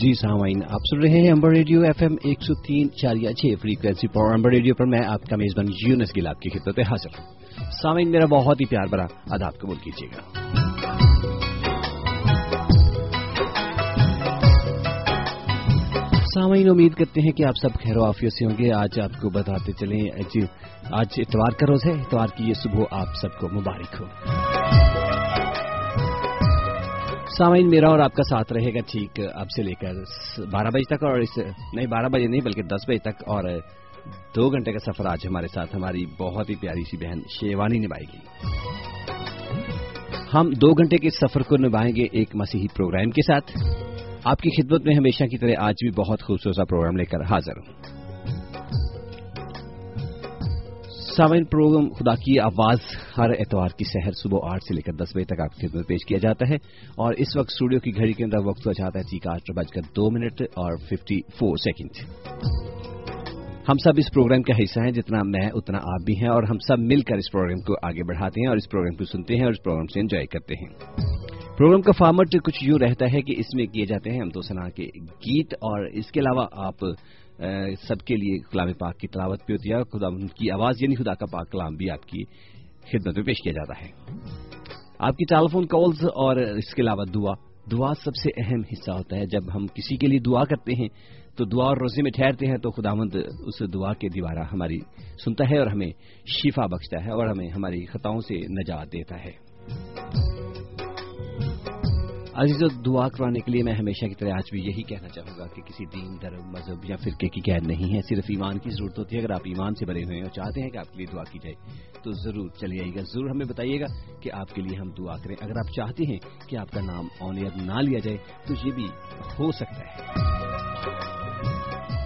جی سامعین آپ سن رہے ہیں امبر ریڈیو ایف ایم ایک سو تین چار یا چھ فریکوینسی پر امبر ریڈیو پر میں آپ کا میزبان یونس گل آپ کی خدمت حاضر ہوں۔ سامعین میرا بہت ہی پیار بھرا آداب قبول کیجیے گا۔ سامعین امید کرتے ہیں کہ آپ سب خیر و عافیت سے ہوں گے۔ آج آپ کو بتاتے چلیں جی، آج اتوار کا روز ہے۔ اتوار کی یہ صبح آپ سب کو مبارک ہو۔ سامعین، میرا اور آپ کا ساتھ رہے گا ٹھیک اب سے لے کر بارہ بجے تک اور اس نہیں، بارہ بجے نہیں بلکہ دس بجے تک اور دو گھنٹے کا سفر آج ہمارے ساتھ، ہماری بہت ہی پیاری سی بہن شیوانی نبھائے گی۔ ہم دو گھنٹے کے سفر کو نبھائیں گے ایک مسیحی پروگرام کے ساتھ۔ آپ کی خدمت میں ہمیشہ کی طرح آج بھی بہت خوبصورت پروگرام لے کر حاضر ہوں۔ سامعین، پروگرام خدا کی آواز ہر اتوار کی سحر صبح آٹھ سے لے کر دس بجے تک آپ کی خدمت پیش کیا جاتا ہے اور اس وقت اسٹوڈیو کی گھڑی کے اندر وقت ہو جاتا ہے، ٹھیک آٹھ بج کر دو منٹ اور ففٹی فور سیکنڈ ہم سب اس پروگرام کا حصہ ہیں، جتنا میں، اتنا آپ بھی ہیں اور ہم سب مل کر اس پروگرام کو آگے بڑھاتے ہیں اور اس پروگرام کو سنتے ہیں اور اس پروگرام سے انجوائے کرتے ہیں۔ پروگرام کا فارمیٹ کچھ یوں رہتا ہے کہ اس میں کیے جاتے ہیں، ہم تو سنا کے گیت اور اس کے علاوہ آپ سب کے لیے کلام پاک کی تلاوت بھی ہوتی ہے خدا کی آواز یعنی خدا کا پاک کلام بھی آپ کی خدمت میں پیش کیا جاتا ہے۔ آپ کی ٹیلیفون کالز اور اس کے علاوہ دعا دعا سب سے اہم حصہ ہوتا ہے۔ جب ہم کسی کے لیے دعا کرتے ہیں، تو دعا اور روزے میں ٹھہرتے ہیں، تو خدا مند اس دعا کے دیوارہ ہماری سنتا ہے اور ہمیں شفا بخشتا ہے اور ہمیں ہماری خطاؤں سے نجات دیتا ہے۔ عزیز دعا کروانے کے لیے میں ہمیشہ کی طرح آج بھی یہی کہنا چاہوں گا کہ کسی دین، دھرم، مذہب یا فرقے کی قید نہیں ہے، صرف ایمان کی ضرورت ہوتی ہے۔ اگر آپ ایمان سے بھرے ہوئے ہیں اور چاہتے ہیں کہ آپ کے لیے دعا کی جائے، تو ضرور چلے آئیے گا۔ ضرور ہمیں بتائیے گا کہ آپ کے لیے ہم دعا کریں۔ اگر آپ چاہتے ہیں کہ آپ کا نام آن ایئر نہ لیا جائے، تو یہ بھی ہو سکتا ہے۔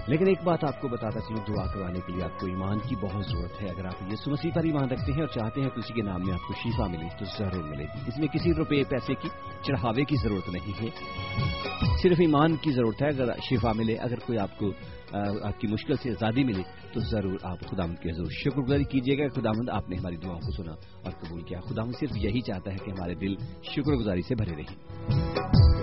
لیکن ایک بات آپ کو بتاتا چلوں دعا کروانے کے لیے آپ کو ایمان کی بہت ضرورت ہے۔ اگر آپ یہ سمسی پر ایمان رکھتے ہیں اور چاہتے ہیں کسی کے نام میں آپ کو شیفا ملے تو ضرور ملے گی۔ اس میں کسی روپے پیسے کی چڑھاوے کی ضرورت نہیں ہے۔ صرف ایمان کی ضرورت ہے۔ اگر شفا ملے، اگر کوئی آپ کو آپ کی مشکل سے آزادی ملے تو ضرور آپ خدا مند کے ضرور شکر گزاری کیجیے گا۔ خدا مند آپ نے ہماری دعاؤں کو سنا اور قبول کیا۔ خدا مند صرف یہی چاہتا ہے کہ ہمارے دل شکر گزاری سے بھرے رہیں۔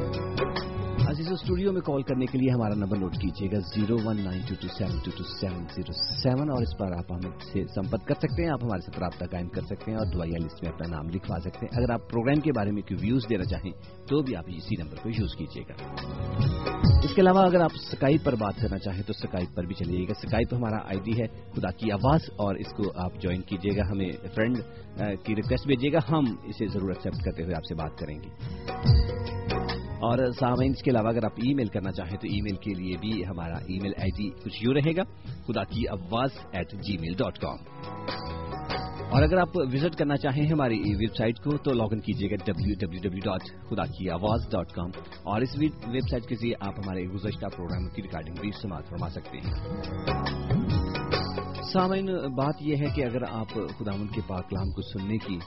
عزیز اسٹوڈیو میں کال کرنے کے لیے ہمارا نمبر نوٹ کیجیے گا zero one nine two two seven two two seven zero seven اور اس پر آپ ہم سے سمپرک کر سکتے ہیں، آپ ہمارے ساتھ رابطہ قائم کر سکتے ہیں اور دعائیا لسٹ میں اپنا نام لکھوا سکتے ہیں۔ اگر آپ پروگرام کے بارے میں کوئی ویوز دینا چاہیں تو بھی آپ اسی نمبر کو یوز کیجیے گا۔ اس کے علاوہ اگر آپ سکائپ پر بات کرنا چاہیں تو سکائپ پر بھی چلیے گا۔ سکائپ ہمارا آئی ڈی ہے خدا کی آواز اور اس کو آپ جوائن کیجیے گا۔ ہمیں فرینڈ کی ریکویسٹ بھیجیے گا۔ ہم اسے ضرور ایکسپٹ کرتے ہوئے آپ سے بات کریں گے۔ اور سامعین، اس کے علاوہ اگر آپ ای میل کرنا چاہیں تو ای میل کے لیے بھی ہمارا ای میل آئی ڈی کچھ یوں رہے گا، خدا کی آواز ایٹ جی میل ڈاٹ کام اور اگر آپ وزٹ کرنا چاہیں ہماری ویب سائٹ کو تو لاگ ان کیجیے گا ڈبلو ڈبلو ڈبلو ڈاٹ خدا کی آواز ڈاٹ کام اور اس ویب سائٹ کے ذریعے آپ ہمارے گزشتہ پروگرام کی ریکارڈنگ بھی استعمال فرما سکتے ہیں۔ سامعین، بات یہ ہے کہ اگر آپ خدا ان کے پاک کلام کو سننے کی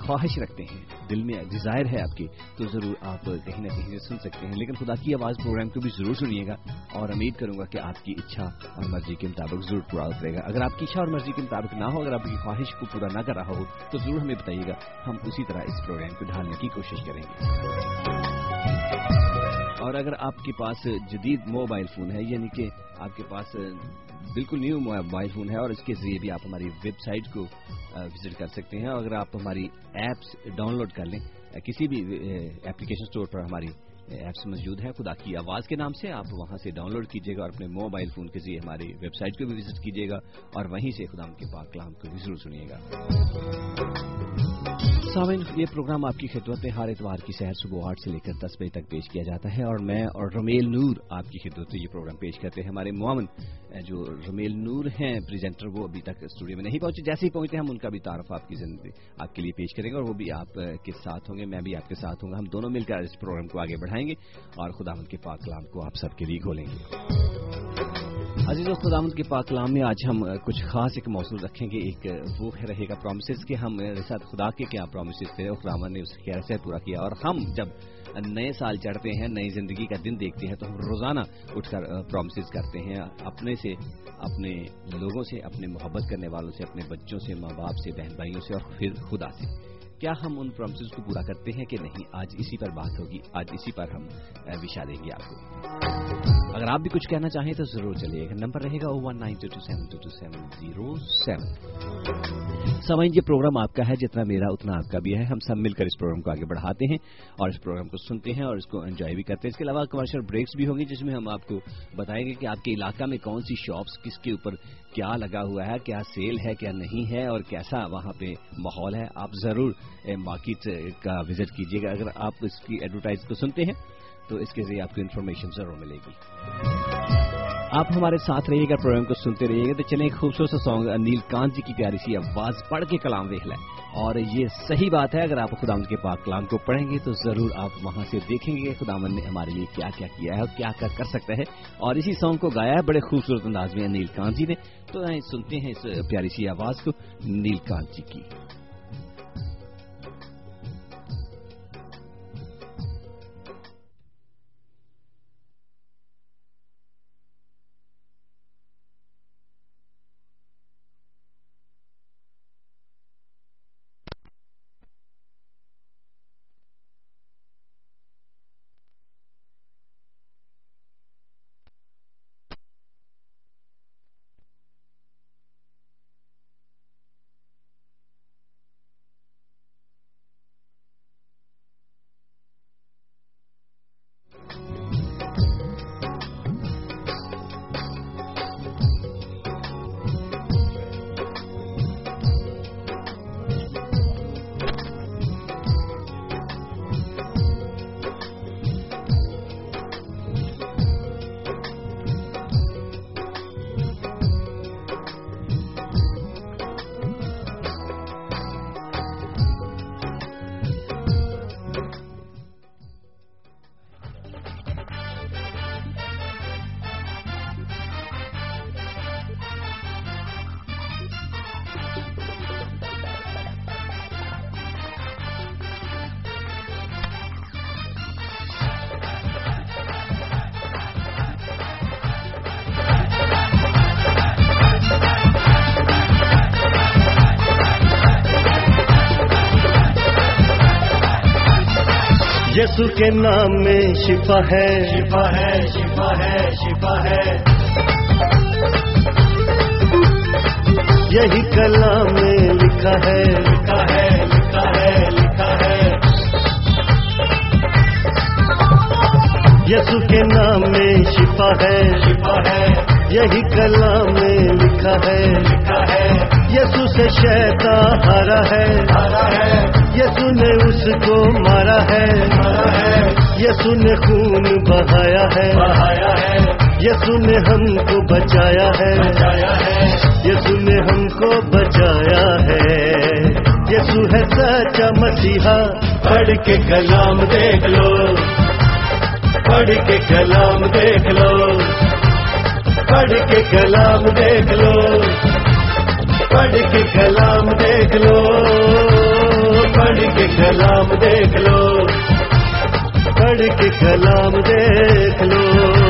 خواہش رکھتے ہیں۔ دل میں ڈیزائر ہے آپ کی، تو ضرور آپ کہیں نہ کہیں سن سکتے ہیں۔ لیکن خدا کی آواز پروگرام کو بھی ضرور سنیے گا اور امید کروں گا کہ آپ کی اچھا اور مرضی کے مطابق ضرور پورا اترے گا۔ اگر آپ کی اچھا اور مرضی کے مطابق نہ ہو، اگر آپ کی خواہش کو پورا نہ کر رہا ہو، تو ضرور ہمیں بتائیے گا۔ ہم اسی طرح اس پروگرام کو ڈھالنے کی کوشش کریں گے۔ اور اگر آپ کے پاس جدید موبائل فون ہے یعنی کہ آپ کے پاس بالکل نیو موبائل فون ہے اور اس کے ذریعے بھی آپ ہماری ویب سائٹ کو وزٹ کر سکتے ہیں۔ اگر آپ ہماری ایپس ڈاؤن لوڈ کر لیں کسی بھی اپلیکیشن اسٹور پر ہماری ایپس موجود ہے خدا کی آواز کے نام سے آپ وہاں سے ڈاؤن لوڈ کیجیے گا اور اپنے موبائل فون کے ذریعے ہماری ویب سائٹ کو بھی وزٹ کیجیے گا اور وہیں سے خدا کے پاک کلام کو بھی ضرور سنیے گا۔ سامعین یہ پروگرام آپ کی خدمت میں ہر اتوار کی سحر صبح آٹھ سے لے کر دس بجے تک پیش کیا جاتا ہے اور میں اور رمیل نور آپ کی خدمت میں یہ پروگرام پیش کرتے ہیں۔ ہمارے معاون جو رمیل نور ہیں پریزنٹر وہ ابھی تک اسٹوڈیو میں نہیں پہنچے۔ جیسے ہی پہنچتے ہیں، ہم ان کا بھی تعارف آپ کی زندگی، آپ کے لیے پیش کریں گے اور وہ بھی آپ کے ساتھ ہوں گے، میں بھی آپ کے ساتھ ہوں گا۔ ہم دونوں مل کر اس پروگرام کو آگے بڑھائیں گے اور خدا کے پاک کلام کو آپ سب کے لیے کھولیں گے۔ عزیز و خدامت کے پاک کلام میں آج ہم کچھ خاص ایک موضوع رکھیں گے۔ ایک وہ رہے گا پرومسز کہ ہم ساتھ خدا کے کیا پرومسز تھے خدا نے اس خیر سے پورا کیا۔ اور ہم جب نئے سال چڑھتے ہیں، نئی زندگی کا دن دیکھتے ہیں، تو ہم روزانہ اٹھ کر پرومسز کرتے ہیں۔ اپنے سے، اپنے لوگوں سے، اپنے محبت کرنے والوں سے، اپنے بچوں سے، ماں باپ سے، بہن بھائیوں سے، اور پھر خدا سے۔ کیا ہم ان پرومسز کو پورا کرتے ہیں کہ نہیں؟ آج اسی پر بات ہوگی، آج اسی پر ہم وشا دیں گے آپ کو۔ اگر آپ بھی کچھ کہنا چاہیں تو ضرور چلیے گا نمبر رہے گا one nine two two seven two two seven zero seven سمجھ یہ پروگرام آپ کا ہے، جتنا میرا اتنا آپ کا بھی ہے۔ ہم سب مل کر اس پروگرام کو آگے بڑھاتے ہیں اور اس پروگرام کو سنتے ہیں اور اس کو انجوائے بھی کرتے ہیں۔ اس کے علاوہ کمرشل بریکس بھی ہوں گے جس میں ہم آپ کو بتائیں گے کہ آپ کے علاقہ میں کون سی شاپس کس کے اوپر کیا لگا ہوا ہے، کیا سیل ہے، کیا نہیں ہے اور کیسا وہاں پہ ماحول ہے، آپ ضرور مارکیٹ کا وزٹ کیجیے گا۔ اگر آپ اس کی ایڈورٹائز کو سنتے ہیں، تو اس کے ذریعے آپ کو انفارمیشن ضرور ملے گی۔ آپ ہمارے ساتھ رہیے گا پروگرام کو سنتے رہیے گا۔ تو چلیں، ایک خوبصورت سانگ نیل کانت جی کی پیاری سی آواز پڑھ کے کلام دیکھ لیں۔ اور یہ صحیح بات ہے، اگر آپ خدا کے پاک کلام کو پڑھیں گے، تو ضرور آپ وہاں سے دیکھیں گے کہ خدا نے ہمارے لیے کیا کیا کیا ہے اور کیا کیا کر سکتا ہے۔ اور اسی سانگ کو گایا ہے بڑے خوبصورت انداز میں، نیل کانت جی نے۔ تو سنتے ہیں اس پیاری سی آواز کو نیل کانت جی کی۔ یسو کے نام میں شفا ہے۔ شفا ہے شفا ہے شفا ہے۔ یہی کلام میں لکھا ہے۔ لکھا ہے لکھا ہے لکھا ہے۔ یسو کے نام میں شفا ہے۔ شفا ہے۔ یہی کلام میں لکھا ہے۔ لکھا ہے۔ یسو سے شیتا ہارا ہے۔ یسو نے اس کو مارا ہے۔ یسو نے خون بہایا ہے۔ بہایا ہے یسو نے ہم کو بچایا ہے۔ یسو نے ہم کو بچایا ہے۔ یسو ہے سچا مسیحا۔ پڑھ کے کلام دیکھ لو۔ پڑھ کے کلام دیکھ لو۔ پڑھ کے کلام دیکھ لو۔ پڑھ کے کلام دیکھ لو، پڑھ کے کلام دیکھ لو، پڑھ کے کلام دیکھ لو۔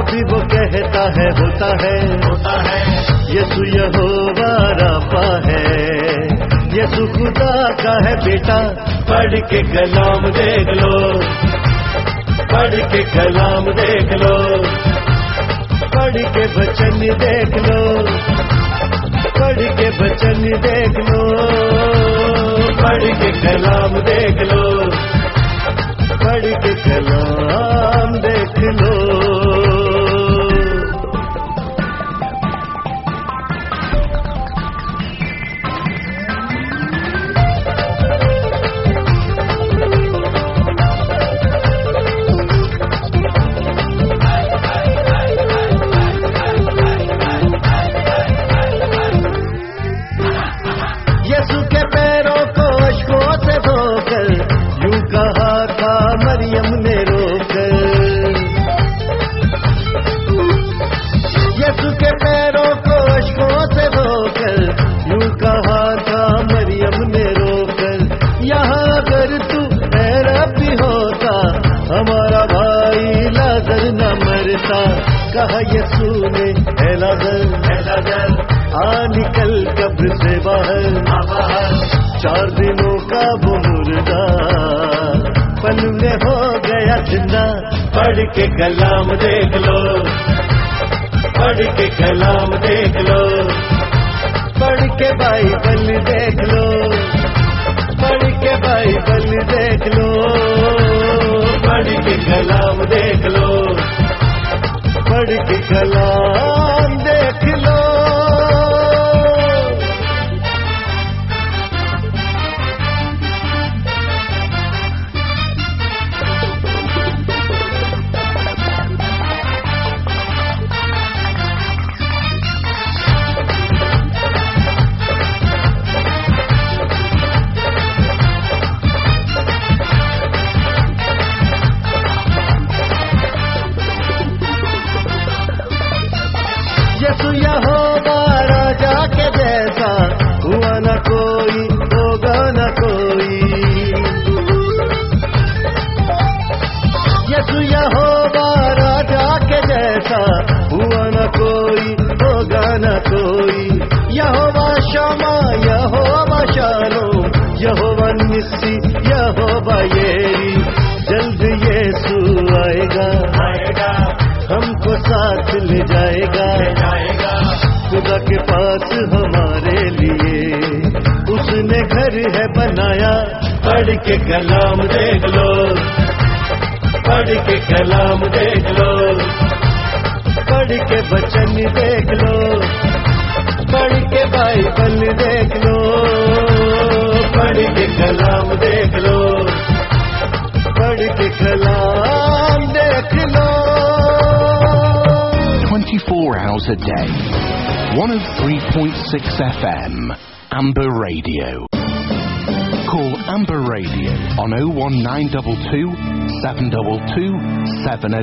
جو بھی وہ کہتا ہے ہوتا ہے۔ ہوتا ہے۔ یسو یہ راپا ہے۔ یسو خدا کا ہے بیٹا۔ پڑھ کے کلام دیکھ لو۔ پڑھ کے کلام دیکھ لو۔ پڑھ کے بچن دیکھ لو۔ پڑھ کے بچن دیکھ لو۔ پڑھ کے کلام دیکھ لو۔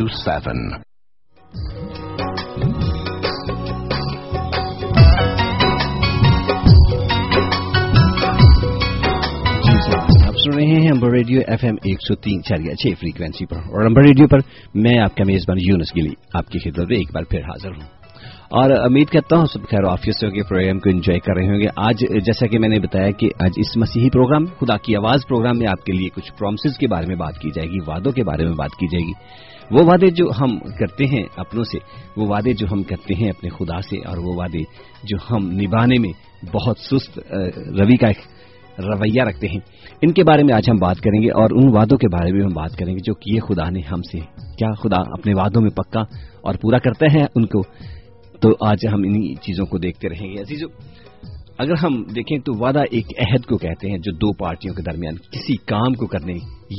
707. جی سر آپ سن رہے ہیں امبر ریڈیو ایف ایم ایک سو تین چار چھ فریکوینسی پر اور امبر ریڈیو پر میں آپ کا میزبان یونس گلی آپ کی خدمت میں ایک بار پھر حاضر ہوں اور امید کرتا ہوں سب خیر آفیس سے پروگرام کو انجوائے کر رہے ہوں گے۔ آج جیسا کہ میں نے بتایا کہ آج اس مسیحی پروگرام، خدا کی آواز پروگرام میں آپ کے لیے کچھ پرومسز کے بارے میں بات کی جائے گی، وعدوں کے بارے میں بات کی جائے گی۔ وہ وعدے جو ہم کرتے ہیں اپنوں سے، وہ وعدے جو ہم کرتے ہیں اپنے خدا سے، اور وہ وعدے جو ہم نبھانے میں بہت سست روی کا رویہ رکھتے ہیں۔ ان کے بارے میں آج ہم بات کریں گے، اور ان وعدوں کے بارے میں ہم بات کریں گے جو کیے خدا نے ہم سے۔ کیا خدا اپنے وعدوں میں پکا اور پورا کرتا ہے ان کو؟ تو آج ہم انہی چیزوں کو دیکھتے رہیں گے عزیزو۔ اگر ہم دیکھیں تو وعدہ ایک عہد کو کہتے ہیں جو دو پارٹیوں کے درمیان کسی کام کو کرنے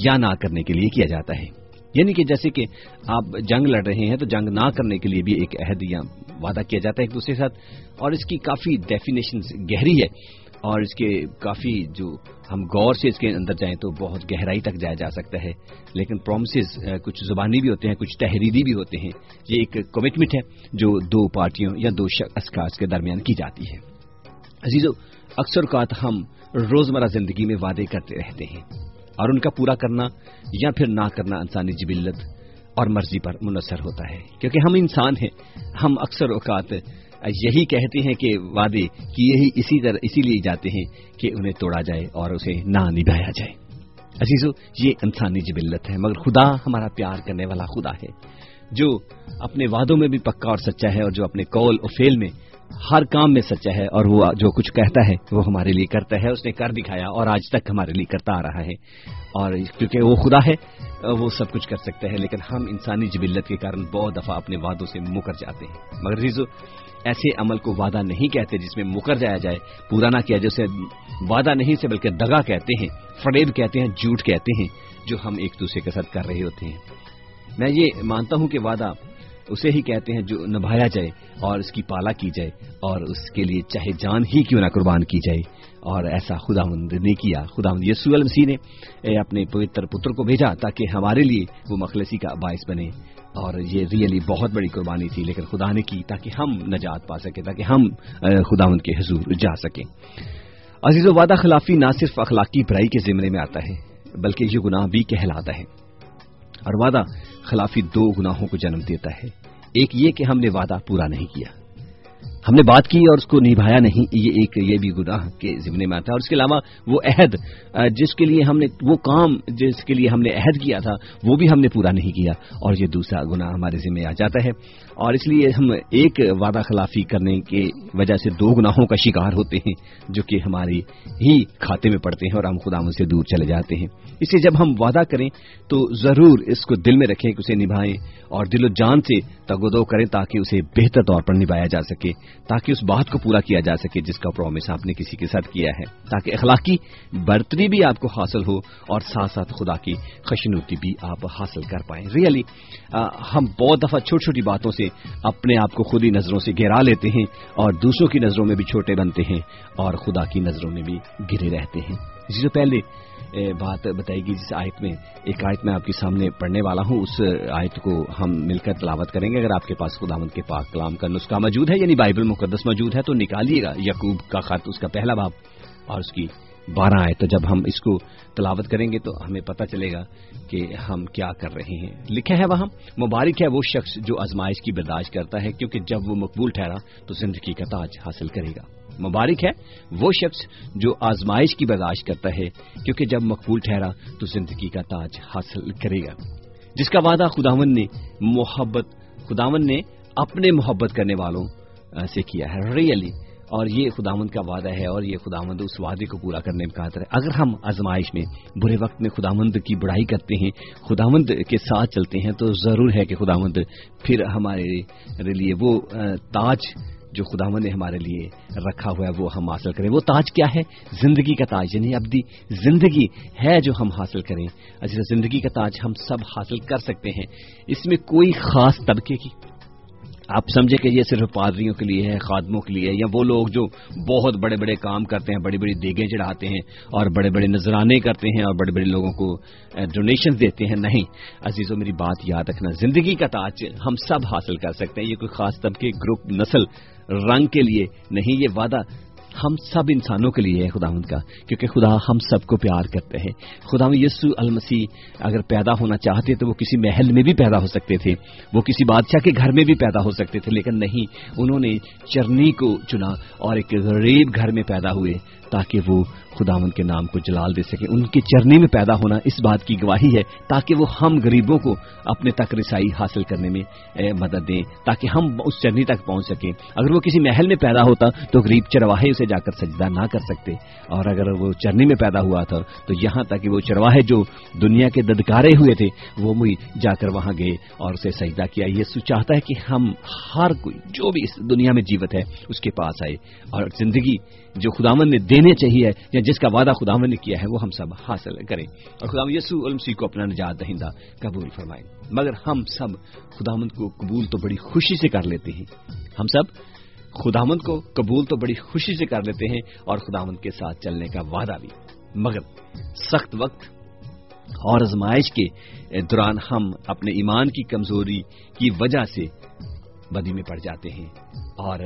یا نہ کرنے کے لیے کیا جاتا ہے۔ یعنی کہ جیسے کہ آپ جنگ لڑ رہے ہیں تو جنگ نہ کرنے کے لیے بھی ایک عہد یا وعدہ کیا جاتا ہے ایک دوسرے کے ساتھ۔ اور اس کی کافی ڈیفینیشن گہری ہے۔ اور اس کے کافی جو ہم غور سے اس کے اندر جائیں تو بہت گہرائی تک جایا جا سکتا ہے۔ لیکن پرومسز کچھ زبانی بھی ہوتے ہیں، کچھ تحریری بھی ہوتے ہیں۔ یہ ایک کمٹمنٹ ہے جو دو پارٹیوں یا دو اشخاص کے درمیان کی جاتی ہے۔ عزیزو، اکثر اوقات ہم روزمرہ زندگی میں وعدے کرتے رہتے ہیں اور ان کا پورا کرنا یا پھر نہ کرنا انسانی جبلت اور مرضی پر منحصر ہوتا ہے۔ کیونکہ ہم انسان ہیں، ہم اکثر اوقات یہی کہتے ہیں کہ وعدے کیے ہی اسی طرح اسی لیے جاتے ہیں کہ انہیں توڑا جائے اور اسے نہ نبھایا جائے۔ عزیزو، یہ انسانی جبلت ہے، مگر خدا ہمارا پیار کرنے والا خدا ہے، جو اپنے وعدوں میں بھی پکا اور سچا ہے اور جو اپنے قول اور فیل میں ہر کام میں سچا ہے اور وہ جو کچھ کہتا ہے وہ ہمارے لیے کرتا ہے، اس نے کر دکھایا اور آج تک ہمارے لیے کرتا آ رہا ہے۔ اور کیونکہ وہ خدا ہے، وہ سب کچھ کر سکتا ہے، لیکن ہم انسانی جبلت کے کارن بہت دفعہ اپنے وعدوں سے مکر جاتے ہیں۔ مگر ریزو ایسے عمل کو وعدہ نہیں کہتے جس میں مکر جایا جائے۔ پورا نہ کیا جیسے وعدہ نہیں سے بلکہ دگا کہتے ہیں، فریب کہتے ہیں، جھوٹ کہتے ہیں، جو ہم ایک دوسرے کے ساتھ کر رہے ہوتے ہیں۔ میں یہ مانتا ہوں کہ وعدہ اسے ہی کہتے ہیں جو نبھایا جائے اور اس کی پالا کی جائے اور اس کے لیے چاہے جان ہی کیوں نہ قربان کی جائے۔ اور ایسا خدا مند نے کیا خدا مند یسو المسیح نے اپنے پوتر پتر کو بھیجا تاکہ ہمارے لیے وہ مخلصی کا باعث بنے۔ اور یہ ریئلی بہت بڑی قربانی تھی، لیکن خدا نے کی تاکہ ہم نجات پا سکیں، تاکہ ہم خدا ان کے حضور جا سکیں۔ عزیز و وعدہ، خلافی نہ صرف اخلاقی برائی کے ذمرے میں آتا ہے، بلکہ یہ گناہ بھی کہلاتا ہے۔ اور وعدہ، خلافی دو گناہوں کو جنم دیتا ہے۔ ایک یہ کہ ہم نے وعدہ پورا نہیں کیا۔ ہم نے بات کی اور اس کو نبھایا نہیں، یہ ایک، یہ بھی گناہ کے ذمے میں آتا ہے اور اس کے علاوہ وہ عہد جس کے لیے ہم نے، وہ کام جس کے لیے ہم نے عہد کیا تھا، وہ بھی ہم نے پورا نہیں کیا۔ اور یہ دوسرا گناہ ہمارے ذمہ آ جاتا ہے۔ اور اس لیے ہم ایک وعدہ خلافی کرنے کی وجہ سے دو گناہوں کا شکار ہوتے ہیں، جو کہ ہماری ہی کھاتے میں پڑتے ہیں اور ہم خدا سے دور چلے جاتے ہیں۔ اس لیے جب ہم وعدہ کریں تو ضرور اس کو دل میں رکھیں کہ اسے نبھائیں اور دل و جان سے تگودو کریں تاکہ اسے بہتر طور پر نبھایا جا سکے، تاکہ اس بات کو پورا کیا جا سکے جس کا پرومس آپ نے کسی کے ساتھ کیا ہے۔ تاکہ اخلاقی برتری بھی آپ کو حاصل ہو اور ساتھ ساتھ خدا کی خشنوتی بھی آپ حاصل کر پائیں۔ ریئلی ہم بہت دفعہ چھوٹی چھوٹی باتوں سے اپنے آپ کو خود ہی نظروں سے گرا لیتے ہیں اور دوسروں کی نظروں میں بھی چھوٹے بنتے ہیں اور خدا کی نظروں میں بھی گرے رہتے ہیں۔ جی، اسی سے پہلے بات بتائی گی جس آیت میں، ایک آیت میں آپ کے سامنے پڑھنے والا ہوں، اس آیت کو ہم مل کر تلاوت کریں گے۔ اگر آپ کے پاس خدا کے پاک کلام کا نسخہ موجود ہے یعنی بائبل مقدس موجود ہے، تو نکالیے گا۔ یقوب کا خط، اس کا پہلا باب اور اس کی بارہ آئے تو جب ہم اس کو تلاوت کریں گے تو ہمیں پتہ چلے گا کہ ہم کیا کر رہے ہیں۔ لکھا ہے وہاں، مبارک ہے وہ شخص جو آزمائش کی برداشت کرتا ہے، کیونکہ جب وہ مقبول ٹھہرا تو زندگی کا تاج حاصل کرے گا۔ مبارک ہے وہ شخص جو آزمائش کی برداشت کرتا ہے، کیونکہ جب مقبول ٹھہرا تو زندگی کا تاج حاصل کرے گا۔ جس کا وعدہ خداون نے، محبت خداون نے اپنے محبت کرنے والوں سے کیا ہے۔ ریئلی اور یہ خدامند کا وعدہ ہے اور یہ خدامند اس وعدے کو پورا کرنے میں قادر ہے۔ اگر ہم آزمائش میں برے وقت میں خدامند کی بڑائی کرتے ہیں خدامند کے ساتھ چلتے ہیں، تو ضرور ہے کہ خدامند پھر ہمارے لیے وہ تاج جو خداون نے ہمارے لیے رکھا ہوا ہے، وہ ہم حاصل کریں۔ وہ تاج کیا ہے؟ زندگی کا تاج یعنی ابدی زندگی ہے جو ہم حاصل کریں۔ اچھا زندگی کا تاج ہم سب حاصل کر سکتے ہیں۔ اس میں کوئی خاص طبقے کی آپ سمجھے کہ یہ صرف پادریوں کے لیے ہے، خادموں کے لیے یا وہ لوگ جو بہت بڑے بڑے کام کرتے ہیں، بڑی بڑی دیگیں چڑھاتے ہیں اور بڑے بڑے نذرانے کرتے ہیں اور بڑے بڑے لوگوں کو ڈونیشن دیتے ہیں۔ نہیں عزیزوں میری بات یاد رکھنا، زندگی کا تاج ہم سب حاصل کر سکتے ہیں۔ یہ کوئی خاص طبقے، گروپ، نسل، رنگ کے لیے نہیں، یہ وعدہ ہم سب انسانوں کے لیے ہے خدا کا، کیونکہ خدا ہم سب کو پیار کرتے ہیں۔ خدا یسو المسیح اگر پیدا ہونا چاہتے تو وہ کسی محل میں بھی پیدا ہو سکتے تھے، وہ کسی بادشاہ کے گھر میں بھی پیدا ہو سکتے تھے، لیکن نہیں، انہوں نے چرنی کو چنا اور ایک غریب گھر میں پیدا ہوئے تاکہ وہ خداون کے نام کو جلال دے سکے۔ ان کی چرنی میں پیدا ہونا اس بات کی گواہی ہے تاکہ وہ ہم غریبوں کو اپنے تک رسائی حاصل کرنے میں مدد دیں، تاکہ ہم اس چرنی تک پہنچ سکیں۔ اگر وہ کسی محل میں پیدا ہوتا تو غریب چرواہے اسے جا کر سجدہ نہ کر سکتے۔ اور اگر وہ چرنی میں پیدا ہوا تھا تو یہاں تک کہ وہ چرواہے جو دنیا کے ددکارے ہوئے تھے، وہ مئی جا کر وہاں گئے اور اسے سجدہ کیا۔ یہ چاہتا ہے کہ ہم ہر کوئی، جو بھی اس دنیا میں جیوت ہے، اس کے پاس آئے۔ اور زندگی جو خداون نے دینے چاہیے یا جس کا وعدہ خداون نے کیا ہے، وہ ہم سب حاصل کریں۔ اور خدا یسو علمسی کو اپنا نجات دہندہ قبول فرمائیں۔ مگر ہم سب خدامند کو قبول تو بڑی خوشی سے کر لیتے ہیں۔ ہم سب خدامند کو قبول تو بڑی خوشی سے کر لیتے ہیں اور خدامند کے ساتھ چلنے کا وعدہ بھی۔ مگر سخت وقت اور ازمائش کے دوران ہم اپنے ایمان کی کمزوری کی وجہ سے بدی میں پڑ جاتے ہیں اور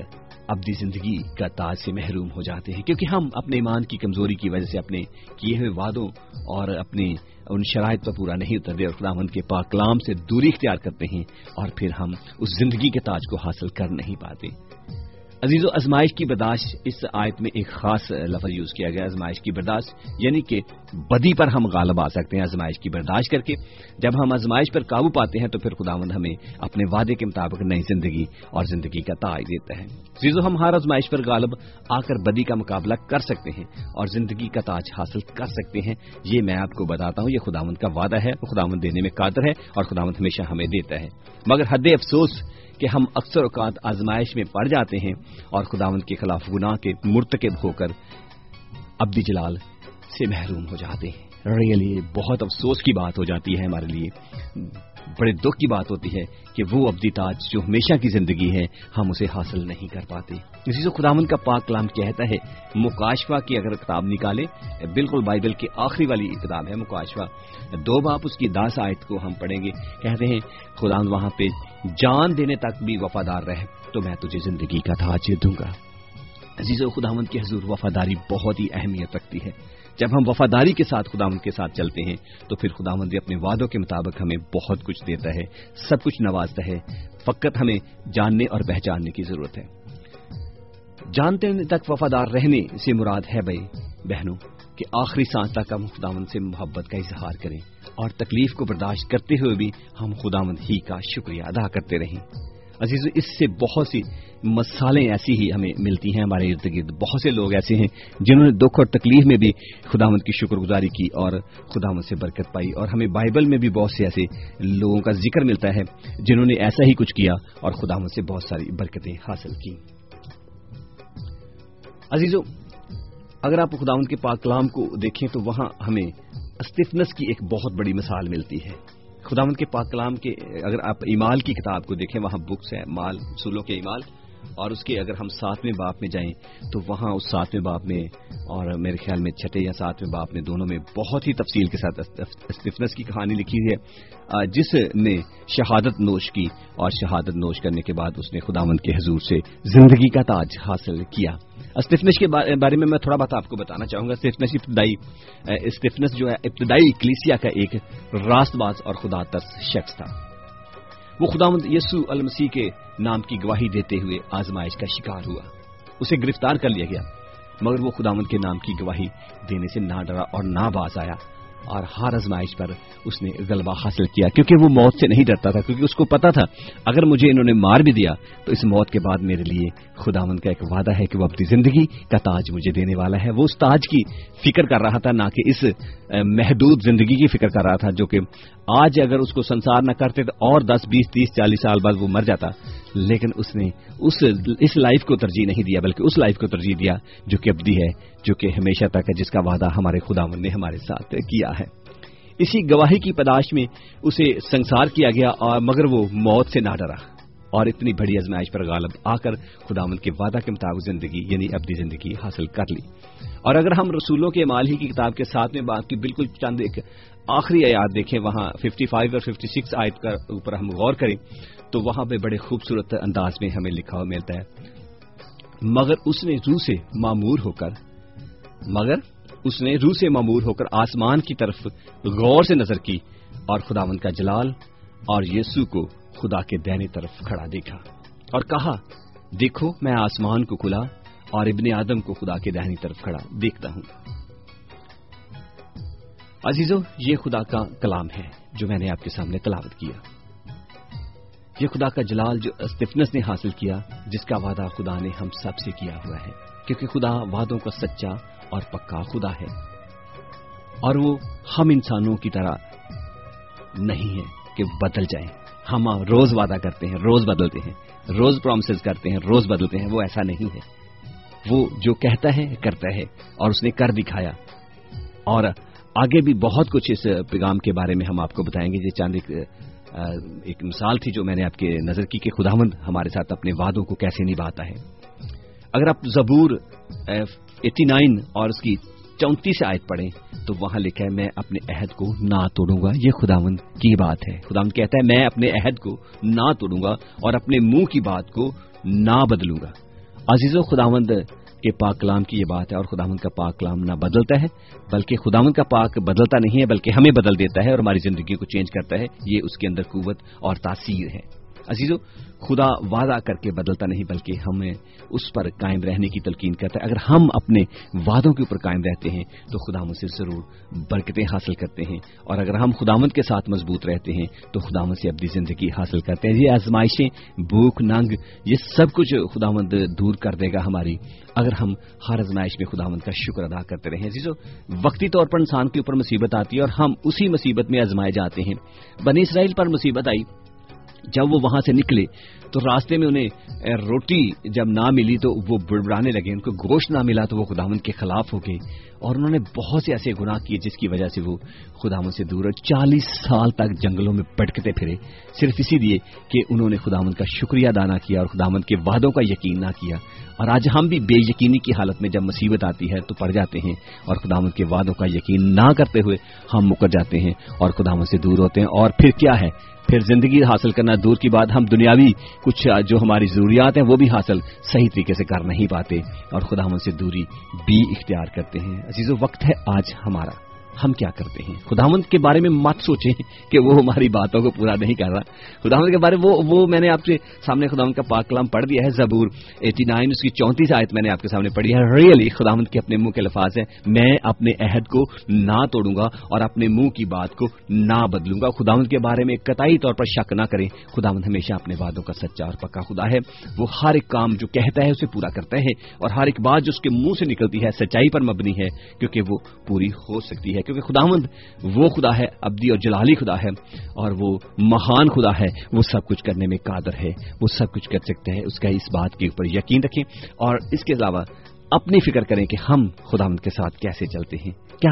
ابدی زندگی کا تاج سے محروم ہو جاتے ہیں، کیونکہ ہم اپنے ایمان کی کمزوری کی وجہ سے اپنے کیے ہوئے وعدوں اور اپنے ان شرائط پر پورا نہیں اترتے اور خداوند کے پاک کلام سے دوری اختیار کرتے ہیں اور پھر ہم اس زندگی کے تاج کو حاصل کر نہیں پاتے۔ عزیز و ازمائش کی برداشت، اس آیت میں ایک خاص لفظ یوز کیا گیا ازمائش کی برداشت یعنی کہ بدی پر ہم غالب آ سکتے ہیں ازمائش کی برداشت کر کے۔ جب ہم ازمائش پر قابو پاتے ہیں، تو پھر خداوند ہمیں اپنے وعدے کے مطابق نئی زندگی اور زندگی کا تاج دیتا ہے۔ عزیزو ہم ہر ازمائش پر غالب آ کر بدی کا مقابلہ کر سکتے ہیں اور زندگی کا تاج حاصل کر سکتے ہیں۔ یہ میں آپ کو بتاتا ہوں، یہ خداوند کا وعدہ ہے، خداوند دینے میں قادر ہے اور خداوند ہمیشہ ہمیں دیتا ہے۔ مگر حد افسوس کہ ہم اکثر اوقات آزمائش میں پڑ جاتے ہیں اور خداون کے خلاف گناہ کے مرتکب ہو کر ابدی جلال سے محروم ہو جاتے ہیں۔ ریئلی بہت افسوس کی بات ہو جاتی ہے ہمارے لیے۔ بڑے دکھ کی بات ہوتی ہے کہ وہ ابدی تاج جو ہمیشہ کی زندگی ہے، ہم اسے حاصل نہیں کر پاتے۔ اسی سے خداون کا پاک کلام کہتا ہے، مکاشفہ کی اگر کتاب نکالے، بالکل بائبل کی آخری والی کتاب ہے مکاشفہ۔ دو باپ اس کی داس آیت کو ہم پڑھیں گے۔ کہتے ہیں خدا وہاں پہ جان دینے تک بھی وفادار رہے تو میں تجھے زندگی کا تاج دوں گا۔ عزیز و خداوند کی حضور، وفاداری بہت ہی اہمیت رکھتی ہے۔ جب ہم وفاداری کے ساتھ خدا کے ساتھ چلتے ہیں، تو پھر خدا مندی اپنے وعدوں کے مطابق ہمیں بہت کچھ دیتا ہے، سب کچھ نوازتا ہے۔ فقط ہمیں جاننے اور پہچاننے کی ضرورت ہے۔ جانتے تک وفادار رہنے سے مراد ہے بھائی، بہنوں کہ آخری سانس تک ہم خداوند سے محبت کا اظہار کریں اور تکلیف کو برداشت کرتے ہوئے بھی ہم خداوند ہی کا شکریہ ادا کرتے رہیں۔ عزیز اس سے بہت سی مسالیں ایسی ہی ہمیں ملتی ہیں، ہمارے ارد گرد بہت سے لوگ ایسے ہیں جنہوں نے دکھ اور تکلیف میں بھی خداوند کی شکر گزاری کی اور خداوند سے برکت پائی۔ اور ہمیں بائبل میں بھی بہت سے ایسے لوگوں کا ذکر ملتا ہے جنہوں نے ایسا ہی کچھ کیا اور خداوند سے بہت ساری برکتیں حاصل کی عزیزو اگر آپ خداوند کے پاک کلام کو دیکھیں تو وہاں ہمیں استفنس کی ایک بہت بڑی مثال ملتی ہے۔ خداوند کے پاک کلام کے، اگر آپ ایمال کی کتاب کو دیکھیں، وہاں بکس ہے مال، سولوں کے ایمال۔ اور اس کے اگر ہم ساتویں باپ میں جائیں تو وہاں اس ساتویں باپ میں، اور میرے خیال میں چھٹے یا ساتویں باپ میں دونوں میں بہت ہی تفصیل کے ساتھ اسٹیفنس کی کہانی لکھی ہے۔ جس نے شہادت نوش کی، اور شہادت نوش کرنے کے بعد اس نے خداوند کے حضور سے زندگی کا تاج حاصل کیا۔ اسٹیفنس کے بارے میں میں تھوڑا بات آپ کو بتانا چاہوں گا اسٹیفنس ابتدائی اسٹیفنس جو ہے، ابتدائی کلیسیا کا ایک راست باز اور خدا ترس شخص تھا۔ وہ خدا یسو المسیح کے نام کی گواہی دیتے ہوئے آزمائش کا شکار ہوا۔ اسے گرفتار کر لیا گیا، مگر وہ خداوند کے نام کی گواہی دینے سے نہ ڈرا اور نہ باز آیا۔ اور ہر ازمائش پر اس نے غلبہ حاصل کیا، کیونکہ وہ موت سے نہیں ڈرتا تھا، کیونکہ اس کو پتا تھا، اگر مجھے انہوں نے مار بھی دیا تو اس موت کے بعد میرے لیے خدا کا ایک وعدہ ہے کہ وہ اپنی زندگی کا تاج مجھے دینے والا ہے۔ وہ اس تاج کی فکر کر رہا تھا، نہ کہ اس محدود زندگی کی فکر کر رہا تھا جو کہ آج اگر اس کو سنسار نہ کرتے تو اور دس، بیس، تیس، چالیس سال بعد وہ مر جاتا۔ لیکن اس نے اس اس لائف کو ترجیح نہیں دیا، بلکہ اس لائف کو ترجیح دیا جو کہ ابدی ہے، جو کہ ہمیشہ تک ہے، جس کا وعدہ ہمارے خدا نے ہمارے ساتھ کیا ہے۔ اسی گواہی کی پداش میں اسے سنسار کیا گیا اور مگر وہ موت سے نہ ڈرا۔ اور اتنی بڑی ازمائش پر غالب آ کر خدا کے وعدہ کے مطابق زندگی یعنی ابدی زندگی حاصل کر لی۔ اور اگر ہم رسولوں کے مال ہی کی کتاب کے ساتھ میں بات کی بالکل چند ایک آخری آیات دیکھیں، وہاں 55 اور 56 آیت کا اوپر ہم غور کریں، تو وہاں پہ بڑے خوبصورت انداز میں ہمیں لکھا ہوا ملتا ہے۔ مگر اس نے روح سے معمور ہو کر، مگر اس نے روح سے معمور ہو کر آسمان کی طرف غور سے نظر کی اور خداون کا جلال اور یسو کو خدا کے دہنی طرف کھڑا دیکھا اور کہا، دیکھو، میں آسمان کو کھلا اور ابن آدم کو خدا کے دہنی طرف کھڑا دیکھتا ہوں۔ عزیزو، یہ خدا کا کلام ہے جو میں نے آپ کے سامنے تلاوت کیا۔ یہ خدا کا جلال جو اسٹفنس نے حاصل کیا، جس کا وعدہ خدا نے ہم سب سے کیا ہوا ہے۔ کیونکہ خدا وعدوں کا سچا اور پکا خدا ہے۔ اور وہ ہم انسانوں کی طرح نہیں ہے۔ کہ بدل جائیں۔ ہم روز وعدہ کرتے ہیں، روز بدلتے ہیں۔ روز پرومسز کرتے ہیں، روز بدلتے ہیں۔ وہ ایسا نہیں ہے۔ وہ جو کہتا ہے، کرتا ہے اور اس نے کر دکھایا اور آگے بھی بہت کچھ اس پیغام کے بارے میں ہم آپ کو بتائیں گے۔ یہ چاند ایک مثال تھی جو میں نے آپ کے نظر کی کہ خداوند ہمارے ساتھ اپنے وعدوں کو کیسے نبھاتا ہے۔ اگر آپ زبور ایٹی نائن اور اس کی چونتیس آیت پڑھیں تو وہاں لکھا ہے، میں اپنے عہد کو نہ توڑوں گا۔ یہ خداوند کی بات ہے۔ خداوند کہتا ہے، میں اپنے عہد کو نہ توڑوں گا اور اپنے منہ کی بات کو نہ بدلوں گا۔ عزیز و خداوند کے پاک کلام کی یہ بات ہے اور خداوند کا پاک کلام نہ بدلتا ہے، بلکہ خداوند کا پاک بدلتا نہیں ہے، بلکہ ہمیں بدل دیتا ہے اور ہماری زندگی کو چینج کرتا ہے۔ یہ اس کے اندر قوت اور تاثیر ہے۔ عزیزو، خدا وعدہ کر کے بدلتا نہیں، بلکہ ہمیں اس پر قائم رہنے کی تلقین کرتا ہے۔ اگر ہم اپنے وعدوں کے اوپر قائم رہتے ہیں، تو خدا سے ضرور برکتیں حاصل کرتے ہیں۔ اور اگر ہم خدامت کے ساتھ مضبوط رہتے ہیں، تو خدامت سے اپنی زندگی حاصل کرتے ہیں۔ یہ آزمائشیں، بھوک، ننگ، یہ سب کچھ خدامت دور کر دے گا ہماری۔ اگر ہم ہر آزمائش میں خدامت کا شکر ادا کرتے رہیں جیسو وقتی طور پر انسان کے اوپر مصیبت آتی ہے اور ہم اسی مصیبت میں آزمائے جاتے ہیں۔ بنی اسرائیل پر مصیبت آئی۔ جب وہ وہاں سے نکلے تو راستے میں انہیں روٹی جب نہ ملی تو وہ بڑبڑانے لگے، ان کو گوشت نہ ملا تو وہ خداون کے خلاف ہو گئے۔ اور انہوں نے بہت سے ایسے گناہ کیے جس کی وجہ سے وہ خداون سے دور چالیس سال تک جنگلوں میں پٹکتے پھرے۔ صرف اسی لیے کہ انہوں نے خداون کا شکریہ ادا نہ کیا اور خداون کے وعدوں کا یقین نہ کیا۔ اور آج ہم بھی بے یقینی کی حالت میں جب مصیبت آتی ہے تو پڑ جاتے ہیں اور خداون کے وعدوں کا یقین نہ کرتے ہوئے ہم مکر جاتے ہیں اور خداون سے دور ہوتے ہیں۔ اور پھر کیا ہے؟ پھر زندگی حاصل کرنا دور کی بات، ہم دنیاوی کچھ جو ہماری ضروریات ہیں، وہ بھی حاصل صحیح طریقے سے کر نہیں پاتے اور خدا ہم سے دوری بھی اختیار کرتے ہیں۔ عزیز و وقت ہے آج ہمارا۔ ہم کیا کرتے ہیں؟ خداوند کے بارے میں مت سوچیں کہ وہ ہماری باتوں کو پورا نہیں کر رہا۔ خداوند کے بارے وہ وہ میں نے آپ کے سامنے خداوند کا پاک کلام پڑھ دیا ہے، زبور ایٹی نائن اس کی چونتیس آیت میں نے آپ کے سامنے پڑھی ہے۔ ریئلی خداوند کے اپنے منہ کے لفاظ ہیں۔ میں اپنے عہد کو نہ توڑوں گا اور اپنے منہ کی بات کو نہ بدلوں گا۔ خداوند کے بارے میں قطعی طور پر شک نہ کریں۔ خداوند ہمیشہ اپنے وعدوں کا سچا اور پکا خدا ہے۔ وہ ہر ایک کام جو کہتا ہے اسے پورا کرتا ہے اور ہر ایک بات جو اس کے منہ سے نکلتی ہے، سچائی پر مبنی ہے، کیونکہ وہ پوری ہو سکتی ہے۔ کیونکہ خداوند وہ خدا ہے ابدی اور جلالی خدا ہے، اور وہ مہان خدا ہے، وہ سب کچھ کرنے میں قادر ہے، وہ سب کچھ کر سکتے ہیں، اس کا اس بات کے اوپر یقین رکھیں، اور اس کے علاوہ اپنی فکر کریں کہ ہم خدا کے ساتھ کیسے چلتے ہیں۔ کیا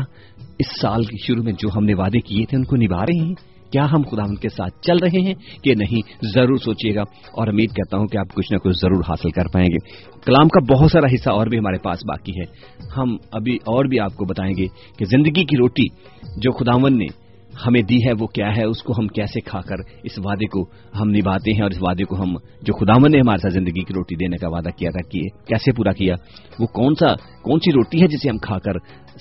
اس سال کے شروع میں جو ہم نے وعدے کیے تھے، ان کو نبھا رہے ہیں؟ کیا ہم خدا کے ساتھ چل رہے ہیں کہ نہیں؟ ضرور سوچیے گا اور امید کرتا ہوں کہ آپ کچھ نہ کچھ ضرور حاصل کر پائیں گے۔ کلام کا بہت سارا حصہ اور بھی ہمارے پاس باقی ہے۔ ہم ابھی اور بھی آپ کو بتائیں گے کہ زندگی کی روٹی جو خداون نے ہمیں دی ہے وہ کیا ہے، اس کو ہم کیسے کھا کر اس وعدے کو ہم نبھاتے ہیں اور اس وعدے کو ہم، جو خداون نے ہمارے ساتھ زندگی کی روٹی دینے کا وعدہ کیا تھا کہ کیسے پورا کیا، وہ کون سا، کون سی روٹی ہے جسے ہم کھا کر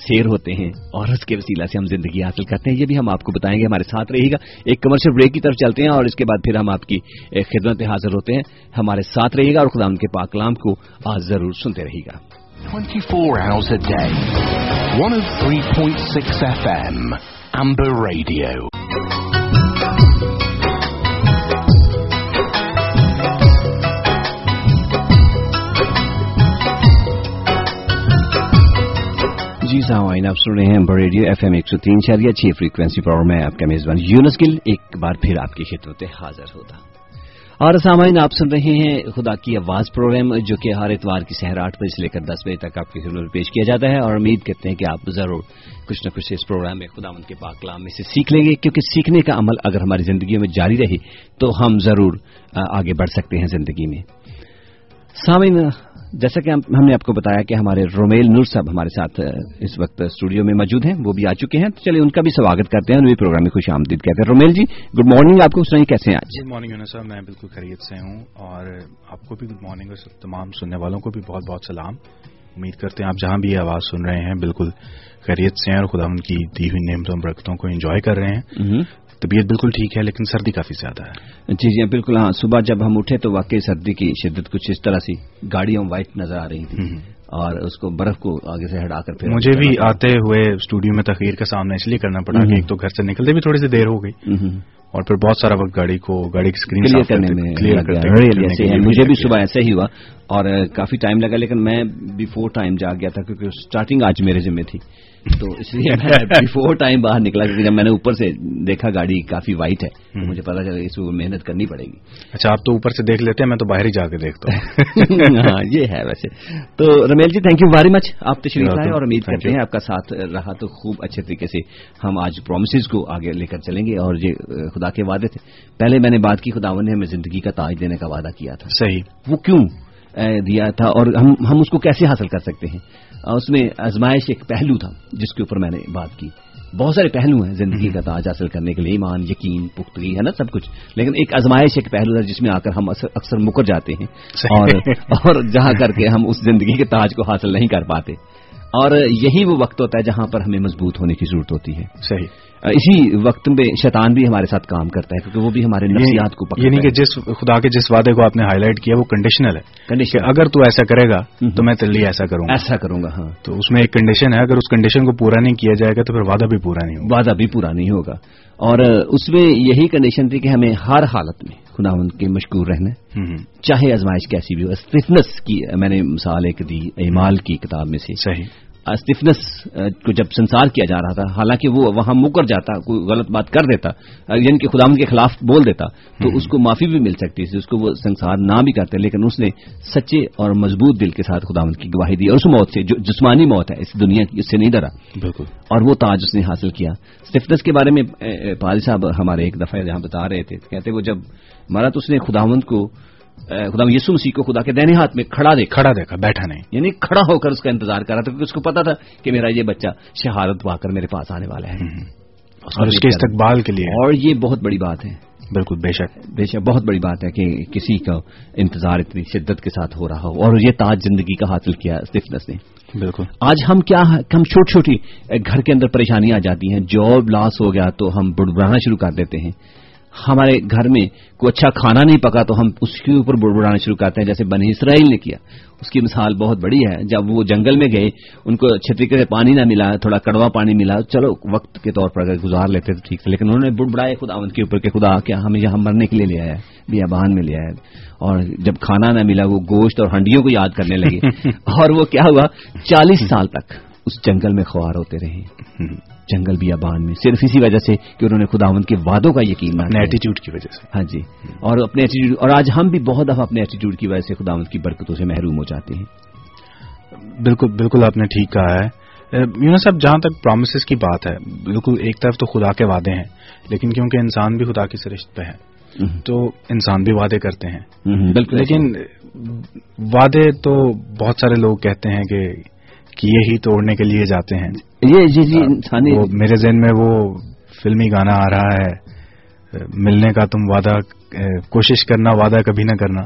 سیر ہوتے ہیں؟ اور اس کے وسیلہ سے ہم زندگی حاصل کرتے ہیں، یہ بھی ہم آپ کو بتائیں گے، ہمارے ساتھ رہے گا۔ ایک کمرشل بریک کی طرف چلتے ہیں اور اس کے بعد پھر ہم آپ کی خدمت حاضر ہوتے ہیں۔ ہمارے ساتھ رہے گا اور خدا ان کے پاکلام کو آج ضرور سنتے رہے گا۔ 24 hours a day. 103.6 FM Amber Radio. جی سامعین آپ سن رہے ہیں ریڈیو ایف ایم ایک سو تین شہریہ چھ فریکوینسی پر میں آپ کا میزبان یونس گل ایک بار پھر آپ کی خدمت حاضر ہوتا۔ اور سامعین، آپ سن رہے ہیں خدا کی آواز پروگرام، جو کہ ہر اتوار کی سہر آٹھ بجے سے لے کر دس بجے تک آپ کی خدمت میں پیش کیا جاتا ہے، اور امید کرتے ہیں کہ آپ ضرور کچھ نہ کچھ اس پروگرام میں خدا مند کے پاکلام میں سے سیکھ لیں گے، کیونکہ سیکھنے کا عمل اگر ہماری زندگیوں میں جاری رہے، تو ہم ضرور آگے بڑھ سکتے ہیں زندگی میں۔ سامعین جیسا کہ ہم نے آپ کو بتایا کہ ہمارے رومیل نور صاحب ہمارے ساتھ اس وقت اسٹوڈیو میں موجود ہیں وہ بھی آ چکے ہیں۔ تو چلیے ان کا بھی سواگت کرتے ہیں پروگرام میں خوش آمدید کہتے ہیں۔ رومیل جی گڈ مارننگ آپ کو سنائیں کیسے ہیں آج؟ گڈ مارننگ صاحب میں بالکل خرید سے ہوں۔ اور آپ کو بھی گڈ مارننگ اور تمام سننے والوں کو بھی بہت بہت سلام۔ امید کرتے ہیں آپ جہاں بھی آواز سن رہے ہیں بالکل خیریت سے ہیں اور خدا ان کی دی ہوئی نعمتوں برکتوں کو انجوائے کر رہے ہیں۔ طبیعت بالکل ٹھیک ہے لیکن سردی کافی زیادہ ہے۔ جی جی بالکل ہاں صبح جب ہم اٹھے تو واقعی سردی کی شدت کچھ اس طرح سی گاڑیاں وائٹ نظر آ رہی تھی اور اس کو برف کو آگے سے ہٹا کر پھر مجھے بھی آتے ہوئے اسٹوڈیو میں تقریر کا سامنا اس لیے کرنا پڑا کہ ایک تو گھر سے نکلتے بھی تھوڑی سی دیر ہو گئی اور پھر بہت سارا وقت گاڑی کو گاڑی کی اسکرین کلیئر کرنے میں مجھے بھی صبح ایسا ہی ہوا اور کافی ٹائم لگا لیکن میں بفور ٹائم جا گیا تھا کیونکہ اسٹارٹنگ آج میرے ذمہ تھی۔ تو اس لیے میں بفور ٹائم باہر نکلا کیونکہ جب میں نے اوپر سے دیکھا گاڑی کافی وائٹ ہے تو مجھے پتا چلا اس کو محنت کرنی پڑے گی۔ اچھا آپ تو اوپر سے دیکھ لیتے ہیں میں تو باہر ہی جا کے دیکھتا ہوں۔ ہاں یہ ہے ویسے۔ تو Rameel ji thank you very much آپ تشریف لائے اور امید کرتے ہیں آپ کا ساتھ رہا تو خوب اچھے طریقے سے ہم آج پرومسز کو آگے لے کر چلیں گے۔ اور یہ خدا کے وعدے تھے۔ پہلے میں نے بات کی خداون نے ہمیں زندگی کا تاج دینے کا وعدہ کیا تھا۔ صحیح۔ وہ کیوں دیا تھا اور ہم اس کو کیسے حاصل کر سکتے ہیں؟ اس میں ازمائش ایک پہلو تھا جس کے اوپر میں نے بات کی۔ بہت سارے پہلو ہیں زندگی کا تاج حاصل کرنے کے لیے ایمان یقین پختگی ہے نا سب کچھ۔ لیکن ایک ازمائش ایک پہلو تھا جس میں آ کر ہم اکثر مکر جاتے ہیں۔ اور اور جہاں کر کے ہم اس زندگی کے تاج کو حاصل نہیں کر پاتے۔ اور یہی وہ وقت ہوتا ہے جہاں پر ہمیں مضبوط ہونے کی ضرورت ہوتی ہے۔ صحیح۔ اسی وقت میں شیطان بھی ہمارے ساتھ کام کرتا ہے کیونکہ وہ بھی ہمارے نفسیات کو یعنی کہ جس خدا کے جس وعدے کو آپ نے ہائی لائٹ کیا وہ کنڈیشنل ہے کنڈیشن اگر تو ایسا کرے گا تو میں تلی ایسا کروں گا۔ ایسا کروں گا ہاں۔ تو اس میں ایک کنڈیشن ہے اگر اس کنڈیشن کو پورا نہیں کیا جائے گا تو پھر وعدہ بھی پورا نہیں ہوگا۔ وعدہ بھی پورا نہیں ہوگا۔ اور اس میں یہی کنڈیشن تھی کہ ہمیں ہر حالت میں خدا ان کے مشکور رہنا چاہے ازمائش کیسی بھی ہو اسٹفنس کی میں نے مثال ایک دی ایمال کی کتاب میں سے۔ صحیح۔ اسٹفنس کو جب سنسار کیا جا رہا تھا حالانکہ وہ وہاں مکر جاتا کوئی غلط بات کر دیتا یعنی کہ خدام کے خلاف بول دیتا تو اس کو معافی بھی مل سکتی تھی اس کو وہ سنسار نہ بھی کرتے لیکن اس نے سچے اور مضبوط دل کے ساتھ خدام کی گواہی دی اور اس موت سے جو جسمانی موت ہے اس دنیا کی اس سے نہیں ڈرا۔ بالکل۔ اور وہ تاج اس نے حاصل کیا۔ اسٹفنس کے بارے میں پال صاحب ہمارے ایک دفعہ جہاں بتا رہے تھے کہتے وہ جب مرا تو اس نے خداوند کو خدا یسو مسیح کو خدا کے دہنے ہاتھ میں کھڑا دیکھا۔ کھڑا دیکھا بیٹھا نہیں۔ یعنی کھڑا ہو کر اس کا انتظار کر رہا تھا کیونکہ اس کو پتا تھا کہ میرا یہ بچہ شہادت پا کر میرے پاس آنے والا ہے۔ اور اس کے استقبال کے لیے۔ اور یہ بہت بڑی بات ہے۔ بالکل بے شک۔ بے شک بہت بڑی بات ہے کہ کسی کا انتظار اتنی شدت کے ساتھ ہو رہا ہو۔ اور یہ تاج زندگی کا حاصل کیا اسٹفنس نے۔ بالکل۔ آج ہم کیا ہم چھوٹی چھوٹی گھر کے اندر پریشانیاں آ جاتی ہیں جاب لاس ہو گیا تو ہم بڑبڑانا شروع کر دیتے ہیں۔ ہمارے گھر میں کوئی اچھا کھانا نہیں پکا تو ہم اس کے اوپر بڑبڑانا شروع کرتے ہیں جیسے بنی اسرائیل نے کیا۔ اس کی مثال بہت بڑی ہے۔ جب وہ جنگل میں گئے ان کو اچھے طریقے سے پانی نہ ملا تھوڑا کڑوا پانی ملا چلو وقت کے طور پر اگر گزار لیتے تو ٹھیک تھا لیکن انہوں نے بڑبڑائے خدا ان کے اوپر کہ خدا کیا ہمیں یہاں مرنے کے لیے لے آیا بیابان میں لے آیا۔ اور جب کھانا نہ ملا وہ گوشت اور ہنڈیوں کو یاد کرنے لگے۔ اور وہ کیا ہوا؟ چالیس سال تک اس جنگل میں خوار ہوتے رہے۔ جنگل بیابان میں۔ صرف اسی وجہ سے کہ انہوں نے خداون کے وعدوں کا یقین اپنے ایٹیچیوڈ کی وجہ سے۔ ہاں جی۔ اور اپنے ایٹیٹیوڈ اور آج ہم بھی بہت دفعہ اپنے ایٹیٹیوڈ کی وجہ سے خداون کی برکتوں سے محروم ہو جاتے ہیں۔ بالکل بالکل آپ نے ٹھیک کہا ہے۔ یونو صاحب جہاں تک پرومسز کی بات ہے بالکل ایک طرف تو خدا کے وعدے ہیں لیکن کیونکہ انسان بھی خدا کی سرشت پہ ہے تو انسان بھی وعدے کرتے ہیں۔ بالکل۔ لیکن وعدے تو بہت سارے لوگ کہتے ہیں کہ کیے ہی توڑنے کے لیے جاتے ہیں۔ یہ جی جی انسانی میرے ذہن میں وہ فلمی گانا آ رہا ہے۔ ملنے کا تم وعدہ کوشش کرنا وعدہ کبھی نہ کرنا۔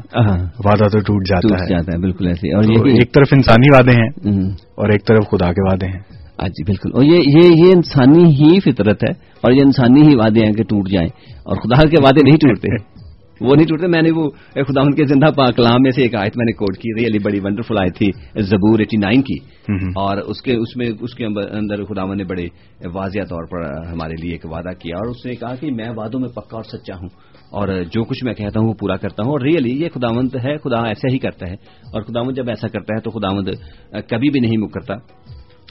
وعدہ تو ٹوٹ جاتا ہے۔ بالکل ایسے۔ اور ایک طرف انسانی وعدے ہیں اور ایک طرف خدا کے وعدے ہیں۔ جی بالکل۔ اور یہ یہ یہ انسانی ہی فطرت ہے اور یہ انسانی ہی وعدے ہیں کہ ٹوٹ جائیں۔ اور خدا کے وعدے نہیں ٹوٹتے۔ وہ نہیں ٹوٹتے میں نے وہ خدا ان کے زندہ پاک کلام میں سے ایک آیت میں نے کوٹ کی ریئلی بڑی ونڈرفل آئی تھی زبور ایٹی نائن کی اور اس کے اس میں اس کے اندر خدا نے بڑے واضح طور پر ہمارے لیے ایک وعدہ کیا اور اس نے کہا کہ میں وعدوں میں پکا اور سچا ہوں اور جو کچھ میں کہتا ہوں وہ پورا کرتا ہوں اور ریئلی یہ خداوند ہے خدا ایسا ہی کرتا ہے اور خداوند جب ایسا کرتا ہے تو خداوند کبھی بھی نہیں مکرتا۔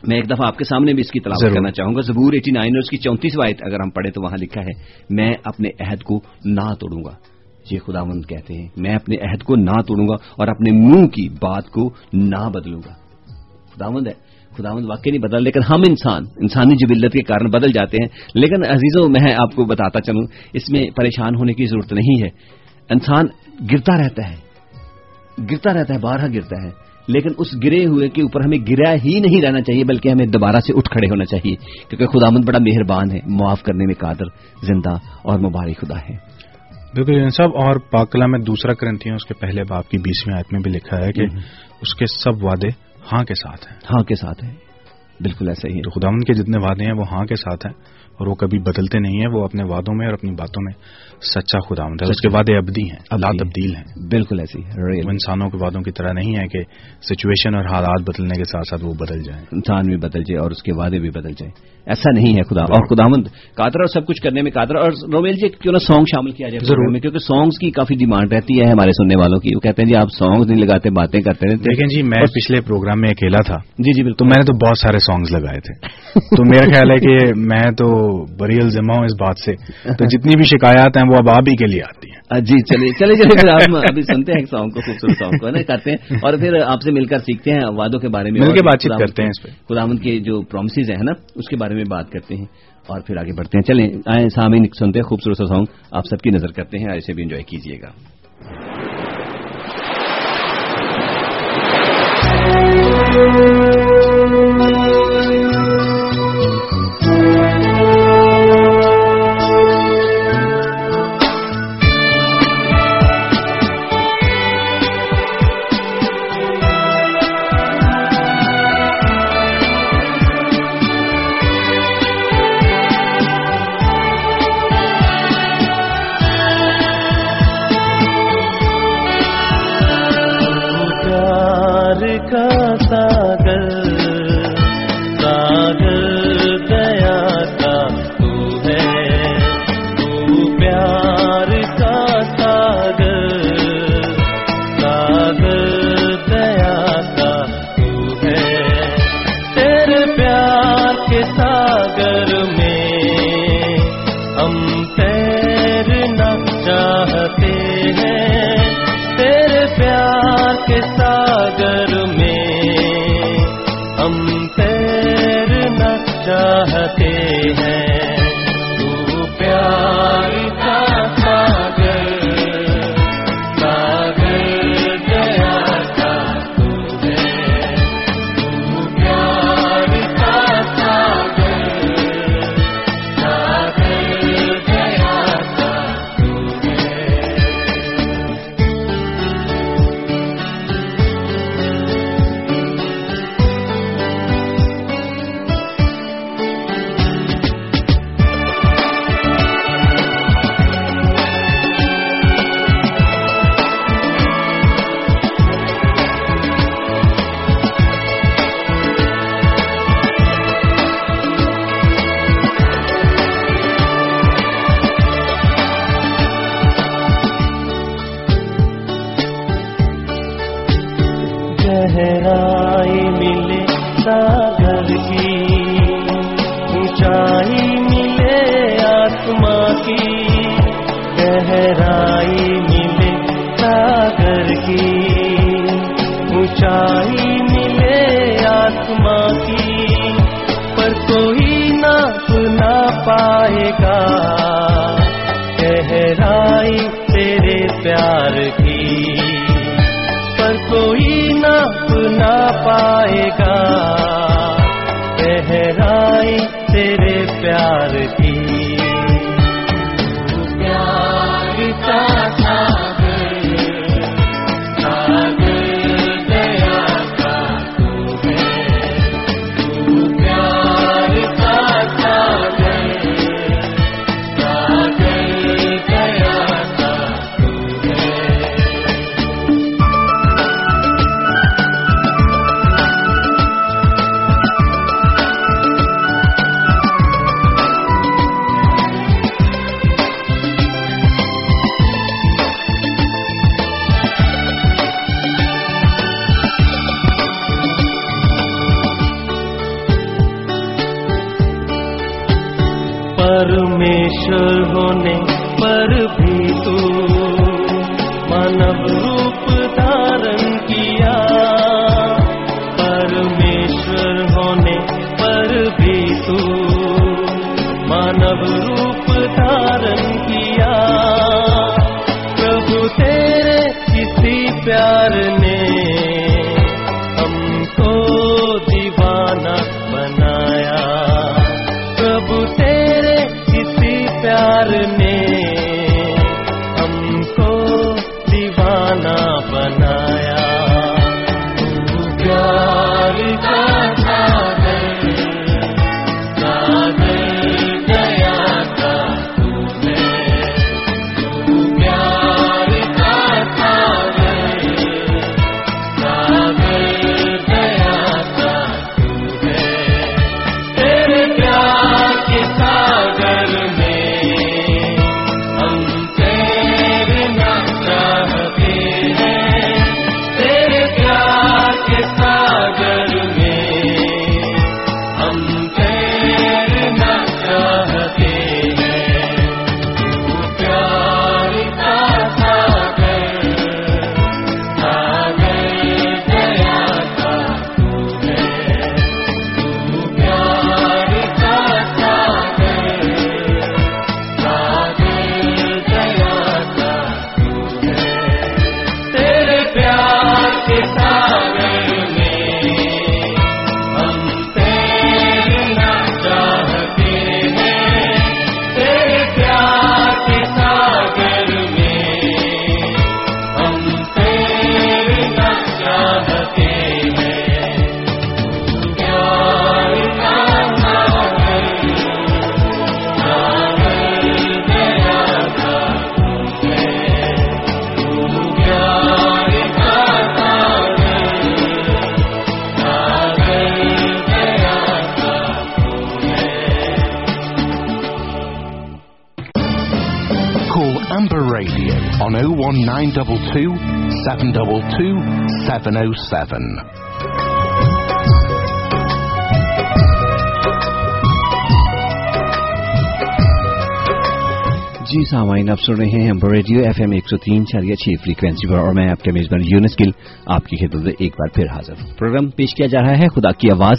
میں ایک دفعہ آپ کے سامنے بھی اس کی تلاش کرنا چاہوں گا۔ زبور ایٹی نائن اور اس کی چونتیس وائٹ اگر ہم پڑھیں تو وہاں لکھا ہے میں اپنے عہد کو نہ توڑوں گا۔ جی یہ خدا مند کہتے ہیں، میں اپنے عہد کو نہ توڑوں گا اور اپنے منہ کی بات کو نہ بدلوں گا۔ خداوند ہے خدا مند واقعی نہیں بدل، لیکن ہم انسان، انسانی جبلت کے کارن بدل جاتے ہیں۔ لیکن عزیزوں، میں آپ کو بتاتا چلوں، اس میں پریشان ہونے کی ضرورت نہیں ہے۔ انسان گرتا رہتا ہے، گرتا رہتا ہے بارہ گرتا ہے۔ لیکن اس گرے ہوئے کے اوپر ہمیں گرا ہی نہیں رہنا چاہیے، بلکہ ہمیں دوبارہ سے اٹھ کھڑے ہونا چاہیے۔ کیونکہ خدا مند بڑا مہربان ہے، معاف کرنے میں قادر، زندہ اور مبارک خدا ہے۔ بالکل صاحب اور پاکلا میں دوسرا کرنتی ہے اس کے پہلے باپ کی بیسویں آیت میں بھی لکھا ہے کہ اس کے سب وعدے ہاں کے ساتھ ہیں۔ ہاں کے ساتھ ہیں۔ بالکل ایسا ہی۔ خدا کے جتنے وعدے ہیں وہ ہاں کے ساتھ ہیں اور وہ کبھی بدلتے نہیں ہیں وہ اپنے وعدوں میں اور اپنی باتوں میں سچا خدا ہے۔ اس کے وعدے ابدی ہیں اللہ تبدیل ہیں۔ بالکل ایسی وہ انسانوں کے وعدوں کی طرح نہیں ہے کہ سچویشن اور حالات بدلنے کے ساتھ ساتھ وہ بدل جائیں۔ انسان بھی بدل جائے اور اس کے وعدے بھی بدل جائیں۔ ایسا نہیں ہے خدا۔ اور خدا مند قادر اور سب کچھ کرنے میں قادر۔ اور رومیل جی کیوں نہ سانگ شامل کیا جائے ضرور۔ میں؟ کیونکہ سانگس کی کافی ڈیمانڈ رہتی ہے ہمارے سننے والوں کی۔ وہ کہتے ہیں جی آپ سانگز نہیں لگاتے باتیں کرتے رہتے لیکن جی میں پچھلے پروگرام میں اکیلا تھا۔ جی جی بالکل۔ میں نے تو بہت سارے سانگز لگائے تھے۔ تو میرا خیال ہے کہ میں تو بری الزما ہوں اس بات سے۔ تو جتنی بھی شکایات ہیں وہ اب آپ ہی کے لیے آتی ہیں۔ جی چلیے چلے چلے پھر آپ ابھی سنتے ہیں سانگ کو خوبصورت سانگ کو کرتے ہیں۔ اور پھر آپ سے مل کر سیکھتے ہیں وعدوں کے بارے میں مل کے بات چیت کرتے ہیں خدا مند کے جو پرومسز ہیں نا؟ اس کے بارے میں بات کرتے ہیں اور پھر آگے بڑھتے ہیں۔ چلیں آئیں سامعین سنتے ہیں خوبصورت سانگ آپ سب کی نظر کرتے ہیں اسے بھی انجوائے کیجیے گا۔ thank you Amber Radio on 01922 722 707. جی سامعین، آپ سن رہے ہیں ریڈیو ایف ایم ایک سو تین چار اچھی فریکوینسی پر، اور میں آپ کے میزبان یونس گل، آپ کی خدمت میں ایک بار پھر حاضر ہوں۔ پروگرام پیش کیا جا رہا ہے، خدا کی آواز۔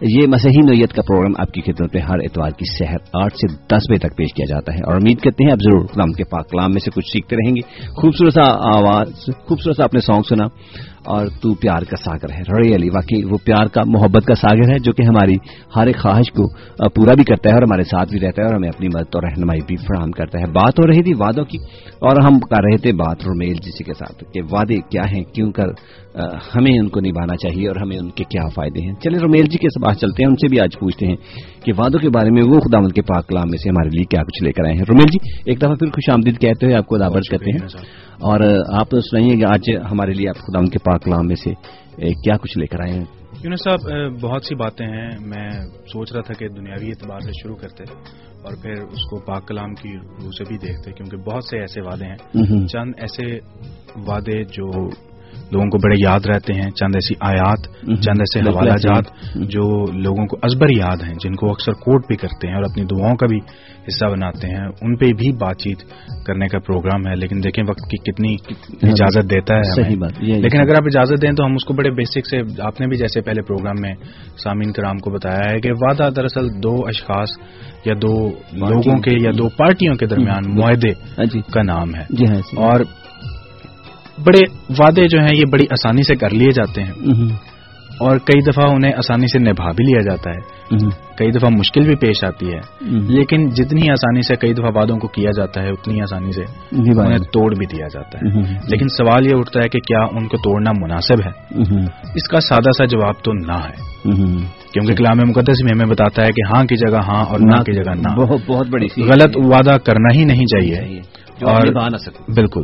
یہ مسیحی نوعیت کا پروگرام آپ کی خدمت میں ہر اتوار کی صحت آٹھ سے دس بجے تک پیش کیا جاتا ہے۔ اور امید کرتے ہیں آپ ضرور کلام کے پاک کلام میں سے کچھ سیکھتے رہیں گے۔ خوبصورت سا آواز، خوبصورت سا آپ نے سانگ سنا۔ اور تو پیار کا ساگر ہے۔ ریئلی واقعی وہ پیار کا، محبت کا ساگر ہے جو کہ ہماری ہر ایک خواہش کو پورا بھی کرتا ہے اور ہمارے ساتھ بھی رہتا ہے اور ہمیں اپنی مدد اور رہنمائی بھی فراہم کرتا ہے۔ بات ہو رہی تھی وعدوں کی اور ہم کر رہے تھے بات رومیل جسی کے ساتھ کہ وعدے کیا ہیں، کیوں کر ہمیں ان کو نبھانا چاہیے اور ہمیں ان کے کیا فائدے ہیں۔ چلے رومیل جی کے پاس چلتے ہیں ان سے بھی آج پوچھتے ہیں کہ وعدوں کے بارے میں وہ خدا کے پاک کلام میں سے ہمارے لیے کیا کچھ لے کر آئے ہیں۔ رومیل جی ایک دفعہ پھر خوش آمدید کہتے ہوئے آپ کو دعوت کرتے ہیں۔ اور آپ تو سنائیے کہ آج ہمارے لیے آپ خدا کے پاک کلام میں سے کیا کچھ لے کر آئے ہیں؟ یونس صاحب بہت سی باتیں ہیں۔ میں سوچ رہا تھا کہ دنیاوی اعتبار سے شروع کرتے اور پھر اس کو پاک کلام کی روح سے بھی دیکھتے کیونکہ بہت سے ایسے وعدے ہیں۔ چند ایسے وعدے جو لوگوں کو بڑے یاد رہتے ہیں چند ایسی آیات چند ایسے حوالہ جات جو لوگوں کو ازبر یاد ہیں جن کو اکثر کوٹ بھی کرتے ہیں اور اپنی دعاؤں کا بھی حصہ بناتے ہیں۔ ان پہ بھی بات چیت کرنے کا پروگرام ہے لیکن دیکھیں وقت کی کتنی اجازت دیتا ہے صحیح بات لیکن اگر آپ اجازت دیں تو ہم اس کو بڑے بیسک سے آپ نے بھی جیسے پہلے پروگرام میں سامعین کرام کو بتایا ہے کہ وعدہ دراصل دو اشخاص یا دو لوگوں کے یا دو پارٹیوں کے درمیان معاہدے ہاں جی۔ کا نام ہے۔ جی ہاں اور بڑے وعدے جو ہیں یہ بڑی آسانی سے کر لیے جاتے ہیں۔ اور کئی دفعہ انہیں آسانی سے نبھا بھی لیا جاتا ہے۔ کئی دفعہ مشکل بھی پیش آتی ہے۔ لیکن جتنی آسانی سے کئی دفعہ وعدوں کو کیا جاتا ہے اتنی آسانی سے انہیں توڑ بھی دیا جاتا ہے۔ لیکن سوال یہ اٹھتا ہے کہ کیا ان کو توڑنا مناسب ہے؟ اس کا سادہ سا جواب تو نہ ہے۔ کیونکہ کلام مقدس میں ہمیں بتاتا ہے کہ ہاں کی جگہ ہاں اور نہ کی جگہ نہ۔ بہت بڑی غلط وعدہ کرنا ہی نہیں چاہیے۔ اور بالکل۔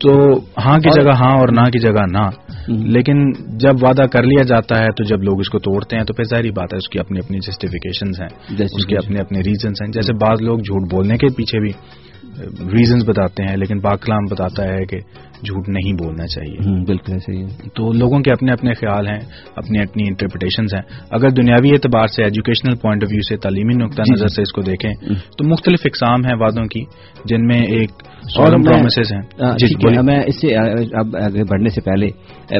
تو ہاں کی جگہ ہاں اور نہ کی جگہ نہ۔ لیکن جب وعدہ کر لیا جاتا ہے تو جب لوگ اس کو توڑتے ہیں تو پھر ظاہری بات ہے اس کی اپنی اپنی جسٹیفیکیشن ہیں اس کے اپنے اپنے ریزنس ہیں۔ جیسے بعض لوگ جھوٹ بولنے کے پیچھے بھی ریزنز بتاتے ہیں لیکن پاکلام بتاتا ہے کہ جھوٹ نہیں بولنا چاہیے۔ بالکل صحیح تو لوگوں کے اپنے اپنے خیال ہیں اپنی اپنی انٹرپریٹیشن ہیں۔ اگر دنیاوی اعتبار سے ایجوکیشنل پوائنٹ آف ویو سے تعلیمی نقطہ جی، نظر جی۔ سے اس کو دیکھیں تو مختلف اقسام ہیں وعدوں کی جن میں ایک اور پرومسز ہیں۔ جی میں اس سے اب آگے بڑھنے سے پہلے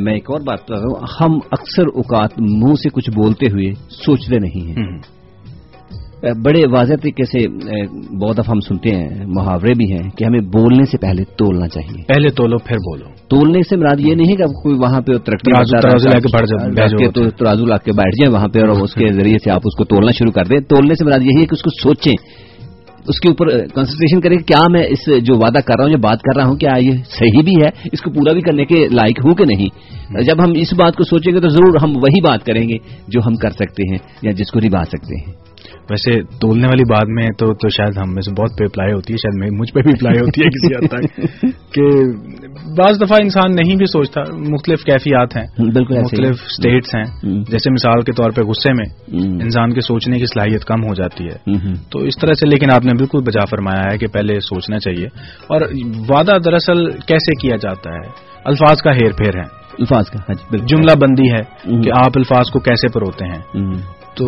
میں ایک اور بات کر رہا ہوں۔ ہم اکثر اوقات منہ سے کچھ بولتے ہوئے سوچتے نہیں ہیں۔ بڑے واضح طریقے سے بہت دفعہ ہم سنتے ہیں محاورے بھی ہیں کہ ہمیں بولنے سے پہلے تولنا چاہیے۔ پہلے تولو پھر بولو۔ تولنے سے مراد یہ نہیں کہ کوئی وہاں پہ ترقی تو ترازو لا کے بیٹھ جائیں وہاں پہ اور اس کے ذریعے سے آپ اس کو تولنا شروع کر دیں۔ تولنے سے مراد یہی ہے کہ اس کو سوچیں۔ اس کے اوپر کنسنٹریشن کریں کہ کیا میں اس جو وعدہ کر رہا ہوں جو بات کر رہا ہوں کیا یہ صحیح بھی ہے؟ اس کو پورا بھی کرنے کے لائق ہوں کہ نہیں؟ جب ہم اس بات کو سوچیں گے تو ضرور ہم وہی بات کریں گے جو ہم کر سکتے ہیں یا جس کو نبھا سکتے ہیں۔ ویسے تولنے والی بات میں تو تو شاید ہم میں سے بہت پہ اپلائی ہوتی ہے شاید مجھ پہ بھی اپلائی ہوتی ہے کسی حد تک کہ بعض دفعہ انسان نہیں بھی سوچتا مختلف کیفیات ہیں بالکل مختلف اسٹیٹس ہیں۔ جیسے مثال کے طور پہ غصے میں انسان کے سوچنے کی صلاحیت کم ہو جاتی ہے۔ تو اس طرح سے لیکن آپ نے بالکل بجا فرمایا ہے کہ پہلے سوچنا چاہیے۔ اور وعدہ دراصل کیسے کیا جاتا ہے؟ الفاظ کا ہیر پھیر ہے۔ الفاظ کا ہاں جی، جملہ بندی ہے کہ آپ الفاظ کو کیسے پروتے ہیں۔ تو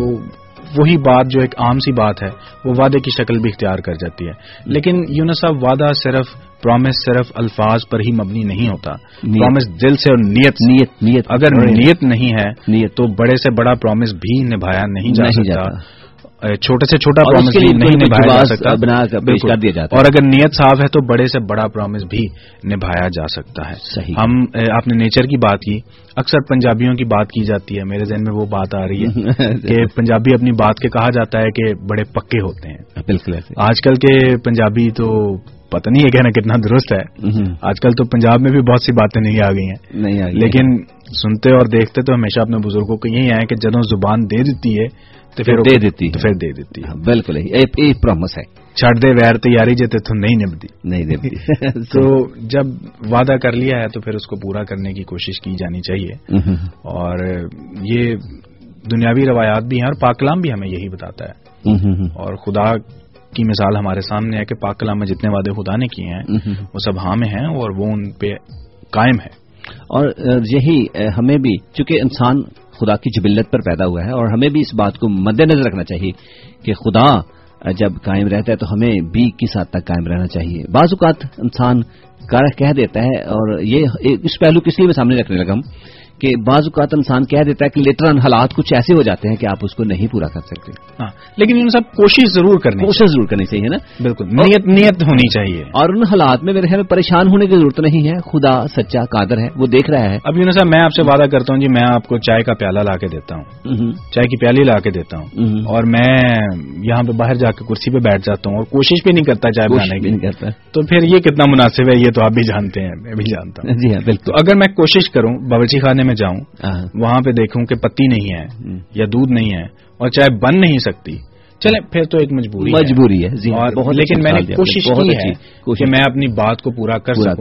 وہی بات جو ایک عام سی بات ہے وہ وعدے کی شکل بھی اختیار کر جاتی ہے۔ لیکن یونس صاحب وعدہ صرف پرومس صرف الفاظ پر ہی مبنی نہیں ہوتا۔ پرومس دل سے اور نیت نیت نیت۔ اگر نیت نہیں ہے نیت۔ تو بڑے سے بڑا پرومس بھی نبھایا نہیں جا سکتا۔ چھوٹے سے چھوٹا پرومس بھی نہیں نبھایا جا سکتا۔ اور اگر نیت صاف ہے تو بڑے سے بڑا پرومس بھی نبھایا جا سکتا ہے۔ ہم آپ نے نیچر کی بات کی اکثر پنجابیوں کی بات کی جاتی ہے۔ میرے ذہن میں وہ بات آ رہی ہے کہ پنجابی اپنی بات کے کہا جاتا ہے کہ بڑے پکے ہوتے ہیں۔ بالکل۔ آج کل کے پنجابی تو پتہ نہیں ہے کہنا کتنا درست ہے۔ آج کل تو پنجاب میں بھی بہت سی باتیں نہیں آ گئی ہیں۔ لیکن سنتے اور دیکھتے تو ہمیشہ اپنے بزرگوں کو یہی آئے کہ جدوں زبان دے دیتی ہے تو پھر دے دیتی تو پھر دے دیتی ہاں، بالکل پرومس ہے۔ چھڑ دے ویر تیاری جتے تو نہیں نبتی نہیں نبتی تو جب وعدہ کر لیا ہے تو پھر اس کو پورا کرنے کی کوشش کی جانی چاہیے۔ اور یہ دنیاوی روایات بھی ہیں اور پاکلام بھی ہمیں یہی بتاتا ہے۔ اور خدا کی مثال ہمارے سامنے ہے کہ پاکلام میں جتنے وعدے خدا نے کیے ہیں وہ سب ہاں میں ہیں اور وہ ان پہ قائم ہے اور یہی ہمیں بھی چونکہ انسان خدا کی جبلت پر پیدا ہوا ہے اور ہمیں بھی اس بات کو مد نظر رکھنا چاہیے کہ خدا جب قائم رہتا ہے تو ہمیں بھی کس حد تک قائم رہنا چاہیے۔ بعض اوقات انسان کہہ دیتا ہے اور یہ اس پہلو کس لیے میں سامنے رکھنے لگا ہوں؟ کہ بعض اوقات انسان کہہ دیتا ہے کہ لیٹر حالات کچھ ایسے ہو جاتے ہیں کہ آپ اس کو نہیں پورا کر سکتے۔ ہاں لیکن ان سب کوشش ضرور کرنی کوشش ضرور کرنی چاہیے نا؟ بالکل نیت نیت ہونی چاہیے۔ اور ان حالات میں میرے خیال میں پریشان ہونے کی ضرورت نہیں ہے۔ خدا سچا قادر ہے وہ دیکھ رہا ہے۔ اب یوں صاحب میں آپ سے وعدہ کرتا ہوں جی میں آپ کو چائے کا پیالہ لا کے دیتا ہوں۔ چائے کی پیالی لا کے دیتا ہوں۔ اور میں یہاں پہ باہر جا کے کرسی پہ بیٹھ جاتا ہوں اور کوشش بھی نہیں کرتا چائے بنانے کی۔ کرتا۔ تو پھر یہ کتنا مناسب ہے یہ تو آپ بھی جانتے ہیں میں بھی جانتا ہوں۔ جی ہاں بالکل۔ اگر میں کوشش کروں باورچی خانے میں جاؤں وہاں پہ دیکھوں کہ پتی نہیں ہے یا دودھ نہیں ہے اور چائے بن نہیں سکتی۔ چلے پھر تو ایک مجبوری۔ مجبوری ہے۔ جی لیکن میں نے کوشش کی ہے کہ میں اپنی بات کو پورا کر سکوں۔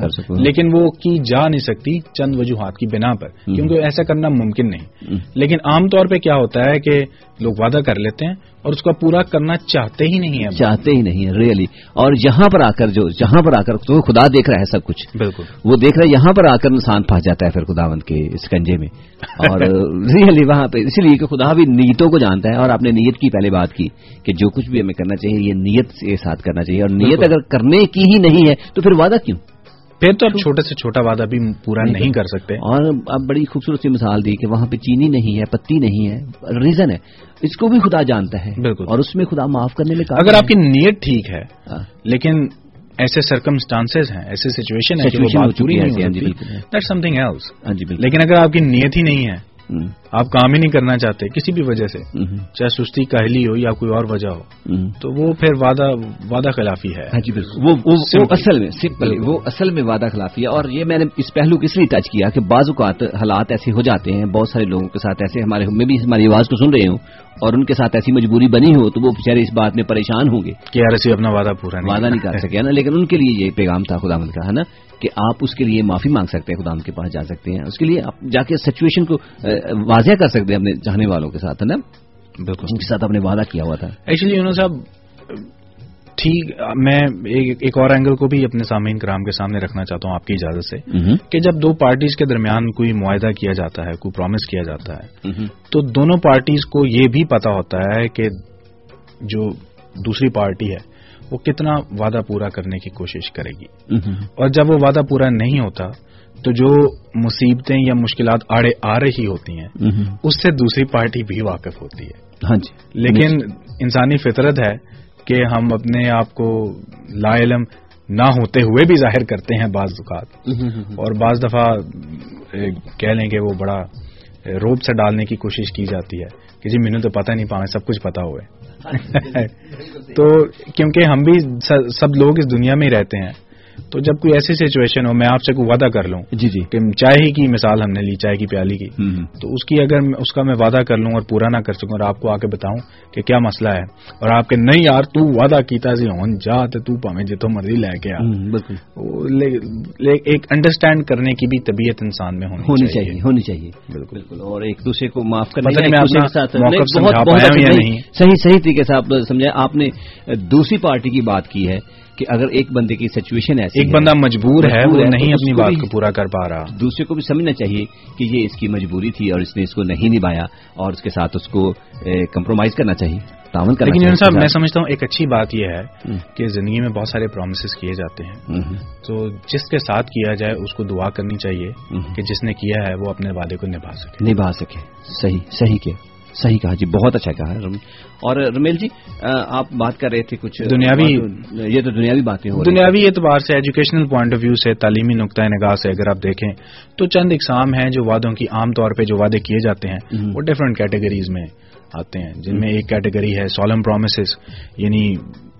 لیکن وہ کی جا نہیں سکتی چند وجوہات کی بنا پر کیونکہ ایسا کرنا ممکن نہیں۔ لیکن عام طور پہ کیا ہوتا ہے کہ لوگ وعدہ کر لیتے ہیں اور اس کا پورا کرنا چاہتے ہی نہیں ہے چاہتے ہی نہیں ہے ریئلی اور یہاں پر آ کر جو جہاں پر آ کر تو خدا دیکھ رہا ہے سب کچھ۔ بالکل۔ وہ دیکھ رہا ہے یہاں پر آ کر انسان پھنس جاتا ہے پھر خداوند کے اس کنجے میں۔ اور ریئلی وہاں پہ اسی لیے کہ خدا بھی نیتوں کو جانتا ہے اور آپ نے نیت کی پہلے بات کی کہ جو کچھ بھی ہمیں کرنا چاہیے یہ نیت کے ساتھ کرنا چاہیے۔ اور نیت۔ اگر کرنے کی ہی نہیں ہے تو پھر وعدہ کیوں؟ پھر تو اب چھوٹے سے چھوٹا وعدہ بھی پورا نہیں کر سکتے اور اب بڑی خوبصورت سی مثال دی کہ وہاں پہ چینی نہیں ہے پتی نہیں ہے ریزن ہے اس کو بھی خدا جانتا ہے بالکل۔ اور اس میں خدا معاف کرنے میں اگر آپ۔ کی نیت ٹھیک ہے ہاں۔ لیکن ایسے سرکمسٹانسز ہیں ایسے سچویشن ہے ہاں جی، ہوتی بالکل ہے۔ دیٹ سم تھنگ ایلس ہاں جی لیکن اگر آپ کی نیت ہی نہیں ہے آپ کام ہی نہیں کرنا چاہتے کسی بھی وجہ سے۔ چاہے سستی کاہلی ہو یا کوئی اور وجہ ہو۔ تو وہ پھر وعدہ وعدہ خلافی ہے۔ ہاں جی. اصل میں سمپل وہ اصل میں وعدہ خلافی ہے۔ اور یہ میں نے اس پہلو کو اس لیے ٹچ کیا کہ بعض اوقات حالات ایسے ہو جاتے ہیں بہت سارے لوگوں کے ساتھ ایسے ہمارے میں بھی ہماری آواز کو سن رہے ہوں۔ اور ان کے ساتھ ایسی مجبوری بنی ہو تو وہ بےچارے اس بات میں پریشان ہوں گے کہ یار اپنا وعدہ پورا نہیں وعدہ نہیں کر سکے نا؟ لیکن ان کے لیے یہ پیغام تھا خدا کا ہے نا؟ کہ آپ اس کے لیے معافی مانگ سکتے ہیں خدا کے پاس جا سکتے ہیں۔ اس کے لیے آپ جا کے سچویشن کو واضح کر سکتے ہیں اپنے چاہنے والوں کے ساتھ ہے نا؟ بالکل۔ ان کے ساتھ آپ نے وعدہ کیا ہوا تھا۔ ایکچولی انہوں صاحب ٹھیک میں ایک اور اینگل کو بھی اپنے سامعین کرام کے سامنے رکھنا چاہتا ہوں آپ کی اجازت سے کہ جب دو پارٹیز کے درمیان کوئی معاہدہ کیا جاتا ہے کوئی پرومس کیا جاتا ہے تو دونوں پارٹیز کو یہ بھی پتا ہوتا ہے کہ جو دوسری پارٹی ہے وہ کتنا وعدہ پورا کرنے کی کوشش کرے گی۔ اور جب وہ وعدہ پورا نہیں ہوتا تو جو مصیبتیں یا مشکلات آڑے آ رہی ہوتی ہیں۔ اس سے دوسری پارٹی بھی واقف ہوتی ہے۔ ہاں جی۔ لیکن انسانی فطرت ہے کہ ہم اپنے آپ کو لا علم نہ ہوتے ہوئے بھی ظاہر کرتے ہیں بعض اوقات۔ اور بعض دفعہ کہہ لیں کہ وہ بڑا روب سے ڈالنے کی کوشش کی جاتی ہے۔ کہ جی مینو تو پتہ نہیں پاؤں سب کچھ پتا ہوئے۔ تو کیونکہ ہم بھی سب لوگ اس دنیا میں ہی رہتے ہیں۔ تو جب کوئی ایسی سچویشن ہو میں آپ سے کوئی وعدہ کر لوں جی جی۔ کہ چائے ہی کی مثال ہم نے لی چائے کی پیالی کی۔ تو اس کی اگر اس کا میں وعدہ کر لوں اور پورا نہ کر سکوں اور آپ کو آ کے بتاؤں کہ کیا مسئلہ ہے۔ اور آپ کے نہیں یار تو وعدہ کیتا سی ہون جا تے تو پاویں جتوں مرضی لے کے آ۔ ایک انڈرسٹینڈ کرنے کی بھی طبیعت انسان میں ہونی, ہونی چاہیے۔ ہونی چاہیے۔ بالکل۔ اور ایک دوسرے کو معاف کرنے؟ صحیح صحیح طریقے سے آپ سمجھا آپ نے دوسری پارٹی کی بات کی ہے۔ کہ اگر ایک بندے کی سچویشن ایسی ایک بندہ مجبور ہے وہ نہیں اپنی بات کو پورا کر پا رہا۔ دوسرے کو بھی سمجھنا چاہیے کہ یہ اس کی مجبوری تھی اور اس نے اس کو نہیں نبھایا اور اس کے ساتھ اس کو کمپرومائز کرنا چاہیے تعاون کرنا لیکن صاحب میں۔ سمجھتا ہوں ایک اچھی بات یہ ہے کہ زندگی میں بہت سارے پرومسز کیے جاتے ہیں۔ تو جس کے ساتھ کیا جائے اس کو دعا کرنی چاہیے۔ کہ جس نے کیا ہے وہ اپنے وعدے کو نبھا سکے۔ نبھا سکے۔ صحیح صحیح کیا صحیح کہا جی بہت اچھا کہا اور رمیل جی آپ بات کر رہے تھے کچھ دنیاوی- یہ تو دنیاوی باتیں ہو۔ دنیاوی اعتبار سے ایجوکیشنل پوائنٹ آف ویو سے تعلیمی نقطۂ نگاہ سے اگر آپ دیکھیں تو چند اقسام ہیں جو وعدوں کی عام طور پہ جو وعدے کیے جاتے ہیں۔ وہ ڈفرینٹ کیٹیگریز میں آتے ہیں جن میں ایک کیٹیگری ہے سولم پرومسز یعنی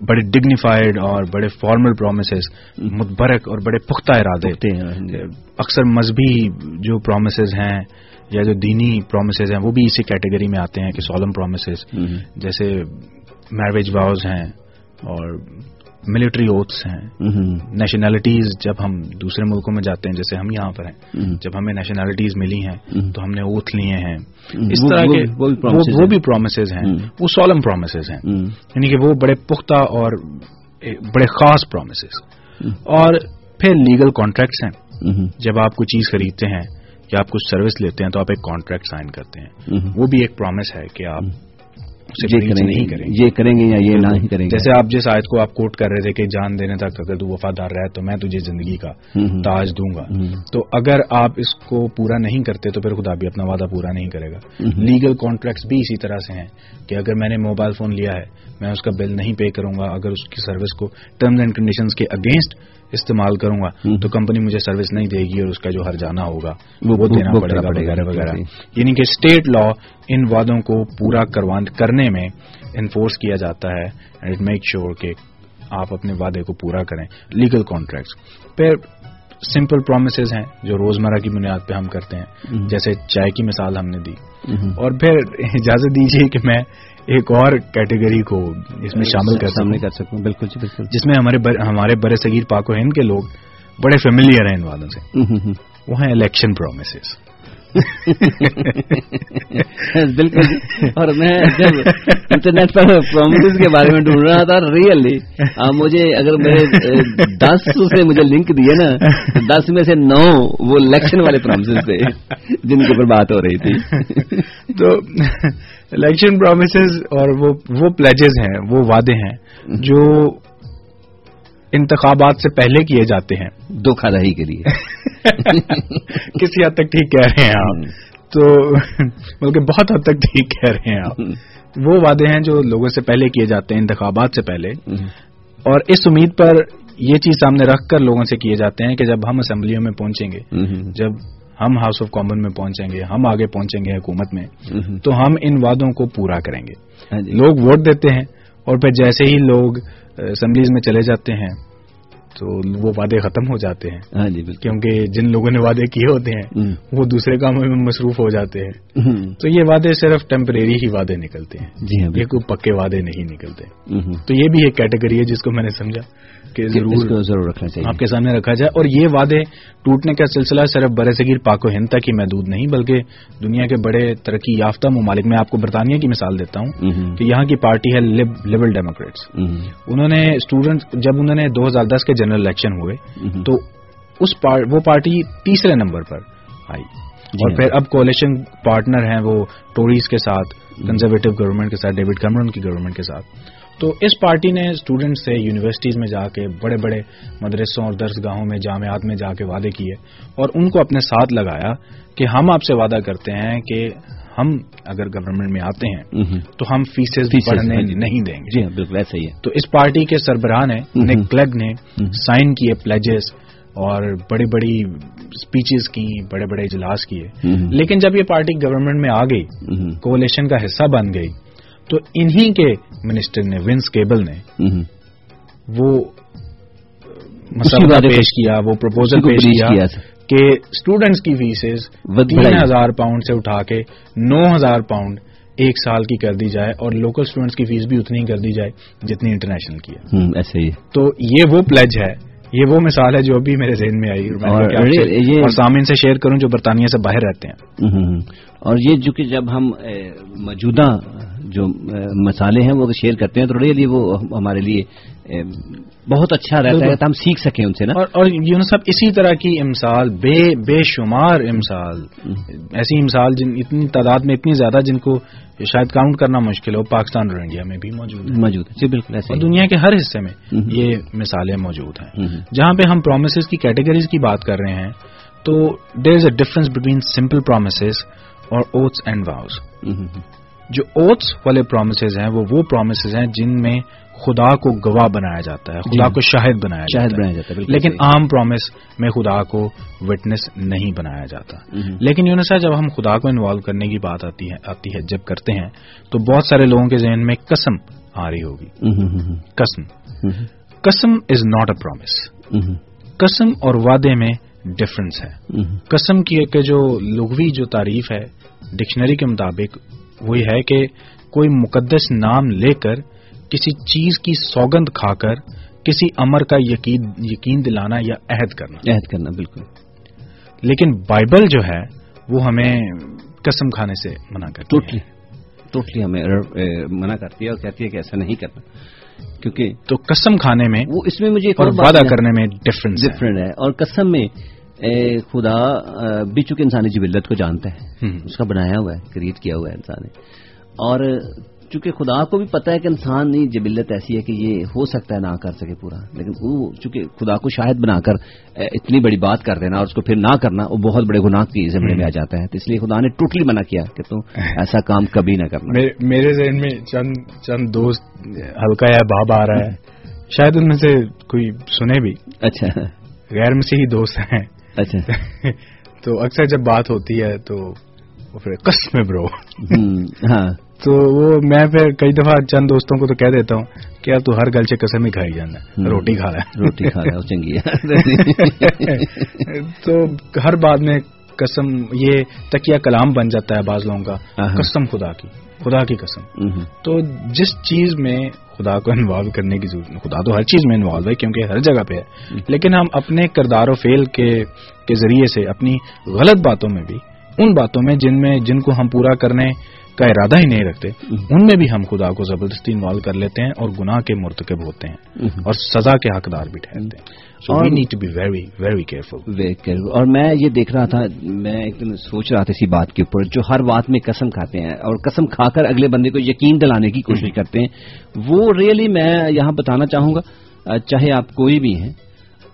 بڑے ڈگنیفائڈ اور بڑے فارمل پرومسز متبرک اور بڑے پختہ ارادے ہوتے ہیں اکثر مذہبی جو پرومسز ہیں یا جو دینی پرومسز ہیں وہ بھی اسی کیٹیگری میں آتے ہیں کہ سولم پرومسز جیسے میرج واؤز ہیں اور ملٹری اوتھس ہیں۔ نیشنلٹیز جب ہم دوسرے ملکوں میں جاتے ہیں جیسے ہم یہاں پر ہیں جب ہمیں نیشنلٹیز ملی ہیں۔ تو ہم نے اوتھ لیے ہیں۔ اس طرح کے وہ بھی پرومسز ہیں۔ وہ سولم پرومسز ہیں۔ یعنی کہ وہ بڑے پختہ اور بڑے خاص پرومسز اور پھر لیگل کانٹریکٹس ہیں۔ جب آپ کوئی چیز خریدتے ہیں یا آپ کچھ سروس لیتے ہیں تو آپ ایک کانٹریکٹ سائن کرتے ہیں۔ وہ بھی ایک پرومس ہے کہ آپ نہیں گے کریں گے۔ یہ کریں گے یا یہ نہیں کریں گے۔ جیسے آپ جس آیت کو آپ کوٹ کر رہے تھے کہ جان دینے تک اگر تو وفادار رہے تو میں تجھے زندگی کا تاج دوں گا۔ تو اگر آپ اس کو پورا نہیں کرتے تو پھر خدا بھی اپنا وعدہ پورا نہیں کرے گا۔ لیگل کانٹریکٹس بھی اسی طرح سے ہیں کہ اگر میں نے موبائل فون لیا ہے میں اس کا بل نہیں پے کروں گا اگر اس کی سروس کو ٹرمز اینڈ کنڈیشنز کے اگینسٹ استعمال کروں گا۔ تو کمپنی مجھے سروس نہیں دے گی اور اس کا جو ہر جانا ہوگا وہ- دینا پڑے گا وغیرہ۔ وغیرہ یعنی کہ اسٹیٹ لا ان وعدوں کو پورا کرنے میں انفورس کیا جاتا ہے اینڈ اٹ میک شیور کہ آپ اپنے وعدے کو پورا کریں۔ لیگل کانٹریکٹس پھر سمپل پرومسز ہیں جو روزمرہ کی بنیاد پہ ہم کرتے ہیں۔ جیسے چائے کی مثال ہم نے دی۔ اور پھر اجازت دیجیے کہ میں ایک اور کیٹیگری کو اس میں شامل کر سامنے کر سکوں بالکل جی بالکل۔ جس میں ہمارے بر ہمارے برے صغیر پاک و ہند کے لوگ بڑے فیملیئر ہیں ان والوں سے۔ وہ ہیں الیکشن پرومسز بالکل اور میں جب انٹرنیٹ پر پرومس کے بارے میں ڈھونڈ رہا تھا ریئلی مجھے اگر میرے دس سے مجھے لنک دیے نا، دس میں سے نو وہ الیکشن والے پرومس تھے، جن کے اوپر بات ہو رہی تھی۔ تو الیکشن پرومسز اور وہ پلیجز ہیں، وہ وعدے ہیں، جو انتخابات سے پہلے کیے جاتے ہیں۔ دھوکھا دہی کے لیے۔ کسی حد تک ٹھیک کہہ رہے ہیں آپ۔ تو بلکہ بہت حد تک ٹھیک کہہ رہے ہیں آپ۔ وہ وعدے ہیں جو لوگوں سے پہلے کیے جاتے ہیں انتخابات سے پہلے۔ اور اس امید پر یہ چیز سامنے رکھ کر لوگوں سے کیے جاتے ہیں کہ جب ہم اسمبلیوں میں پہنچیں گے جب ہم ہاؤس آف کامن میں پہنچیں گے ہم آگے پہنچیں گے حکومت میں تو ہم ان وعدوں کو پورا کریں گے۔ ہاں جی۔ لوگ ووٹ دیتے ہیں اور پھر جیسے ہی لوگ اسمبلیز میں چلے جاتے ہیں تو وہ وعدے ختم ہو جاتے ہیں۔ ہاں جی کیونکہ جن لوگوں نے وعدے کیے ہوتے ہیں۔ وہ دوسرے کاموں میں مصروف ہو جاتے ہیں۔ تو یہ وعدے صرف ٹیمپریری ہی وعدے نکلتے ہیں۔ جی ہاں یہ کوئی پکے وعدے نہیں نکلتے۔ تو یہ بھی ایک کیٹیگری ہے جس کو میں نے سمجھا۔ کہ اس ضرور ضرور رکھنا چاہیے آپ کے سامنے رکھا جائے اور یہ وعدے ٹوٹنے کا سلسلہ صرف بر صغیر پاک و ہند تک ہی محدود نہیں بلکہ دنیا کے بڑے ترقی یافتہ ممالک میں آپ کو برطانیہ کی مثال دیتا ہوں۔ کہ یہاں کی پارٹی ہے لبرل ڈیموکریٹس ہوں۔ انہوں نے اسٹوڈنٹ جب انہوں نے دو ہزار دس کے جنرل الیکشن ہوئے۔ تو اس پار وہ پارٹی تیسرے نمبر پر آئی جی اور۔ پھر اب کولیشن پارٹنر ہیں وہ ٹوریز کے ساتھ کنزرویٹو گورنمنٹ کے ساتھ ڈیوڈ کیمرون کی گورنمنٹ کے ساتھ تو اس پارٹی نے اسٹوڈنٹ سے یونیورسٹیز میں جا کے بڑے بڑے مدرسوں اور درس گاہوں میں جامعات میں جا کے وعدے کیے اور ان کو اپنے ساتھ لگایا کہ ہم آپ سے وعدہ کرتے ہیں کہ ہم اگر گورنمنٹ میں آتے ہیں۔ تو ہم فیسز بڑھنے ہاں جی۔ نہیں دیں گے جی ہاں بالکل ایسا ہی ہے تو اس پارٹی کے سربراہ نے۔ نک کلیگ نے۔ سائن کیے پلیجز اور بڑی بڑی اسپیچز کی بڑے بڑے اجلاس کیے۔ لیکن جب یہ پارٹی گورنمنٹ میں آ گئی۔ کولیشن کا حصہ بن گئی تو انہی کے منسٹر نے ونس کیبل نے۔ وہ مسئلہ پیش کیا وہ پروپوزل پیش کیا۔ کہ اسٹوڈنٹس کی فیسز تین۔ ہزار پاؤنڈ سے اٹھا کے نو ہزار پاؤنڈ ایک سال کی کر دی جائے اور لوکل اسٹوڈنٹس کی فیس بھی اتنی ہی کر دی جائے جتنی انٹرنیشنل کی ہے ایسے ہی تو یہ وہ پلیج ہے یہ وہ مثال ہے جو ابھی میرے ذہن میں آئی اور سامعین سے شیئر کروں جو برطانیہ سے باہر رہتے ہیں۔ اور یہ جو کہ جب ہم موجودہ جو مسالے ہیں وہ شیئر کرتے ہیں تو ریئلی وہ ہم- ہمارے لیے بہت اچھا رہتا ہے ہم سیکھ سکیں ان سے نا۔ اور اور یونس صاحب اسی طرح کی امثال بے بے شمار امثال۔ ایسی امثال جن اتنی تعداد میں اتنی زیادہ جن کو شاید کاؤنٹ کرنا مشکل ہو پاکستان اور انڈیا میں بھی موجود ہے موجود ہے جی بالکل ایسے دنیا کے ہر حصے میں۔ یہ مثالیں موجود ہیں۔ جہاں پہ ہم پرومسز کی کیٹیگریز کی بات کر رہے ہیں تو there is a difference between simple promises اور اوتس اینڈ واؤز۔ جو اوتس والے پرومسز ہیں وہ وہ پرومسز ہیں جن میں خدا کو گواہ بنایا جاتا ہے خدا جی۔ کو شاہد بنایا شاہد جاتا بنایا جاتا ہے لیکن۔ عام پرومس میں خدا کو وٹنس نہیں بنایا جاتا۔ لیکن یونسا جب ہم خدا کو انوالو کرنے کی بات آتی ہے آتی ہے جب کرتے ہیں تو بہت سارے لوگوں کے ذہن میں قسم آ رہی ہوگی۔ قسم۔ قسم از ناٹ اے پرومس قسم اور وعدے میں ڈفرنس ہے۔ قسم کی کہ جو لغوی جو تعریف ہے ڈکشنری کے مطابق وہی ہے کہ کوئی مقدس نام لے کر کسی چیز کی سوگند کھا کر کسی امر کا یقین یقین دلانا یا عہد کرنا۔ عہد کرنا بالکل۔ لیکن بائبل جو ہے وہ ہمیں قسم کھانے سے منع کرتی ٹوٹلی ٹوٹلی ہمیں منع کرتی ہے اور کہتی ہے کہ ایسا نہیں کرنا۔ کیونکہ تو قسم کھانے میں وہ اس میں مجھے اور وعدہ کرنے میں ڈفرنس ڈفرینٹ ہے۔ اور قسم میں خدا بھی چونکہ انسانی جبلت کو جانتا ہے۔ اس کا بنایا ہوا ہے کریٹ کیا ہوا ہے انسان نے۔ اور چونکہ خدا کو بھی پتا ہے کہ انسانی جبلت ایسی ہے کہ یہ ہو سکتا ہے نہ کر سکے پورا۔ لیکن وہ چونکہ خدا کو شاہد بنا کر اتنی بڑی بات کر دینا اور اس کو پھر نہ کرنا وہ بہت بڑے گناہ کی زمرے میں آ جاتا ہے۔ تو اس لیے خدا نے ٹوٹلی منع کیا کہ تم ایسا کام کبھی نہ کرنا۔ میرے- ذہن میں چند چند دوست ہلکا یا باب آ رہا ہے۔ شاید ان میں سے کوئی سنے بھی۔ اچھا۔ غیر مسیحی دوست ہیں۔ اچھا۔ تو اکثر جب بات ہوتی ہے تو وہ پھر قسم برو۔ ہاں۔ تو وہ میں پھر کئی دفعہ چند دوستوں کو تو کہہ دیتا ہوں کہ یار تو ہر گل سے قسم ہی کھائی جانا ہے روٹی کھا رہا ہے۔ روٹی کھا رہا ہے چنگی تو ہر بات میں قسم یہ تکیہ کلام بن جاتا ہے بعض لوگوں کا۔ قسم خدا کی خدا کی قسم۔ تو جس چیز میں خدا کو انوالو کرنے کی ضرورت خدا تو ہر چیز میں انوالو ہے کیونکہ ہر جگہ پہ ہے۔ لیکن ہم اپنے کردار و فیل کے کے ذریعے سے اپنی غلط باتوں میں بھی ان باتوں میں جن میں جن کو ہم پورا کرنے کا ارادہ ہی نہیں رکھتے ان میں بھی ہم خدا کو زبردستی انوالو کر لیتے ہیں اور گناہ کے مرتکب ہوتے ہیں اور سزا کے حقدار بھی ٹھہرتے ہیں۔ اور- need to be very very careful Very careful. اور میں یہ دیکھ رہا تھا میں ایک دن سوچ رہا تھا اسی بات کے اوپر جو ہر بات میں قسم کھاتے ہیں اور قسم کھا کر اگلے بندے کو یقین دلانے کی کوشش کرتے ہیں وہ ریئلی میں یہاں بتانا چاہوں گا اہ، چاہے آپ کوئی بھی ہیں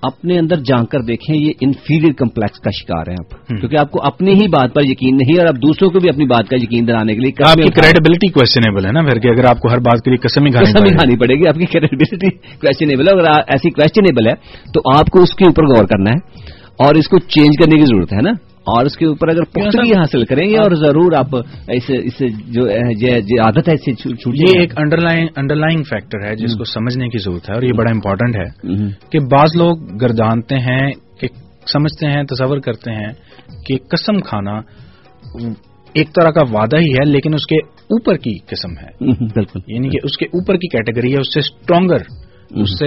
اپنے اندر جان کر دیکھیں یہ انفیریئر کمپلیکس کا شکار ہیں آپ۔ کیونکہ آپ کو اپنی ہی بات پر یقین نہیں اور آپ دوسروں کو بھی اپنی بات کا یقین دلانے کے لیے آپ کی کریڈیبلٹی کوشچنیبل ہے نا پھر کہ اگر آپ کو ہر بات کے لیے قسم ہی کھانی پڑے۔ گی۔ آپ کی کریڈیبلٹی کوشچنیبل ہے۔ اگر ایسی کوشچنیبل ہے تو آپ کو اس کے اوپر غور کرنا ہے اور اس کو چینج کرنے کی ضرورت ہے نا۔ اور اس کے اوپر اگر پختگی حاصل کریں گے اور ضرور آپ اس اس سے جو عادت ہے اس سے چھو- چھوٹیے یہ ایک انڈر لائن فیکٹر ہے جس کو سمجھنے کی ضرورت ہے اور یہ بڑا امپورٹنٹ ہے کہ بعض لوگ گردانتے ہیں کہ سمجھتے ہیں تصور کرتے ہیں کہ قسم کھانا ایک طرح کا وعدہ ہی ہے لیکن اس کے اوپر کی قسم ہے۔ بالکل۔ یعنی کہ اس کے اوپر کی کیٹیگری ہے اس سے اسٹرانگر اس سے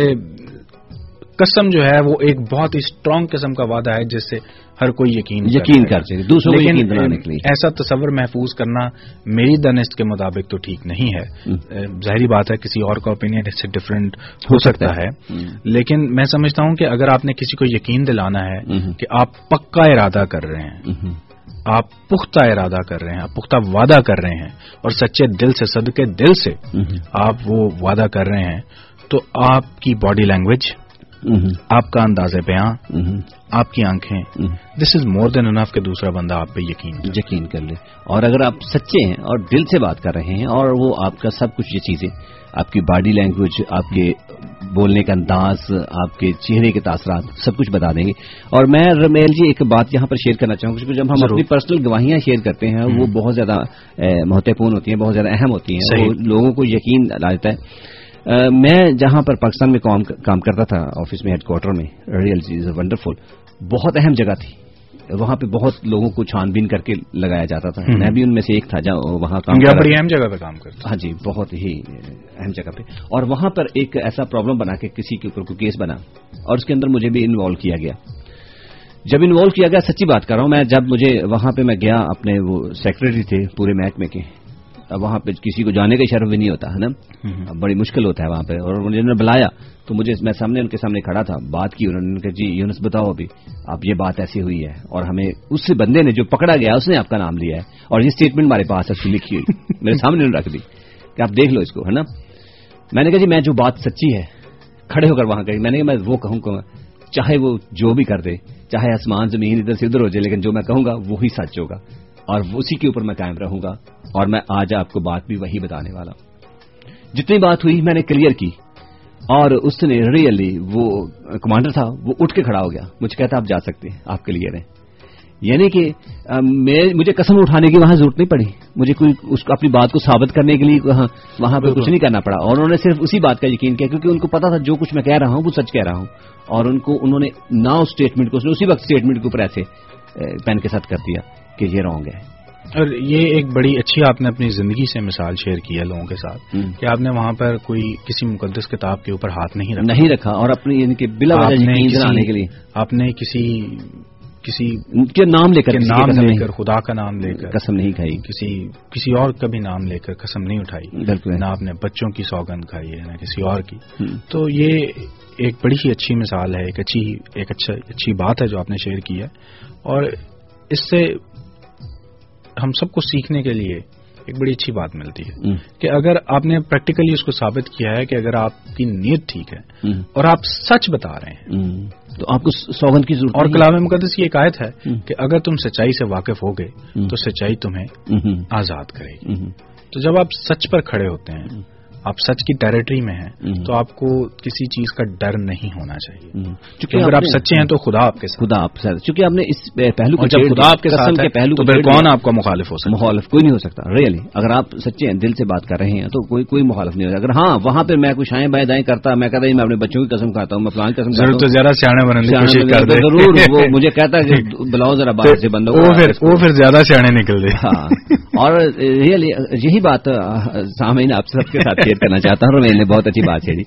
قسم جو ہے وہ ایک بہت ہی اسٹرانگ قسم کا وعدہ ہے جس سے ہر کوئی یقین یقین۔ کر سکے دوسروں کو یقین دلانے کے لیے۔ ایسا تصور محفوظ کرنا میری دنست کے مطابق تو ٹھیک نہیں ہے۔ اہ، ظاہری بات ہے کسی اور کا اوپینین اس سے ڈفرینٹ ہو سکتا ہے۔ لیکن میں سمجھتا ہوں کہ اگر آپ نے کسی کو یقین دلانا ہے۔ کہ آپ پکا ارادہ کر رہے ہیں آپ پختہ ارادہ کر رہے ہیں آپ پختہ وعدہ کر رہے ہیں اور سچے دل سے صدقے دل سے آپ وہ وعدہ کر رہے ہیں تو آپ کی باڈی لینگویج آپ کا انداز بیاں ہوں، آپ کی آنکھیں۔ دس از مور دین انف کہ دوسرا بندہ آپ پہ یقین۔ یقین کر لے اور اگر آپ سچے ہیں اور دل سے بات کر رہے ہیں اور وہ آپ کا سب کچھ یہ چیزیں آپ کی باڈی لینگویج آپ کے بولنے کا انداز آپ کے چہرے کے تاثرات سب کچھ بتا دیں گے اور میں رمیل جی ایک بات یہاں پر شیئر کرنا چاہوں گا جب ہم۔ اپنی پرسنل گواہیاں شیئر کرتے ہیں وہ بہت زیادہ مہتوپورن ہوتی ہیں بہت زیادہ اہم ہوتی ہیں۔ وہ لوگوں کو یقین لا دیتا ہے میں جہاں پر پاکستان میں کام کام کرتا تھا آفس میں ہیڈ کوارٹر میں ریئل چیز ونڈرفل بہت اہم جگہ تھی۔ وہاں پہ بہت لوگوں کو چھان بین کر کے لگایا جاتا تھا۔ میں بھی ان میں سے ایک تھا جہاں وہاں کام کر بڑی۔ اہم جگہ پہ کام کرتے ہاں جی بہت ہی اہم جگہ پہ۔ اور وہاں پر ایک ایسا پرابلم بنا کہ کسی کے اوپر کوئی کیس بنا اور اس کے اندر مجھے بھی انوالو کیا گیا۔ جب انوالو کیا گیا سچی بات کر رہا ہوں میں جب مجھے وہاں پہ میں گیا اپنے وہ سیکرٹری تھے پورے محکمے کے وہاں پہ کسی کو جانے کا شرف بھی نہیں ہوتا ہے نا؟ بڑی مشکل ہوتا ہے وہاں پہ۔ اور انہوں نے بلایا تو مجھے میں سامنے ان کے سامنے کھڑا تھا بات کی انہوں نے کہا جی یونس بتاؤ ابھی اب یہ بات ایسی ہوئی ہے اور ہمیں اس بندے نے جو پکڑا گیا اس نے آپ کا نام لیا ہے اور یہ اسٹیٹمنٹ ہمارے پاس ہے اس کی لکھی ہوئی۔ میرے سامنے انہوں نے رکھ دی کہ آپ دیکھ لو اس کو ہے نا؟ میں نے کہا جی میں جو بات سچی ہے کھڑے ہو کر وہاں گئی میں نے کہا میں وہ کہوں گا چاہے وہ جو بھی کر دے چاہے آسمان زمین ادھر سے ادھر ہو جائے لیکن جو میں کہوں گا وہی سچ ہوگا۔ اور اسی کے اوپر میں قائم رہوں گا اور میں آج آپ کو بات بھی وہی بتانے والا ہوں۔ جتنی بات ہوئی میں نے کلیئر کی اور اس نے ریئلی وہ کمانڈر تھا وہ اٹھ کے کھڑا ہو گیا۔ مجھے کہتا آپ جا سکتے ہیں آپ کلیئر ہیں یعنی کہ مجھے قسم اٹھانے کی وہاں ضرورت نہیں پڑی۔ مجھے کوئی اس کو اپنی بات کو ثابت کرنے کے لیے وہاں وہاں پہ کچھ نہیں کرنا پڑا۔ اور انہوں نے صرف اسی بات کا یقین کیا کیونکہ ان کو پتا تھا جو کچھ میں کہہ رہا ہوں وہ سچ کہہ رہا ہوں۔ اور ان کو انہوں نے نہ اس اسٹیٹمنٹ کو اس نے اسی وقت اسٹیٹمنٹ کے اوپر ایسے پین کے ساتھ کر دیا۔ کہ یہ رانگ ہے اور یہ ایک بڑی اچھی آپ نے اپنی زندگی سے مثال شیئر کی ہے لوگوں کے ساتھ۔ کہ آپ نے وہاں پر کوئی کسی مقدس کتاب کے اوپر ہاتھ نہیں رکھا۔ نہیں رکھا اور اپنی یعنی کہ بلا کے لیے۔ آپ نے کسی کسی کے نام لے کر کے نام لے کر خدا کا نام لے کر۔ قسم نہیں کھائی۔ کسی کسی اور کا بھی نام لے کر قسم نہیں اٹھائی۔ بالکل۔ نہ آپ نے بچوں کی سوگند کھائی ہے نہ کسی اور کی۔ تو یہ ایک بڑی ہی اچھی مثال ہے ایک اچھی ایک اچھا اچھی بات ہے جو آپ نے شیئر کی ہے۔ اور اس سے ہم سب کو سیکھنے کے لیے ایک بڑی اچھی بات ملتی ہے۔ کہ اگر آپ نے پریکٹیکلی اس کو ثابت کیا ہے کہ اگر آپ کی نیت ٹھیک ہے۔ اور آپ سچ بتا رہے ہیں۔ تو آپ کو سوگند کی ضرورت اور کلام مقدس کی ایک آیت ہے۔ کہ اگر تم سچائی سے واقف ہو گئے۔ تو سچائی تمہیں۔ آزاد کرے گی۔ تو جب آپ سچ پر کھڑے ہوتے ہیں آپ سچ کی ٹیریٹری میں ہیں۔ تو آپ کو کسی چیز کا ڈر نہیں ہونا چاہیے۔ چونکہ اگر آپ سچے ہیں تو خدا آپ کے ساتھ۔ خدا آپ سے چونکہ آپ نے اس پہلو کو جب خدا آپ کے ساتھ ہے پہلو تو پھر کون۔ آپ کا مخالف ہو سکتا مخالف کوئی نہیں ہو سکتا۔ ریئلی اگر آپ سچے ہیں دل سے بات کر رہے ہیں تو کوئی کوئی مخالف نہیں ہو اگر ہاں وہاں پہ میں کچھ آئیں بائیں دائیں کرتا میں کہتا ہوں میں اپنے بچوں کی قسم کھاتا ہوں میں فلان قسم ضرور تو زیادہ سیاح ضرور وہ مجھے کہتا ہے کہ بلاؤ ذرا باہر سے پھر وہ پھر زیادہ سیاح نکل دے۔ ہاں۔ اور ریئلی یہی بات سامعین آپ سب کے ساتھ شیئر کرنا چاہتا ہوں اور میں نے بہت اچھی بات چھیڑی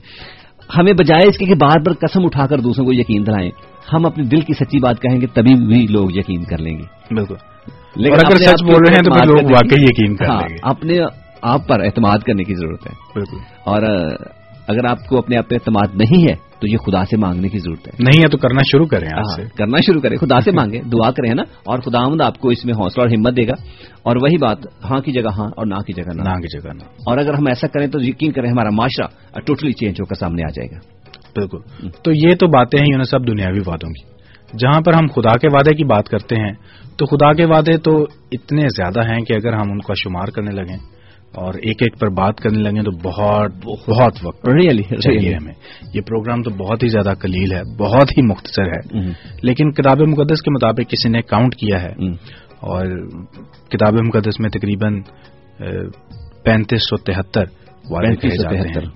ہمیں بجائے اس کے کہ بار بار قسم اٹھا کر دوسروں کو یقین دلائیں ہم اپنے دل کی سچی بات کہیں گے تبھی بھی لوگ یقین کر لیں گے۔ بالکل۔ لیکن اگر اپنے سچ بول رہے ہیں تو لوگ واقعی یقین کر ہاں، لیں گے۔ اپنے آپ پر اعتماد کرنے کی ضرورت ہے۔ بالکل۔ اور اگر آپ کو اپنے آپ پہ اعتماد نہیں ہے تو یہ خدا سے مانگنے کی ضرورت ہے۔ نہیں ہے تو کرنا شروع کریں ہاں، سے۔ کرنا شروع کریں خدا سے مانگیں دعا کریں نا؟ اور خدا آمد آپ کو اس میں حوصلہ اور ہمت دے گا۔ اور وہی بات ہاں کی جگہ ہاں اور نہ کی جگہ نہ۔ نہ کی جگہ نہ۔ اور اگر ہم ایسا کریں تو یقین کریں ہمارا معاشرہ ٹوٹلی چینج ہو کر سامنے آ جائے گا۔ بالکل۔ تو یہ تو باتیں ہیں یونس صاحب دنیاوی وعدوں کی۔ جہاں پر ہم خدا کے وعدے کی بات کرتے ہیں تو خدا کے وعدے تو اتنے زیادہ ہیں کہ اگر ہم ان کا شمار کرنے لگیں اور ایک ایک پر بات کرنے لگیں تو بہت بہت وقت ریئلی چاہیے ہمیں۔ یہ پروگرام تو بہت ہی زیادہ کلیل ہے بہت ہی مختصر ہے۔ لیکن کتاب مقدس کے مطابق کسی نے کاؤنٹ کیا ہے۔ اور کتاب مقدس میں تقریباً پینتیس سو تہتر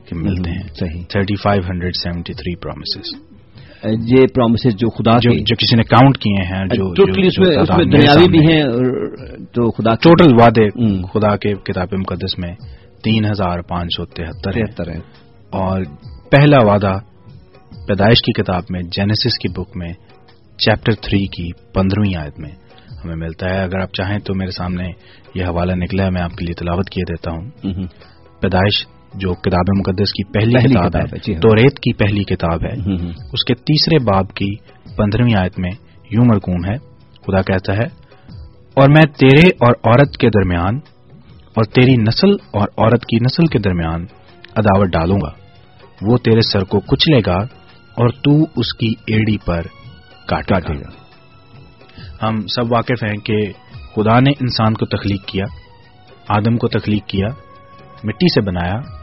کہ ملتے ہیں۔ Thirty five hundred seventy three promises. یہ پرومسز جو خدا جو جو کسی نے کاؤنٹ کیے ہیں جو اس جو میں اس میں دنیاوی بھی ہیں تو خدا ٹوٹل وعدے۔ خدا کے کتاب مقدس میں تین ہزار پانچ سو تہتر ہیں اور پہلا وعدہ پیدائش کی کتاب میں جینیسس کی بک میں چیپٹر تھری کی پندرہویں آیت میں ہمیں ملتا ہے۔ اگر آپ چاہیں تو میرے سامنے یہ حوالہ نکلا ہے میں آپ کے لیے تلاوت کیے دیتا ہوں۔ پیدائش جو کتاب مقدس کی پہلی, پہلی کتاب, کتاب ہے، جی ہاں۔ تو ریت کی پہلی کتاب ہے۔ اس کے تیسرے باب کی پندرہویں آیت میں یوں مرکوم ہے خدا کہتا ہے اور میں تیرے اور عورت کے درمیان اور تیری نسل اور عورت کی نسل کے درمیان عداوت ڈالوں گا وہ تیرے سر کو کچلے گا اور تو اس کی ایڑی پر کاٹے کاٹے گا ہم سب واقف ہیں کہ خدا نے انسان کو تخلیق کیا آدم کو تخلیق کیا مٹی سے بنایا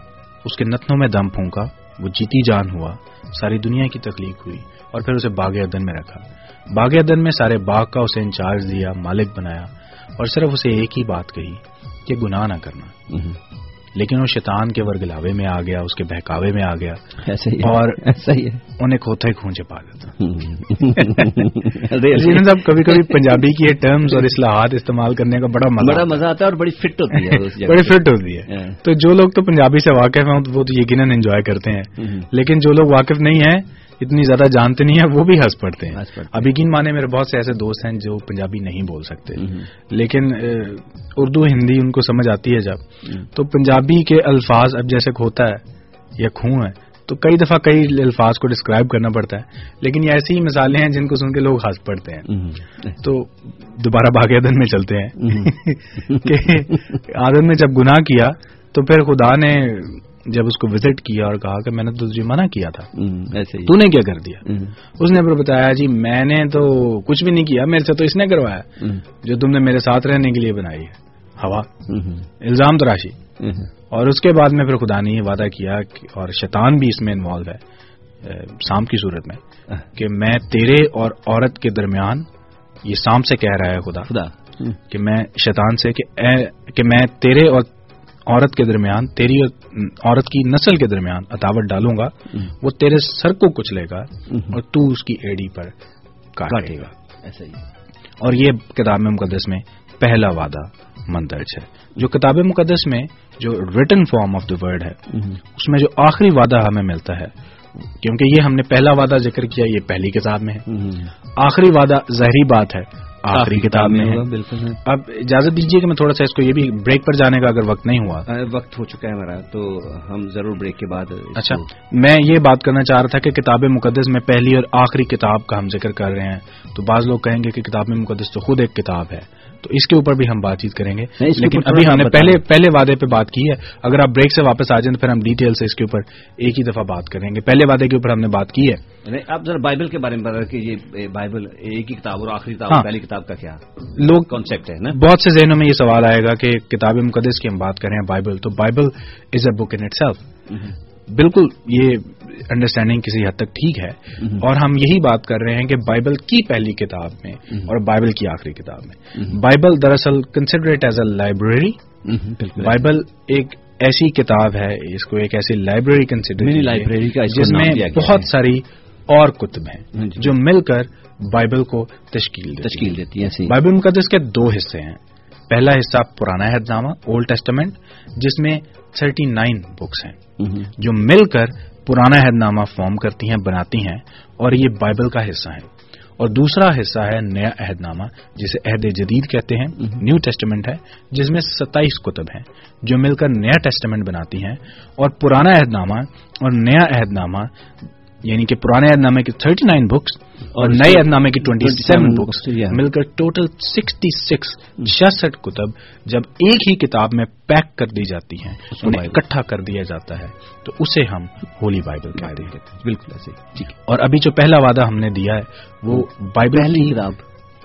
اس کے نتنوں میں دم پھونکا، وہ جیتی جان ہوا، ساری دنیا کی تخلیق ہوئی اور پھر اسے باغ عدن میں رکھا۔ باغ عدن میں سارے باغ کا اسے انچارج دیا، مالک بنایا اور صرف اسے ایک ہی بات کہی کہ گناہ نہ کرنا۔ لیکن وہ شیطان کے ورگلاوے میں آ گیا اس کے بہکاوے میں آ گیا ایسا ہی ہے اور ایسا ہی ہے انہیں کھوتے کھونچے پا دیتا کبھی کبھی پنجابی کی ٹرمز اور اصلاحات استعمال کرنے کا بڑا مزہ بڑا۔ مزہ آتا ہے اور بڑی فٹ ہوتی ہے بڑی۔ فٹ ہوتی ہے۔ تو جو لوگ تو پنجابی سے واقف ہیں وہ تو یقیناً انجوائے کرتے ہیں۔ لیکن جو لوگ واقف نہیں ہیں اتنی زیادہ جانتے نہیں ہیں وہ بھی ہنس پڑتے ہیں۔ اب یقین مانے میرے بہت سے ایسے دوست ہیں جو پنجابی نہیں بول سکتے۔ لیکن اردو ہندی ان کو سمجھ آتی ہے جب۔ تو پنجابی کے الفاظ اب جیسے کھوتا ہے یا کھوں ہے تو کئی دفعہ کئی الفاظ کو ڈسکرائب کرنا پڑتا ہے لیکن یہ ایسی ہی مثالیں ہیں جن کو سن کے لوگ ہنس پڑتے ہیں۔ تو دوبارہ باغ عدن میں چلتے ہیں کہ آدم نے جب گناہ کیا تو پھر خدا نے جب اس کو وزٹ کیا اور کہا کہ میں نے تو تجھے منع کیا تھا۔ ایسے تو نے کیا کر دیا۔ اس نے پھر بتایا جی میں نے تو کچھ بھی نہیں کیا میرے سے تو اس نے کروایا۔ جو تم نے میرے ساتھ رہنے کے لیے بنائی ہے ہوا۔ الزام تراشی۔ اور اس کے بعد میں پھر خدا نے یہ وعدہ کیا اور شیطان بھی اس میں انوالو ہے سام کی صورت میں کہ میں تیرے اور عورت کے درمیان یہ سام سے کہہ رہا ہے خدا خدا۔ کہ میں شیطان سے کہ اے کہ میں تیرے اور عورت کے درمیان تیری عورت کی نسل کے درمیان عداوت ڈالوں گا۔ وہ تیرے سر کو کچلے گا۔ اور تو اس کی ایڑی پر کاٹے گا گا ایسا ہی اور یہ کتاب مقدس میں پہلا وعدہ مندرج ہے جو کتاب مقدس میں جو written form of the word ہے۔ اس میں جو آخری وعدہ ہمیں ملتا ہے کیونکہ یہ ہم نے پہلا وعدہ ذکر کیا یہ پہلی کتاب میں ہے۔ آخری وعدہ ظاہری بات ہے آخری کتاب میں ہے۔ بالکل اب اجازت دیجیے کہ میں تھوڑا سا اس کو یہ بھی بریک پر جانے کا اگر وقت نہیں ہوا۔ وقت ہو چکا ہے ہمارا تو ہم ضرور بریک کے بعد اچھا میں یہ بات کرنا چاہ رہا تھا کہ کتاب مقدس میں پہلی اور آخری کتاب کا ہم ذکر کر رہے ہیں۔ تو بعض لوگ کہیں گے کہ کتاب مقدس تو خود ایک کتاب ہے۔ تو اس کے اوپر بھی ہم بات چیت کریں گے. لیکن ابھی ہم نے پہلے۔ پہلے وعدے پہ بات کی ہے. اگر آپ بریک سے واپس آ جائیں تو پھر ہم ڈیٹیل سے اس کے اوپر ایک ہی دفعہ بات کریں گے. پہلے وعدے کے اوپر ہم نے بات کی ہے. نہیں، آپ ذرا بائبل کے بارے میں بتا کہ یہ بائبل ایک ہی کتاب اور آخری کتاب ہاں۔ پہلی کتاب کا کیا لوگ کانسیپٹ ہے نا؟ بہت سے ذہنوں میں یہ سوال آئے گا کہ کتاب مقدس کی ہم بات کریں بائبل تو Bible is a book in itself بالکل یہ انڈرسٹینڈنگ کسی حد تک ٹھیک ہے۔ اور ہم یہی بات کر رہے ہیں کہ بائبل کی پہلی کتاب میں اور بائبل کی آخری کتاب میں۔ بائبل دراصل considered as a library Bible ایک ایسی کتاب ہے اس کو ایک ایسی لائبریری کنسیڈر لائبریری کا جس میں بہت۔ ساری اور کتب ہاں ہیں جی۔ جو مل کر بائبل کو تشکیل۔ تشکیل دیتی ہے بائبل مقدس کے دو حصے ہیں۔ پہلا حصہ پرانا عہد نامہ اولڈ ٹیسٹمنٹ جس میں 39 نائن بکس ہیں۔ جو مل کر پرانا عہد نامہ فارم کرتی ہیں، بناتی ہیں اور یہ بائبل کا حصہ ہے اور دوسرا حصہ ہے نیا عہد نامہ، جسے عہد جدید کہتے ہیں، نیو ٹیسٹمنٹ ہے، جس میں ستائیس کتب ہیں جو مل کر نیا ٹیسٹمنٹ بناتی ہیں۔ اور پرانا عہد نامہ اور نیا عہد نامہ یعنی کہ پرانے عہد نامے کی 39 نائن بکس اور نئے عہد نامے کی 27 27 بکس. مل کر ٹوٹل 66 چھسٹھ کتب جب ایک ہی کتاب میں پیک کر دی جاتی ہیں کو انہیں بائبل۔ اکٹھا کر دیا جاتا ہے تو اسے ہم ہولی بائبل کہتے ہیں۔ بالکل ایسے اور ابھی جو پہلا وعدہ ہم نے دیا ہے وہ بائبل کی کتاب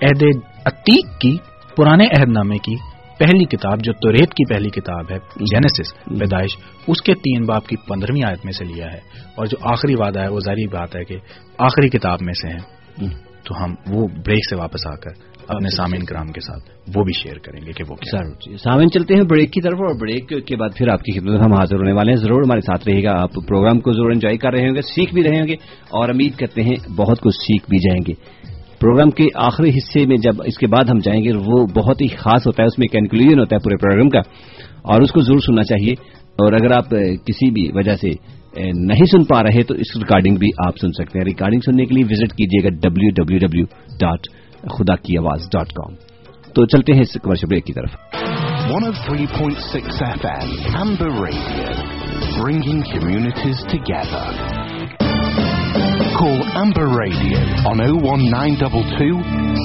عہد عتیق کی پرانے عہد نامے کی پہلی کتاب جو توریت کی پہلی کتاب ہے جینیسس پیدائش اس کے تین باپ کی پندرہویں آیت میں سے لیا ہے۔ اور جو آخری وعدہ ہے وہ ظاہری بات ہے کہ آخری کتاب میں سے ہے تو ہم وہ بریک سے واپس آ کر اپنے سامعین کرام کے ساتھ وہ بھی شیئر کریں گے کہ وہ ضرور جی۔ سامن چلتے ہیں بریک کی طرف اور بریک کے بعد پھر آپ کی خدمت ہم حاضر ہونے والے ہیں۔ ضرور ہمارے ساتھ رہے گا۔ آپ پروگرام کو ضرور انجوائے کر رہے ہوں گے سیکھ بھی رہے ہوں گے اور امید کرتے ہیں بہت کچھ سیکھ بھی جائیں گے۔ پروگرام کے آخری حصے میں جب اس کے بعد ہم جائیں گے وہ بہت ہی خاص ہوتا ہے اس میں کنکلوژن ہوتا ہے پورے پروگرام کا اور اس کو ضرور سننا چاہیے۔ اور اگر آپ کسی بھی وجہ سے نہیں سن پا رہے تو اس ریکارڈنگ بھی آپ سن سکتے ہیں۔ ریکارڈنگ سننے کے لیے وزٹ کیجیے گا ڈبلو ڈبلو ڈبلو ڈاٹ خدا کی آواز ڈاٹ کام تو چلتے ہیں اس کمرشل بریک کی طرف۔ 103.6 FM, Amber Radio, bringing communities together. Call Amber Radio on 01922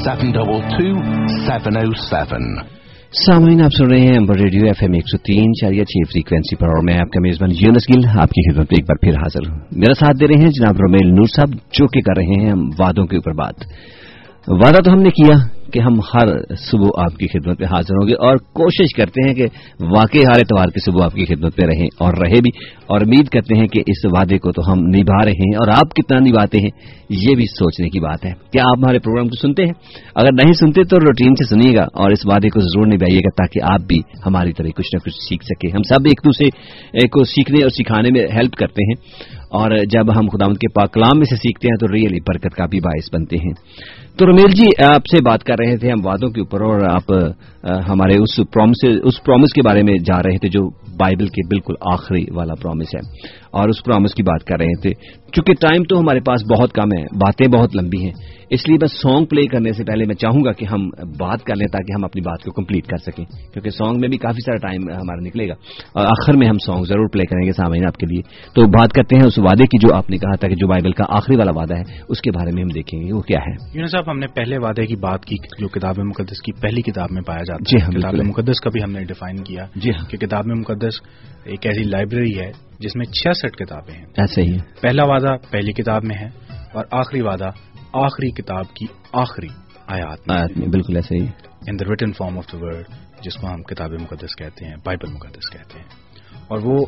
722 707. سامعین، آپ سن رہے ہیں امبر ریڈیو ایف ایم ایک سو تین چاریہ چھ فریکوینسی پر اور میں آپ کا میزبان یونس گل، آپ کی خدمت میں ایک بار پھر حاضر ہوں میرا ساتھ دے رہے ہیں جناب رومیل نور صاحب، جو کہ کر رہے ہیں ہم وعدوں کے اوپر بات وعدہ تو ہم نے کیا کہ ہم ہر صبح آپ کی خدمت میں حاضر ہوں گے اور کوشش کرتے ہیں کہ واقعی ہر اتوار کی صبح آپ کی خدمت میں رہیں اور رہے بھی اور امید کرتے ہیں کہ اس وعدے کو تو ہم نبھا رہے ہیں اور آپ کتنا نبھاتے ہیں یہ بھی سوچنے کی بات ہے۔ کیا آپ ہمارے پروگرام کو سنتے ہیں؟ اگر نہیں سنتے تو روٹین سے سنیے گا اور اس وعدے کو ضرور نبھائیے گا تاکہ آپ بھی ہماری طرح کچھ نہ کچھ سیکھ سکیں۔ ہم سب ایک دوسرے کو سیکھنے اور سکھانے میں ہیلپ کرتے ہیں اور جب ہم خداوند کے پاک کلام میں سے سیکھتے ہیں تو ریئلی برکت کا بھی باعث بنتے ہیں۔ تو رمیل جی آپ سے بات کر رہے تھے ہم وعدوں کے اوپر اور آپ ہمارے اس پرومس اس پرومس کے بارے میں جا رہے تھے جو بائبل کے بالکل آخری والا پرومس ہے۔ اور اس پرومس کی بات کر رہے تھے۔ چونکہ ٹائم تو ہمارے پاس بہت کم ہے باتیں بہت لمبی ہیں۔ اس لیے بس سانگ پلے کرنے سے پہلے میں چاہوں گا کہ ہم بات کر لیں تاکہ ہم اپنی بات کو کمپلیٹ کر سکیں۔ کیونکہ سانگ میں بھی کافی سارا ٹائم ہمارا نکلے گا۔ اور آخر میں ہم سانگ ضرور پلے کریں گے سامعین آپ کے لیے۔ تو بات کرتے ہیں اس وعدے کی جو آپ نے کہا تھا کہ جو بائبل کا آخری والا وعدہ ہے اس کے بارے میں ہم دیکھیں گے۔ وہ کیا ہے؟ یونس صاحب ہم نے پہلے وعدے کی بات کی جو کتاب مقدس کی پہلی کتاب میں پایا جاتا جی ہے۔ ہاں، کتاب۔ مقدس کا بھی ہم نے ڈیفائن کیا جی ہاں۔ کہ کتاب مقدس ایک ایسی لائبریری ہے جس میں چھیاسٹھ کتابیں ہیں۔ ایسے ہی پہلا وعدہ پہلی کتاب میں ہے اور آخری وعدہ آخری کتاب کی آخری آیات میں بالکل ایسے ہی۔ In the written form of the word جس کو ہم کتاب مقدس کہتے ہیں بائبل مقدس کہتے ہیں۔ اور وہ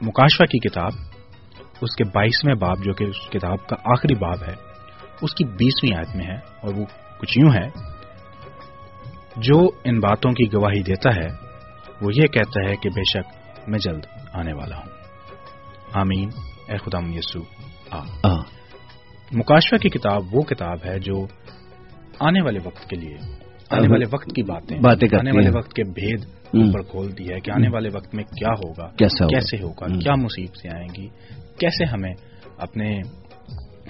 مکاشفہ کی کتاب اس کے بائیسویں باب جو کہ اس کتاب کا آخری باب ہے اس کی بیسویں آیت میں ہے۔ اور وہ کچھ یوں ہے جو ان باتوں کی گواہی دیتا ہے وہ یہ کہتا ہے کہ بے شک میں جلد آنے والا ہوں۔ آمین اے خدا یسو آ آ، مکاشفہ کی کتاب وہ کتاب ہے جو آنے والے وقت کے لیے آنے والے وقت کی باتیں باتیں آنے والے۔ وقت کے بھید ہم۔ اوپر کھولتی ہے کہ آنے والے وقت میں کیا ہوگا؟ کیسے ہوگا۔ کیا مصیبتیں آئیں گی کیسے ہمیں اپنے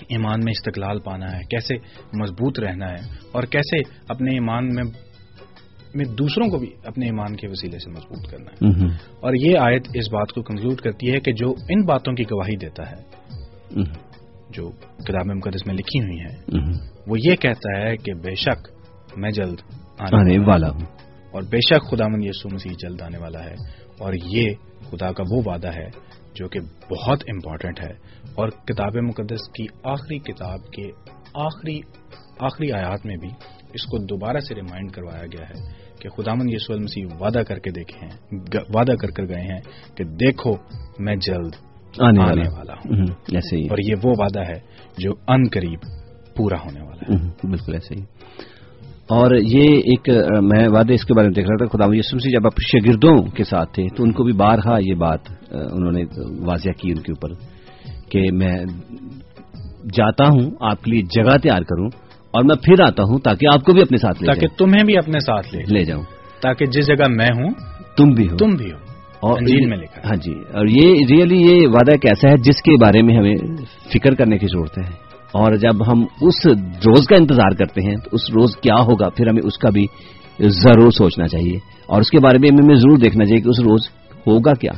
ایمان میں استقلال پانا ہے کیسے مضبوط رہنا ہے اور کیسے اپنے ایمان میں میں دوسروں کو بھی اپنے ایمان کے وسیلے سے مضبوط کرنا ہے۔ اور یہ آیت اس بات کو کنکلوڈ کرتی ہے کہ جو ان باتوں کی گواہی دیتا ہے جو کتاب مقدس میں لکھی ہوئی ہیں وہ یہ کہتا ہے کہ بے شک میں جلد آنے والا ہوں۔ اور بے شک خدا من یسو مسیح جلد آنے والا ہے۔ اور یہ خدا کا وہ وعدہ ہے جو کہ بہت امپورٹنٹ ہے۔ اور کتاب مقدس کی آخری کتاب کے آخری آخری آیات میں بھی اس کو دوبارہ سے ریمائنڈ کروایا گیا ہے کہ خدامن یسو المسیح وعدہ کر کے دیکھے ہیں وعدہ کر کر گئے ہیں کہ دیکھو میں جلد آنے, آنے والا ہوں۔ ایسے ہی۔ اور یہ وہ وعدہ ہے جو ان قریب پورا ہونے والا ہے۔ بالکل ایسے ہی۔ اور یہ ایک میں وعدے اس کے بارے میں دیکھ رہا تھا خدا یسم سے جب آپ شاگردوں کے ساتھ تھے تو ان کو بھی بارہا یہ بات انہوں نے واضح کی ان کے اوپر کہ میں جاتا ہوں آپ کے لیے جگہ تیار کروں اور میں پھر آتا ہوں تاکہ آپ کو بھی اپنے ساتھ لے تاکہ تمہیں بھی اپنے ساتھ لے لے جاؤں۔ تاکہ جس جگہ میں ہوں تم بھی ہو۔ تم بھی ہو۔ اور میں لکھا ہاں جی اور یہ ریئلی یہ وعدہ کیسا ہے جس کے بارے میں ہمیں فکر کرنے کی ضرورت ہے۔ اور جب ہم اس روز کا انتظار کرتے ہیں تو اس روز کیا ہوگا؟ پھر ہمیں اس کا بھی ضرور سوچنا چاہیے۔ اور اس کے بارے میں ہمیں ضرور دیکھنا چاہیے کہ اس روز ہوگا کیا۔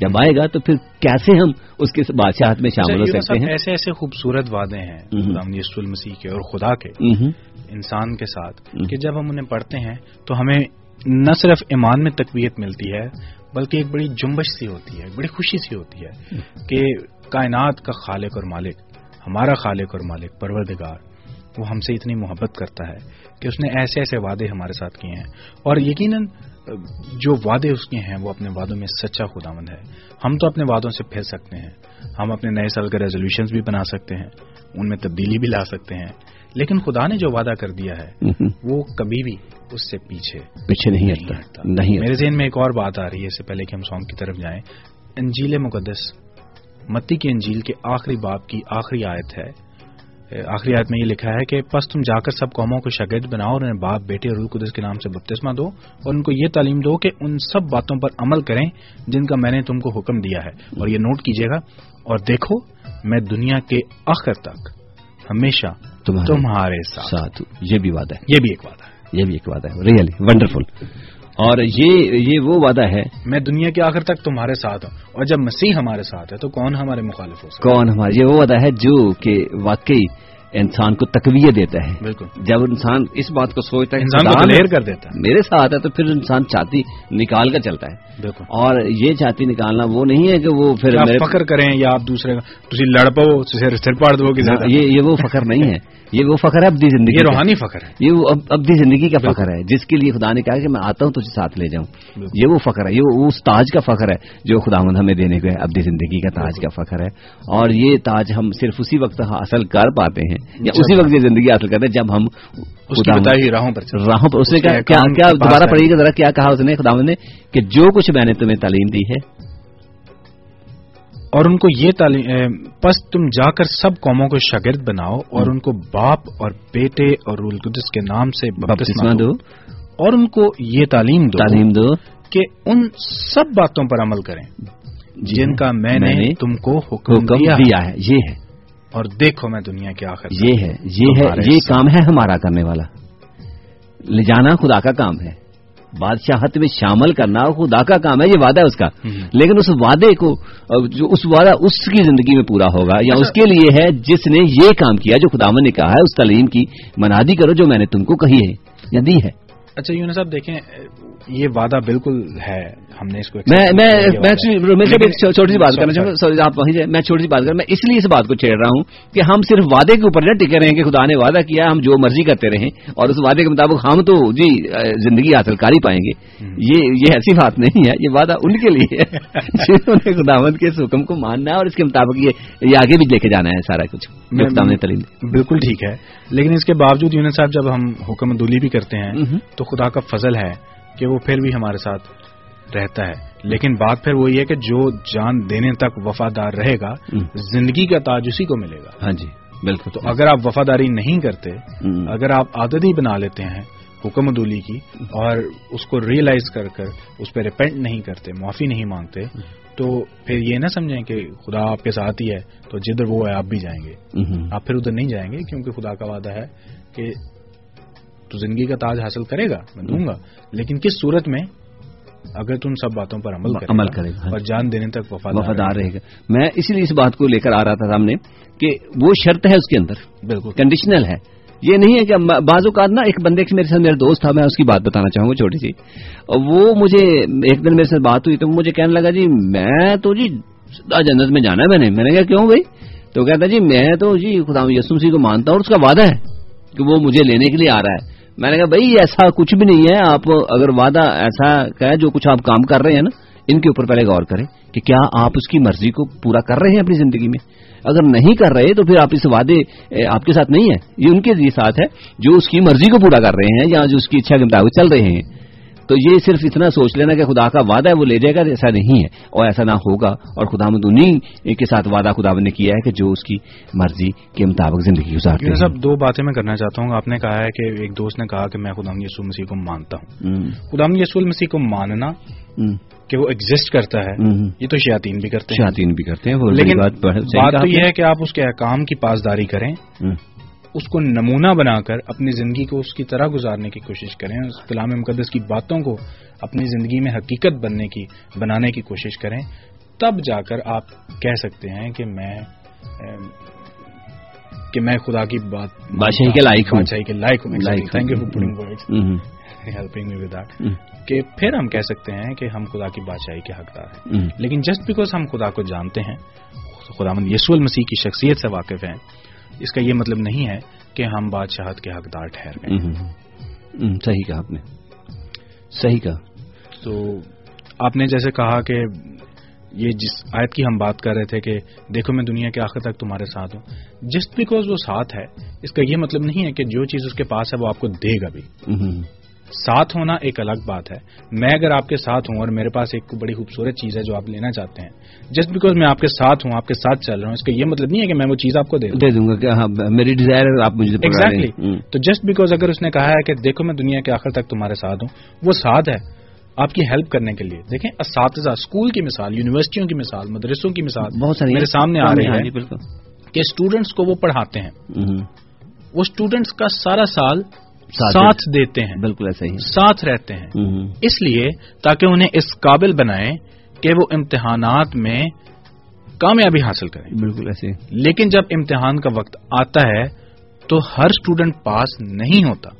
جب آئے گا تو پھر کیسے ہم اس کے بادشاہت میں شامل ہو اچھا، سکتے ہیں؟ ایسے ایسے خوبصورت وعدے ہیں یسو المسیح کے اور خدا کے انسان کے ساتھ کہ جب ہم انہیں پڑھتے ہیں تو ہمیں نہ صرف ایمان میں تقویت ملتی ہے بلکہ ایک بڑی جنبش سی ہوتی ہے بڑی خوشی سی ہوتی ہے کہ کائنات کا خالق اور مالک ہمارا خالق اور مالک پروردگار وہ ہم سے اتنی محبت کرتا ہے کہ اس نے ایسے ایسے وعدے ہمارے ساتھ کیے ہیں۔ اور یقیناً جو وعدے اس کے ہیں وہ اپنے وعدوں میں سچا خدا مند ہے۔ ہم تو اپنے وعدوں سے پھر سکتے ہیں۔ ہم اپنے نئے سال کے ریزولوشنز بھی بنا سکتے ہیں۔ ان میں تبدیلی بھی لا سکتے ہیں۔ لیکن خدا نے جو وعدہ کر دیا ہے وہ کبھی بھی اس سے پیچھے پیچھے نہیں ہٹتا نہیں میرے ذہن میں ایک اور بات آ رہی ہے اس سے پہلے کہ ہم سانگ کی طرف جائیں۔ انجیل مقدس متی کی انجیل کے آخری باپ کی آخری آیت ہے۔ آخری آیت میں یہ لکھا ہے کہ پس تم جا کر سب قوموں کو شگید بناؤ اور انہیں باپ بیٹے اور قدس کے نام سے بپتسمہ دو اور ان کو یہ تعلیم دو کہ ان سب باتوں پر عمل کریں جن کا میں نے تم کو حکم دیا ہے اور یہ نوٹ کیجیے گا اور دیکھو میں دنیا کے آخر تک ہمیشہ تمہارے ساتھ یہ بھی وعدہ ہے۔ یہ بھی ایک وعدہ ہے۔ یہ بھی ایک وعدہ ہے۔ ریئلی ونڈرفل اور یہ یہ وہ وعدہ ہے۔ میں دنیا کے آخر تک تمہارے ساتھ ہوں اور جب مسیح ہمارے ساتھ ہے تو کون ہمارے مخالف ہو کون ہمارے یہ وہ وعدہ ہے جو کہ واقعی انسان کو تقویت دیتا ہے۔ بالکل۔ جب انسان اس بات کو سوچتا ہے انسان کو دلیر کر دیتا ہے۔ میرے ساتھ ہے تو پھر انسان چاہتی نکال کر چلتا ہے۔ بالکل۔ اور یہ چاہتی نکالنا وہ نہیں ہے کہ وہ پھر فخر کریں یا آپ دوسرے لڑ پاؤ سر پاڑ دو یہ وہ فخر نہیں ہے۔ یہ وہ فخر ہے ابدی زندگی یہ روحانی فخر ہے۔ یہ وہ ابدی زندگی کا فخر ہے۔ جس کے لیے خدا نے کہا کہ میں آتا ہوں تجھے ساتھ لے جاؤں۔ یہ وہ فخر ہے۔ یہ اس تاج کا فخر ہے جو خدا مند ہمیں دینے کو ہے۔ ابدی زندگی کا تاج کا فخر ہے۔ اور یہ تاج ہم صرف اسی وقت حاصل کر پاتے ہیں یا اسی وقت یہ زندگی حاصل کرتے ہیں جب ہم راہوں پر راہوں پر اس نے کیا دوبارہ پڑھیے گا ذرا کیا کہا اس نے خدا نے؟ کہ جو کچھ میں نے تمہیں تعلیم دی ہے۔ اور ان کو یہ تعلیم پس تم جا کر سب قوموں کو شاگرد بناؤ اور ان کو باپ اور بیٹے اور رول قدس کے نام سے دو۔ اور ان کو یہ تعلیم دو تعلیم دو۔ کہ ان سب باتوں پر عمل کریں۔ جی جن کا میں نے تم کو حکم دیا ہے۔ یہ ہے۔ اور دیکھو میں دنیا کے آخر یہ ہے یہ ہے یہ کام ہے ہمارا کرنے والا۔ لے جانا خدا کا کام ہے۔ بادشاہت میں شامل کرنا خدا کا کام ہے یہ وعدہ ہے اس کا۔ لیکن اس وعدے کو جو اس وعدہ اس کی زندگی میں پورا ہوگا یا اس کے لیے ہے جس نے یہ کام کیا جو خدا نے کہا ہے اس تعلیم کی منادی کرو جو میں نے تم کو کہی ہے یا دی ہے۔ اچھا یونس صاحب دیکھیں یہ وعدہ بالکل ہے ہم نے اس کو میں چھوٹی سی بات کرنا چاہوں سوری۔ آپ وہیں میں چھوٹی سی بات کر میں اس لیے اس بات کو چھیڑ رہا ہوں کہ ہم صرف وعدے کے اوپر نہ ٹکے رہے کہ خدا نے وعدہ کیا ہم جو مرضی کرتے رہیں اور اس وعدے کے مطابق ہم تو جی زندگی حاصل کاری پائیں گے۔ یہ یہ ایسی بات نہیں ہے یہ وعدہ ان کے لیے جنہوں نے خداوت کے اس حکم کو ماننا ہے اور اس کے مطابق یہ آگے بھی لے کے جانا ہے سارا کچھ تعلیم بالکل ٹھیک ہے۔ لیکن اس کے باوجود یونس صاحب جب ہم حکم دولی بھی کرتے ہیں تو خدا کا فضل ہے کہ وہ پھر بھی ہمارے ساتھ رہتا ہے۔ لیکن بات پھر وہی ہے کہ جو جان دینے تک وفادار رہے گا زندگی کا تاج اسی کو ملے گا۔ ہاں جی بالکل۔ تو اگر آپ وفاداری نہیں کرتے اگر آپ عادت ہی بنا لیتے ہیں حکم دولی کی اور اس کو ریئلائز کر کر اس پہ ریپینٹ نہیں کرتے معافی نہیں مانگتے تو پھر یہ نہ سمجھیں کہ خدا آپ کے ساتھ ہی ہے تو جدھر وہ ہے آپ بھی جائیں گے۔ آپ پھر ادھر نہیں جائیں گے کیونکہ خدا کا وعدہ ہے کہ تو زندگی کا تاج حاصل کرے گا میں دوں گا۔ لیکن کس صورت میں؟ اگر تم سب باتوں پر عمل عمل کرے گا اور جان دینے تک وفادار رہے گا۔ میں اسی لیے اس بات کو لے کر آ رہا تھا سامنے کہ وہ شرط ہے اس کے اندر۔ بالکل۔ کنڈیشنل ہے۔ یہ نہیں ہے کہ بعض اوقات نا ایک بندے کے میرے ساتھ میرا دوست تھا، میں اس کی بات بتانا چاہوں گا، چھوٹی سی۔ وہ مجھے ایک دن میرے ساتھ بات ہوئی تو مجھے کہنے لگا جی میں تو جی جنت میں جانا ہے میں نے۔ میں نے کہا، کیوں بھائی؟ تو کہتا جی میں تو جی خدا یسم سی کو مانتا ہوں اور اس کا وعدہ ہے کہ وہ مجھے لینے کے لیے آ رہا ہے۔ میں نے کہا، بھائی، ایسا کچھ بھی نہیں ہے۔ آپ اگر وعدہ ایسا ہے جو کچھ آپ کام کر رہے ہیں نا ان کے اوپر پہلے غور کریں کہ کیا آپ اس کی مرضی کو پورا کر رہے ہیں اپنی زندگی میں؟ اگر نہیں کر رہے تو پھر آپ اس وعدے آپ کے ساتھ نہیں ہے یہ ان کے ساتھ ہے جو اس کی مرضی کو پورا کر رہے ہیں یا جو اس کی اچھا کے مطابق چل رہے ہیں۔ تو یہ صرف اتنا سوچ لینا کہ خدا کا وعدہ ہے وہ لے جائے گا ایسا نہیں ہے۔ اور ایسا نہ ہوگا۔ اور خدا مد انہیں کے ساتھ وعدہ خدا نے کیا ہے کہ جو اس کی مرضی کے مطابق زندگی گزارتے ہیں صاحب دو باتیں میں کرنا چاہتا ہوں۔ آپ نے کہا ہے کہ ایک دوست نے کہا کہ میں خدا یسو مسیح کو مانتا ہوں۔ خدا یسول مسیح کو ماننا کہ وہ ایگزٹ کرتا ہے یہ تو شیاتین بھی کرتے ہیں۔ شیاتین بھی کرتے ہیں لیکن بات تو یہ ہے کہ آپ اس کے احکام کی پاسداری کریں اس کو نمونہ بنا کر اپنی زندگی کو اس کی طرح گزارنے کی کوشش کریں اس کلام مقدس کی باتوں کو اپنی زندگی میں حقیقت بننے کی بنانے کی کوشش کریں تب جا کر آپ کہہ سکتے ہیں کہ میں کہ میں خدا کی بات بادشاہی کے لائق ہوں۔ بادشاہی کے لائق ہوں۔ Thank you for helping me with that کہ پھر ہم کہہ سکتے ہیں کہ ہم خدا کی بادشاہی کے حقدار ہیں۔ لیکن جسٹ بیکاز ہم خدا کو جانتے ہیں خدا مند یسو المسیح کی شخصیت سے واقف ہیں اس کا یہ مطلب نہیں ہے کہ ہم بادشاہت کے حقدار ٹھہر گئے۔ صحیح کہا آپ نے۔ صحیح کہا۔ تو آپ نے جیسے کہا کہ یہ جس آیت کی ہم بات کر رہے تھے کہ دیکھو میں دنیا کے آخر تک تمہارے ساتھ ہوں جسٹ بیکاز وہ ساتھ ہے اس کا یہ مطلب نہیں ہے کہ جو چیز اس کے پاس ہے وہ آپ کو دے گا بھی۔ ساتھ ہونا ایک الگ بات ہے۔ میں اگر آپ کے ساتھ ہوں اور میرے پاس ایک بڑی خوبصورت چیز ہے جو آپ لینا چاہتے ہیں جسٹ بیکاز میں آپ کے ساتھ ہوں آپ کے ساتھ چل رہا ہوں اس کا یہ مطلب نہیں ہے کہ میں وہ چیز آپ کو دے دوں۔ گا ہاں، میری ڈیزائر آپ مجھے ایگزیکٹلی تو جسٹ بیکاز اگر اس نے کہا ہے کہ دیکھو میں دنیا کے آخر تک تمہارے ساتھ ہوں وہ ساتھ ہے آپ کی ہیلپ کرنے کے لیے۔ دیکھیں اساتذہ اسکول کی مثال یونیورسٹیوں کی مثال مدرسوں کی مثال بہت ساری میرے سامنے آ رہی ہے ہاں جی، کہ اسٹوڈینٹس کو وہ پڑھاتے ہیں۔ وہ اسٹوڈینٹس کا سارا سال ساتھ دیتے ہیں۔ بالکل ایسا ہی ساتھ رہتے ہیں۔ اس لیے تاکہ انہیں اس قابل بنائیں کہ وہ امتحانات میں کامیابی حاصل کریں۔ بالکل ایسے لیکن جب امتحان کا وقت آتا ہے تو ہر اسٹوڈنٹ پاس نہیں ہوتا۔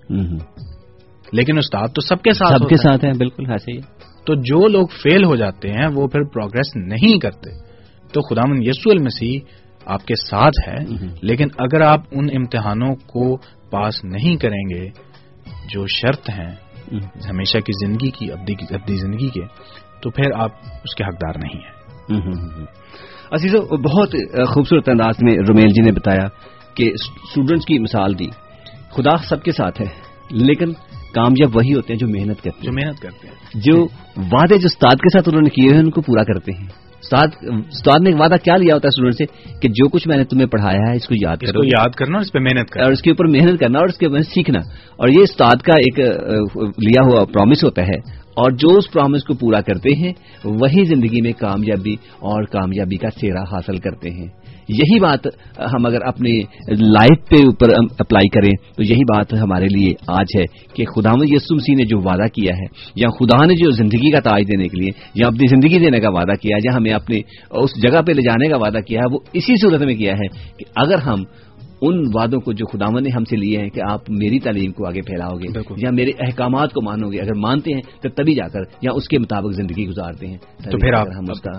لیکن استاد تو سب کے ساتھ سب کے ساتھ ہیں بالکل ایسے ہی۔ تو جو لوگ فیل ہو جاتے ہیں وہ پھر پروگرس نہیں کرتے۔ تو خدا من یسو المسیح آپ کے ساتھ ہے۔ لیکن اگر آپ ان امتحانوں کو پاس نہیں کریں گے جو شرط ہیں ہمیشہ کی زندگی کی ابدی زندگی کے تو پھر آپ اس کے حقدار نہیں ہیں۔ عزیز بہت خوبصورت انداز میں رومیل جی نے بتایا کہ اسٹوڈنٹس کی مثال دی۔ خدا سب کے ساتھ ہے لیکن کامیاب وہی ہوتے ہیں جو محنت کرتے ہیں۔ جو محنت کرتے ہیں۔ جو وعدے جو استاد کے ساتھ انہوں نے کیے ہیں ان کو پورا کرتے ہیں۔ استاد نے ایک وعدہ کیا لیا ہوتا ہے اسٹوڈنٹ سے کہ جو کچھ میں نے تمہیں پڑھایا ہے اس کو یاد کرو۔ یاد کرنا اس پہ محنت کرنا۔ اور اس کے اوپر محنت کرنا اور اس کے اوپر سیکھنا۔ اور یہ استاد کا ایک لیا ہوا پرومس ہوتا ہے۔ اور جو اس پرومس کو پورا کرتے ہیں وہی زندگی میں کامیابی اور کامیابی کا چہرہ حاصل کرتے ہیں۔ یہی بات ہم اگر اپنی لائف پہ اوپر اپلائی کریں تو یہی بات ہمارے لیے آج ہے کہ خدا یسم سی نے جو وعدہ کیا ہے، یا خدا نے جو زندگی کا تاج دینے کے لیے، یا اپنی زندگی دینے کا وعدہ کیا ہے، یا ہمیں اپنے اس جگہ پہ لے جانے کا وعدہ کیا ہے، وہ اسی صورت میں کیا ہے کہ اگر ہم ان وعدوں کو جو خداون نے ہم سے لیے ہیں کہ آپ میری تعلیم کو آگے پھیلاؤ گے یا میرے احکامات کو مانو گے اگر مانتے ہیں تو تبھی جا کر یا اس کے مطابق زندگی گزارتے ہیں۔ تو پھر آپ ہم اس کا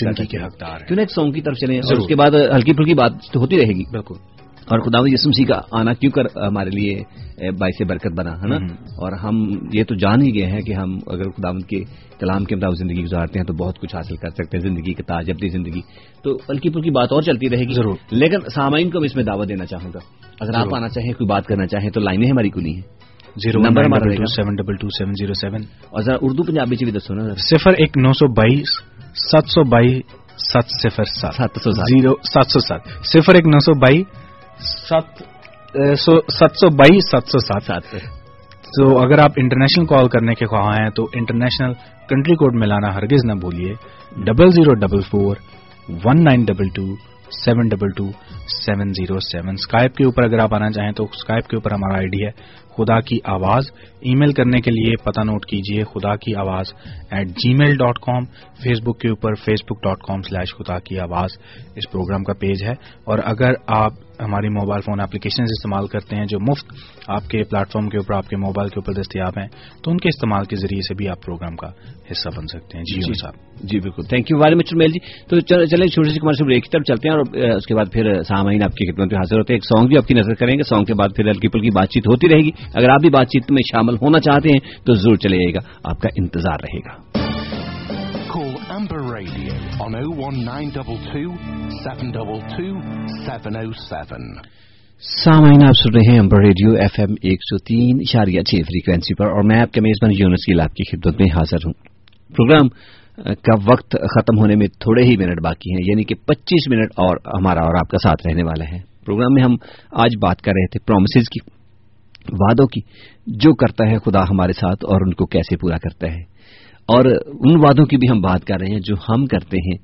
زندگی کے حقدار کیوں ایک سونگ کی طرف چلیں اور اس کے بعد ہلکی پھلکی بات تو ہوتی رہے گی۔ بالکل۔ اور خدا یسم سی کا آنا کیوں کر ہمارے لیے باعث برکت بنا ہے نا؟ اور ہم یہ تو جان ہی گئے ہیں کہ ہم اگر خدا کے کلام کے مطابق زندگی گزارتے ہیں تو بہت کچھ حاصل کر سکتے ہیں زندگی کے تاج اپنی زندگی۔ تو ہلکی پھلکی بات اور چلتی رہے گی۔ ضرور۔ لیکن سامعین کو میں اس میں دعوت دینا چاہوں گا۔ اگر آپ آنا چاہیں کوئی بات کرنا چاہیں تو لائنیں ہماری کھلی ہیں۔ زیرو نمبر ہمارا seven double two seven zero seven. اور ذرا اردو پنجابی بھی دسو نا۔ صفر ایک نو سو بائیس سات سو بائیس سات صفر سات۔ سو زیرو سات سو سات۔ صفر ایک نو سو بائیس سات سات سو بائیس سات سو سات۔ سات تو اگر آپ انٹرنیشنل کال کرنے کے خواہاں ہیں تو انٹرنیشنل کنٹری کوڈ میں لانا ہرگز نہ بولیے double zero double four one nine double two seven double two seven zero seven Skype کے اوپر اگر آپ آنا چاہیں تو اسکائپ کے اوپر ہمارا آئی ڈی ہے۔ خدا کی آواز۔ ای میل کرنے کے لیے پتہ نوٹ کیجیے خدا کی آواز at Gmail dot com Facebook کے اوپر Facebook dot com slash خدا کی آواز۔ اس پروگرام کا پیج ہے۔ اور اگر آپ ہماری موبائل فون اپلیکیشن استعمال کرتے ہیں جو مفت آپ کے پلیٹ فارم کے اوپر آپ کے موبائل کے اوپر دستیاب ہیں تو ان کے استعمال کے ذریعے سے بھی آپ پروگرام کا حصہ بن سکتے ہیں۔ جی جی صاحب۔ جی بالکل۔ Thank you very much Mel ji. تو چلیں چھوٹی سی کمرشل بریک کی طرف چلتے ہیں اور اس کے بعد پھر سامعین آپ کی خدمت میں حاضر ہوتے ہیں۔ ایک سانگ بھی آپ کی نظر کریں گے۔ سانگ کے بعد پھر ہلکی پھلکی بات چیت ہوتی رہے گی۔ اگر آپ بھی بات چیت میں شامل ہونا چاہتے ہیں تو ضرور چلے گا۔ آپ کا انتظار رہے گا۔ Amber Radio on 01922 722 707. سامعین آپ سن رہے ہیں امبر ریڈیو ایف ایم ایک سو تین اشاریہ چھ فریکوینسی پر اور میں آپ کے میزبان یونس کی آپ کی خدمت میں حاضر ہوں پروگرام کا وقت ختم ہونے میں تھوڑے ہی منٹ باقی ہیں یعنی کہ پچیس منٹ اور ہمارا اور آپ کا ساتھ رہنے والا ہے پروگرام میں ہم آج بات کر رہے تھے پرومسز کی، وعدوں کی، جو کرتا ہے خدا ہمارے ساتھ اور ان کو کیسے پورا کرتا ہے. اور ان وعدوں کی بھی ہم بات کر رہے ہیں جو ہم کرتے ہیں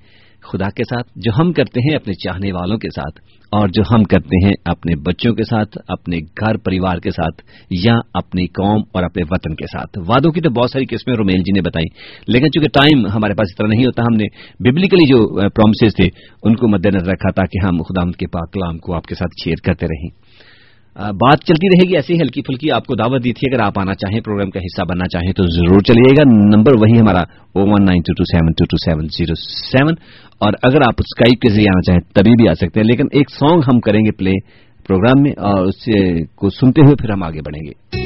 خدا کے ساتھ، جو ہم کرتے ہیں اپنے چاہنے والوں کے ساتھ، اور جو ہم کرتے ہیں اپنے بچوں کے ساتھ، اپنے گھر پریوار کے ساتھ، یا اپنی قوم اور اپنے وطن کے ساتھ۔ وعدوں کی تو بہت ساری قسمیں رومیل جی نے بتائی لیکن چونکہ ٹائم ہمارے پاس اتنا نہیں ہوتا، ہم نے ببلیکلی جو پرومسز تھے، ان کو مد نظر رکھا تاکہ ہم خدا کے پاک کلام کو آپ کے ساتھ شیئر کرتے رہیں۔ بات چلتی رہے گی ایسی ہلکی پھلکی آپ کو دعوت دی تھی، اگر آپ آنا چاہیں، پروگرام کا حصہ بننا چاہیں تو ضرور چلیے گا۔ نمبر وہی ہمارا او one nine two two seven two two seven zero seven اور اگر آپ اسکائپ کے ذریعے آنا چاہیں تبھی بھی آ سکتے ہیں، لیکن ایک سانگ ہم کریں گے پلے پروگرام میں اور اس کو سنتے ہوئے پھر ہم آگے بڑھیں گے۔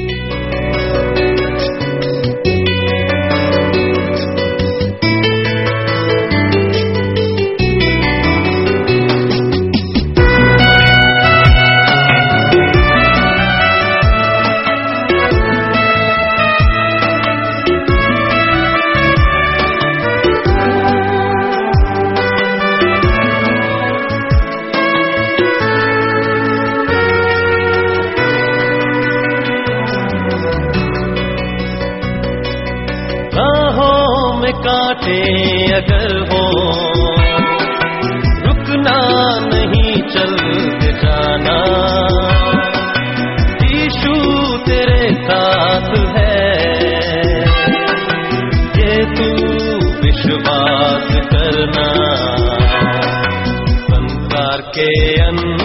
اگر ہو، رکنا نہیں چل جانا۔ ایشو تیرے ساتھ ہے، یہ تو وشواس کرنا۔ سنسار کے انت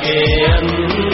سنسار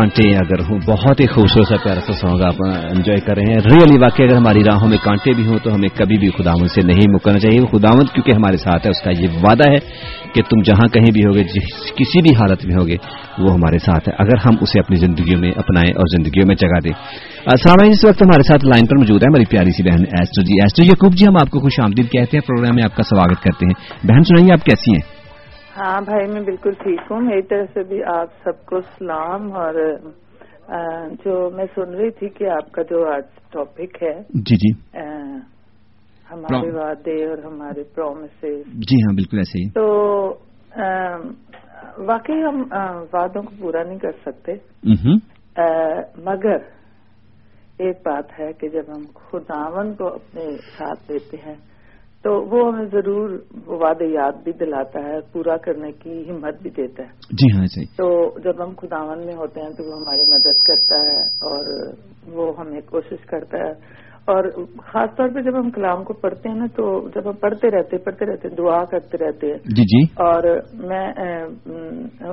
کانٹے اگر ہوں، بہت ہی خوبصورت سا پیارا سا سانگ آپ انجوائے کر رہے ہیں۔ ریئلی واقعی اگر ہماری راہوں میں کانٹے بھی ہوں تو ہمیں کبھی بھی خداوند سے نہیں مکرنا چاہیے۔ خداوند کیونکہ ہمارے ساتھ ہے، اس کا یہ وعدہ ہے کہ تم جہاں کہیں بھی ہوگے، جس کسی بھی حالت میں ہوگے، وہ ہمارے ساتھ ہے۔ اگر ہم اسے اپنی زندگیوں میں اپنائیں اور زندگیوں میں جگہ دیں۔ سامعین، اس وقت ہمارے ساتھ لائن پر موجود ہے ہماری پیاری سی بہن ایسٹو جی۔ ایسٹو جی، یقوب جی ہم آپ کو خوش آمدید کہتے ہیں۔ پروگرام میں آپ کا سواگت کرتے ہیں۔ بہن، سنائیے آپ کیسی ہیں؟ ہاں بھائی میں بالکل ٹھیک ہوں۔ میری طرف سے بھی آپ سب کو سلام۔ اور جو میں سن رہی تھی کہ آپ کا جو آج ٹاپک ہے جی جی۔ ہمارے وعدے اور ہمارے پرومسز جی ہاں بالکل ایسے ہی۔ تو واقعی ہم وعدوں کو پورا نہیں کر سکتے۔ مگر ایک بات ہے کہ جب ہم خداون کو اپنے ساتھ لیتے ہیں تو وہ ہمیں ضرور وہ وعدے یاد بھی دلاتا ہے پورا کرنے کی ہمت بھی دیتا ہے۔ جی ہاں ہی تو جب ہم خداون میں ہوتے ہیں تو وہ ہماری مدد کرتا ہے اور وہ ہمیں کوشش کرتا ہے۔ اور خاص طور پہ جب ہم کلام کو پڑھتے ہیں نا تو جب ہم پڑھتے رہتے پڑھتے رہتے ہیں دعا کرتے رہتے ہیں۔ جی جی۔ اور میں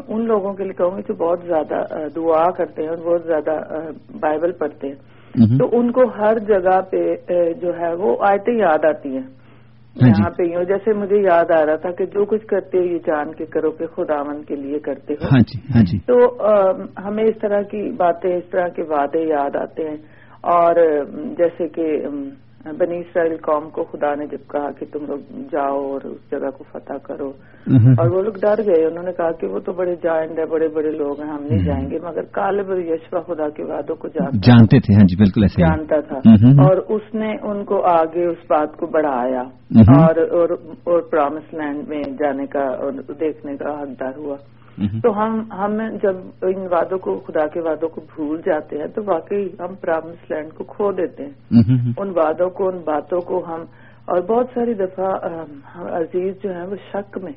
ان لوگوں کے لیے کہوں گی جو بہت زیادہ دعا کرتے ہیں اور بہت زیادہ بائبل پڑھتے ہیں۔ تو ان کو ہر جگہ پہ جو ہے وہ آیتیں یاد آتی ہیں۔ جی۔ یہاں پہ یوں جیسے مجھے یاد آ رہا تھا کہ جو کچھ کرتے ہو یہ جان کے کرو کہ خداون کے لیے کرتے ہو۔ ہاں جی ہاں جی۔ تو ہمیں اس طرح کی باتیں اس طرح کے وعدے یاد آتے ہیں۔ اور جیسے کہ بنی اسرائیل قوم کو خدا نے جب کہا کہ تم لوگ جاؤ اور اس جگہ کو فتح کرو۔ اور وہ لوگ ڈر گئے۔ انہوں نے کہا کہ وہ تو بڑے جائنٹ ہے بڑے بڑے لوگ ہیں ہم نہیں جائیں گے۔ مگر کالب اور یشوا خدا کے وعدوں کو جانتے تھے ہاں جی بالکل ایسے۔ جانتا تھا۔ اور اس نے ان کو آگے اس بات کو بڑھایا۔ اور اور اور پرامس لینڈ میں جانے کا اور دیکھنے کا حقدار ہوا۔ تو ہم ہم جب ان وعدوں کو خدا کے وعدوں کو بھول جاتے ہیں تو واقعی ہم پرامس لینڈ کو کھو دیتے ہیں۔ مہم، ان وعدوں کو ان باتوں کو ہم اور بہت ساری دفعہ عزیز جو ہیں وہ شک میں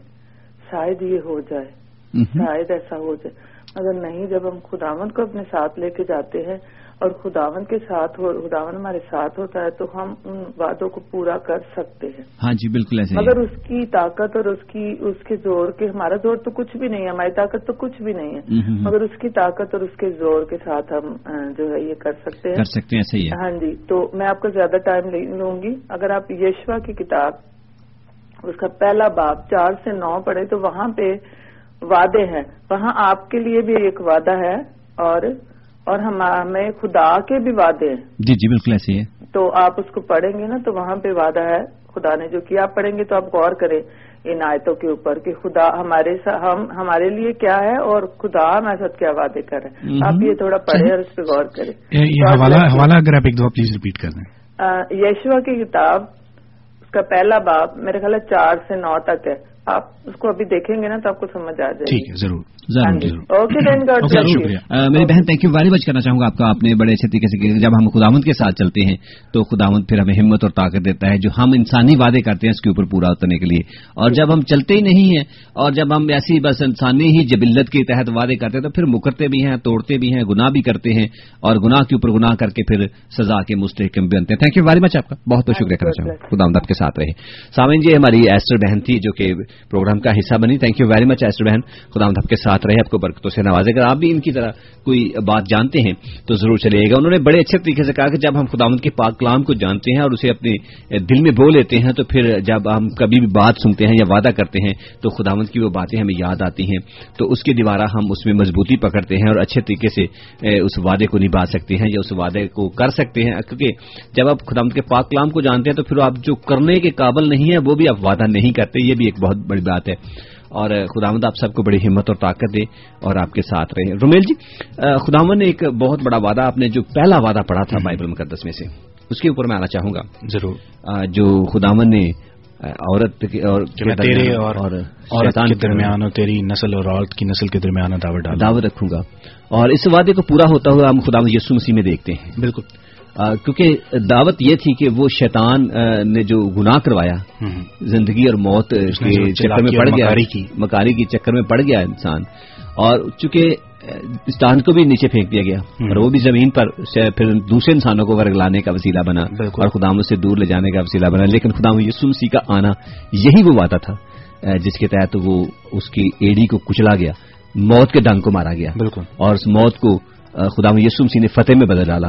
شاید یہ ہو جائے۔ مہم، شاید ایسا ہو جائے۔ اگر نہیں جب ہم خداون کو اپنے ساتھ لے کے جاتے ہیں اور خداون کے ساتھ ہو خداون ہمارے ساتھ ہوتا ہے تو ہم ان وعدوں کو پورا کر سکتے ہیں۔ ہاں جی بالکل ایسے مگر اس کی طاقت اور اس کی اس کے زور کے ہمارا زور تو کچھ بھی نہیں ہے ہماری طاقت تو کچھ بھی نہیں ہے۔ مگر اس کی طاقت اور اس کے زور کے ساتھ ہم جو ہے یہ کر سکتے ہیں۔ کر سکتے ہیں صحیح ہے۔ ہاں جی تو میں آپ کو زیادہ ٹائم لوں گی۔ اگر آپ یشوا کی کتاب اس کا پہلا باب چار سے نو پڑھے تو وہاں پہ وعدے ہیں۔ وہاں آپ کے لیے بھی ایک وعدہ ہے اور اور ہمیں خدا کے بھی وعدے ہیں۔ جی جی بالکل ایسے ہی ہے۔ تو آپ اس کو پڑھیں گے نا تو وہاں پہ وعدہ ہے خدا نے جو کیا آپ پڑھیں گے تو آپ غور کریں ان آیتوں کے اوپر کہ خدا ہمارے ہم ہمارے لیے کیا ہے اور خدا ہمارے ساتھ کیا وعدے کر رہے ہیں۔ آپ یہ تھوڑا پڑھیں اور اس پہ غور کریں۔ حوالہ اگر آپ ایک دو پلیز ریپیٹ کر دیں۔ یشوا کی کتاب اس کا پہلا باب میرے خیال ہے چار سے نو تک ہے۔ آپ اس کو ابھی دیکھیں گے نا تو آپ کو سمجھ آ جائے ٹھیک ہے ضرور۔ میری بہن تھینک یو ویری مچ کرنا چاہوں گا آپ کا۔ آپ نے بڑے اچھے طریقے سے جب ہم خداوند کے ساتھ چلتے ہیں تو خداوند پھر ہمیں ہمت اور طاقت دیتا ہے جو ہم انسانی وعدے کرتے ہیں اس کے اوپر پورا اترنے کے لیے۔ اور جب ہم چلتے ہی نہیں ہیں اور جب ہم ایسی بس انسانی ہی جبلت کے تحت وعدے کرتے ہیں تو پھر مکرتے بھی ہیں توڑتے بھی ہیں گناہ بھی کرتے ہیں۔ اور گناہ کے اوپر گناہ کر کے پھر سزا کے مستحکم بھی بنتے ہیں۔ تھینک یو ویری مچ آپ کا۔ بہت بہت شکریہ کرنا چاہوں گا۔ خدا کے ساتھ رہے۔ سامن جی ہماری ایسٹر بہن تھی جو کہ پروگرام کا حصہ بنی۔ Thank you very much Esther بہن۔ خدا کے ساتھ رہے۔ آپ کو برکتوں سے نوازے۔ اگر آپ بھی ان کی طرح کوئی بات جانتے ہیں، تو ضرور چلے گا۔ انہوں نے بڑے اچھے طریقے سے کہا کہ جب ہم خداوند کے پاک کلام کو جانتے ہیں اور اسے اپنے دل میں بو لیتے ہیں، تو پھر جب ہم کبھی بھی بات سنتے ہیں یا وعدہ کرتے ہیں، تو خداوند کی وہ باتیں ہمیں یاد آتی ہیں۔ تو اس کے دوبارہ ہم اس میں مضبوطی پکڑتے ہیں اور اچھے طریقے سے اس وعدے کو نبھا سکتے ہیں یا اس وعدے کو کر سکتے ہیں۔ کیونکہ جب آپ خداوند کے پاک کلام کو جانتے ہیں، تو پھر آپ جو کرنے کے قابل نہیں ہیں، وہ بھی آپ وعدہ نہیں کرتے۔ یہ بھی ایک بہت بڑی بات ہے۔ اور خداوند آپ سب کو بڑی ہمت اور طاقت دے اور آپ کے ساتھ رہے۔ رومیل جی خداوند نے ایک بہت بڑا وعدہ آپ نے جو پہلا وعدہ پڑھا تھا بائبل مقدس میں سے اس کے اوپر میں آنا چاہوں گا۔ ضرور۔ جو خداون نے عورت اور عورت کے درمیان اور تیری نسل اور عورت کی نسل کے درمیان دعوت دعوت رکھوں گا۔ اور اس وعدے کو پورا ہوتا ہوا ہم خدا یسو مسیح میں دیکھتے ہیں۔ بالکل۔ کیونکہ دعوت یہ تھی کہ وہ شیطان نے جو گناہ کروایا زندگی اور موت کے چکر میں پڑ گیا۔ مکاری کی۔ چکر میں پڑ گیا انسان۔ اور چونکہ اسٹان کو بھی نیچے پھینک دیا گیا اور وہ بھی زمین پر پھر دوسرے انسانوں کو ورگ لانے کا وسیلہ بنا اور خدام سے دور لے جانے کا وسیلہ بنا۔ لیکن خدام یسوسی کا آنا یہی وہ وعدہ تھا جس کے تحت وہ اس کی ایڈی کو کچلا گیا موت کے ڈنگ کو مارا گیا۔ بالکل۔ اور اس موت کو خدام یسومسی نے فتح میں بدل ڈالا۔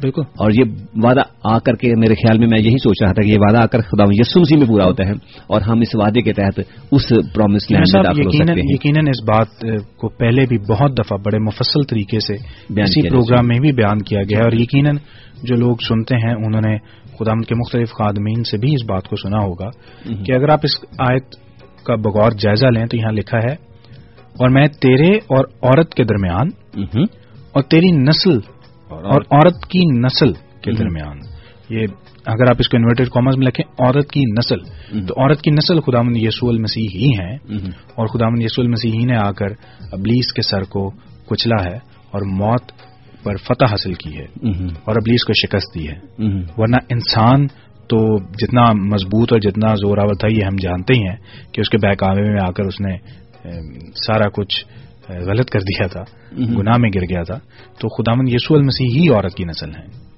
بالکل۔ اور یہ وعدہ آ کر کے میرے خیال میں میں یہی سوچ رہا تھا کہ یہ وعدہ آ کر خدا یسم سی میں پورا ہوتا ہے اور ہم اس وعدے کے تحت اس پرومس لینڈ میں داخل ہو سکتے ہیں۔ یقیناً اس بات کو پہلے بھی بہت دفعہ بڑے مفصل طریقے سے اسی پروگرام میں بھی بیان کیا گیا اور یقیناً جو لوگ سنتے ہیں انہوں نے خدا کے مختلف خادمین سے بھی اس بات کو سنا ہوگا کہ اگر آپ اس آیت کا بغور جائزہ لیں تو یہاں لکھا ہے اور میں تیرے اور عورت کے درمیان اور تیری نسل اور عورت کی نسل کے درمیان۔ یہ اگر آپ اس کو انورٹیڈ کامرس میں لکھیں عورت کی نسل تو عورت کی نسل خدا من یسو المسیح ہی ہیں۔ اور خدا من یسو المسیح ہی نے آ کر ابلیس کے سر کو کچلا ہے اور موت پر فتح حاصل کی ہے اور ابلیس کو شکست دی ہے۔ ورنہ انسان تو جتنا مضبوط اور جتنا زور آور تھا یہ ہم جانتے ہی ہیں کہ اس کے بہکاوے میں آ کر اس نے سارا کچھ غلط کر دیا تھا گناہ میں گر گیا تھا تو خدامن یسو المسیح ہی عورت کی نسل ہے۔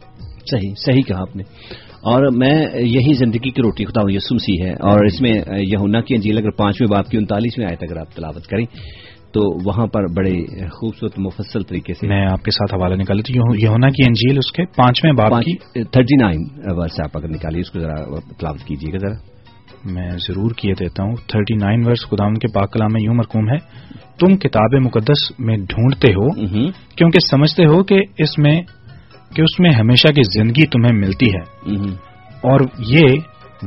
صحیح صحیح کہا آپ نے۔ اور میں یہی زندگی کی روٹی خدا یسو مسیح ہے اور اس میں یہونا کی انجیل اگر پانچویں باپ کی انتالیسویں آئے اگر آپ تلاوت کریں تو وہاں پر بڑے خوبصورت مفصل طریقے سے میں آپ کے ساتھ حوالہ نکالی تھی یہونا کی انجیل اس کے پانچویں باپ کی۔ تھرٹی نائن ورس آپ اگر نکالیے اس کو ذرا تلاوت کیجیے گا ذرا۔ میں ضرور کیے دیتا ہوں تھرٹی نائن ورس خدام کے پاک کلام میں یوں مرکوم ہے تم کتاب مقدس میں ڈھونڈتے ہو کیونکہ سمجھتے ہو کہ اس میں کہ اس میں ہمیشہ کی زندگی تمہیں ملتی ہے۔ اور یہ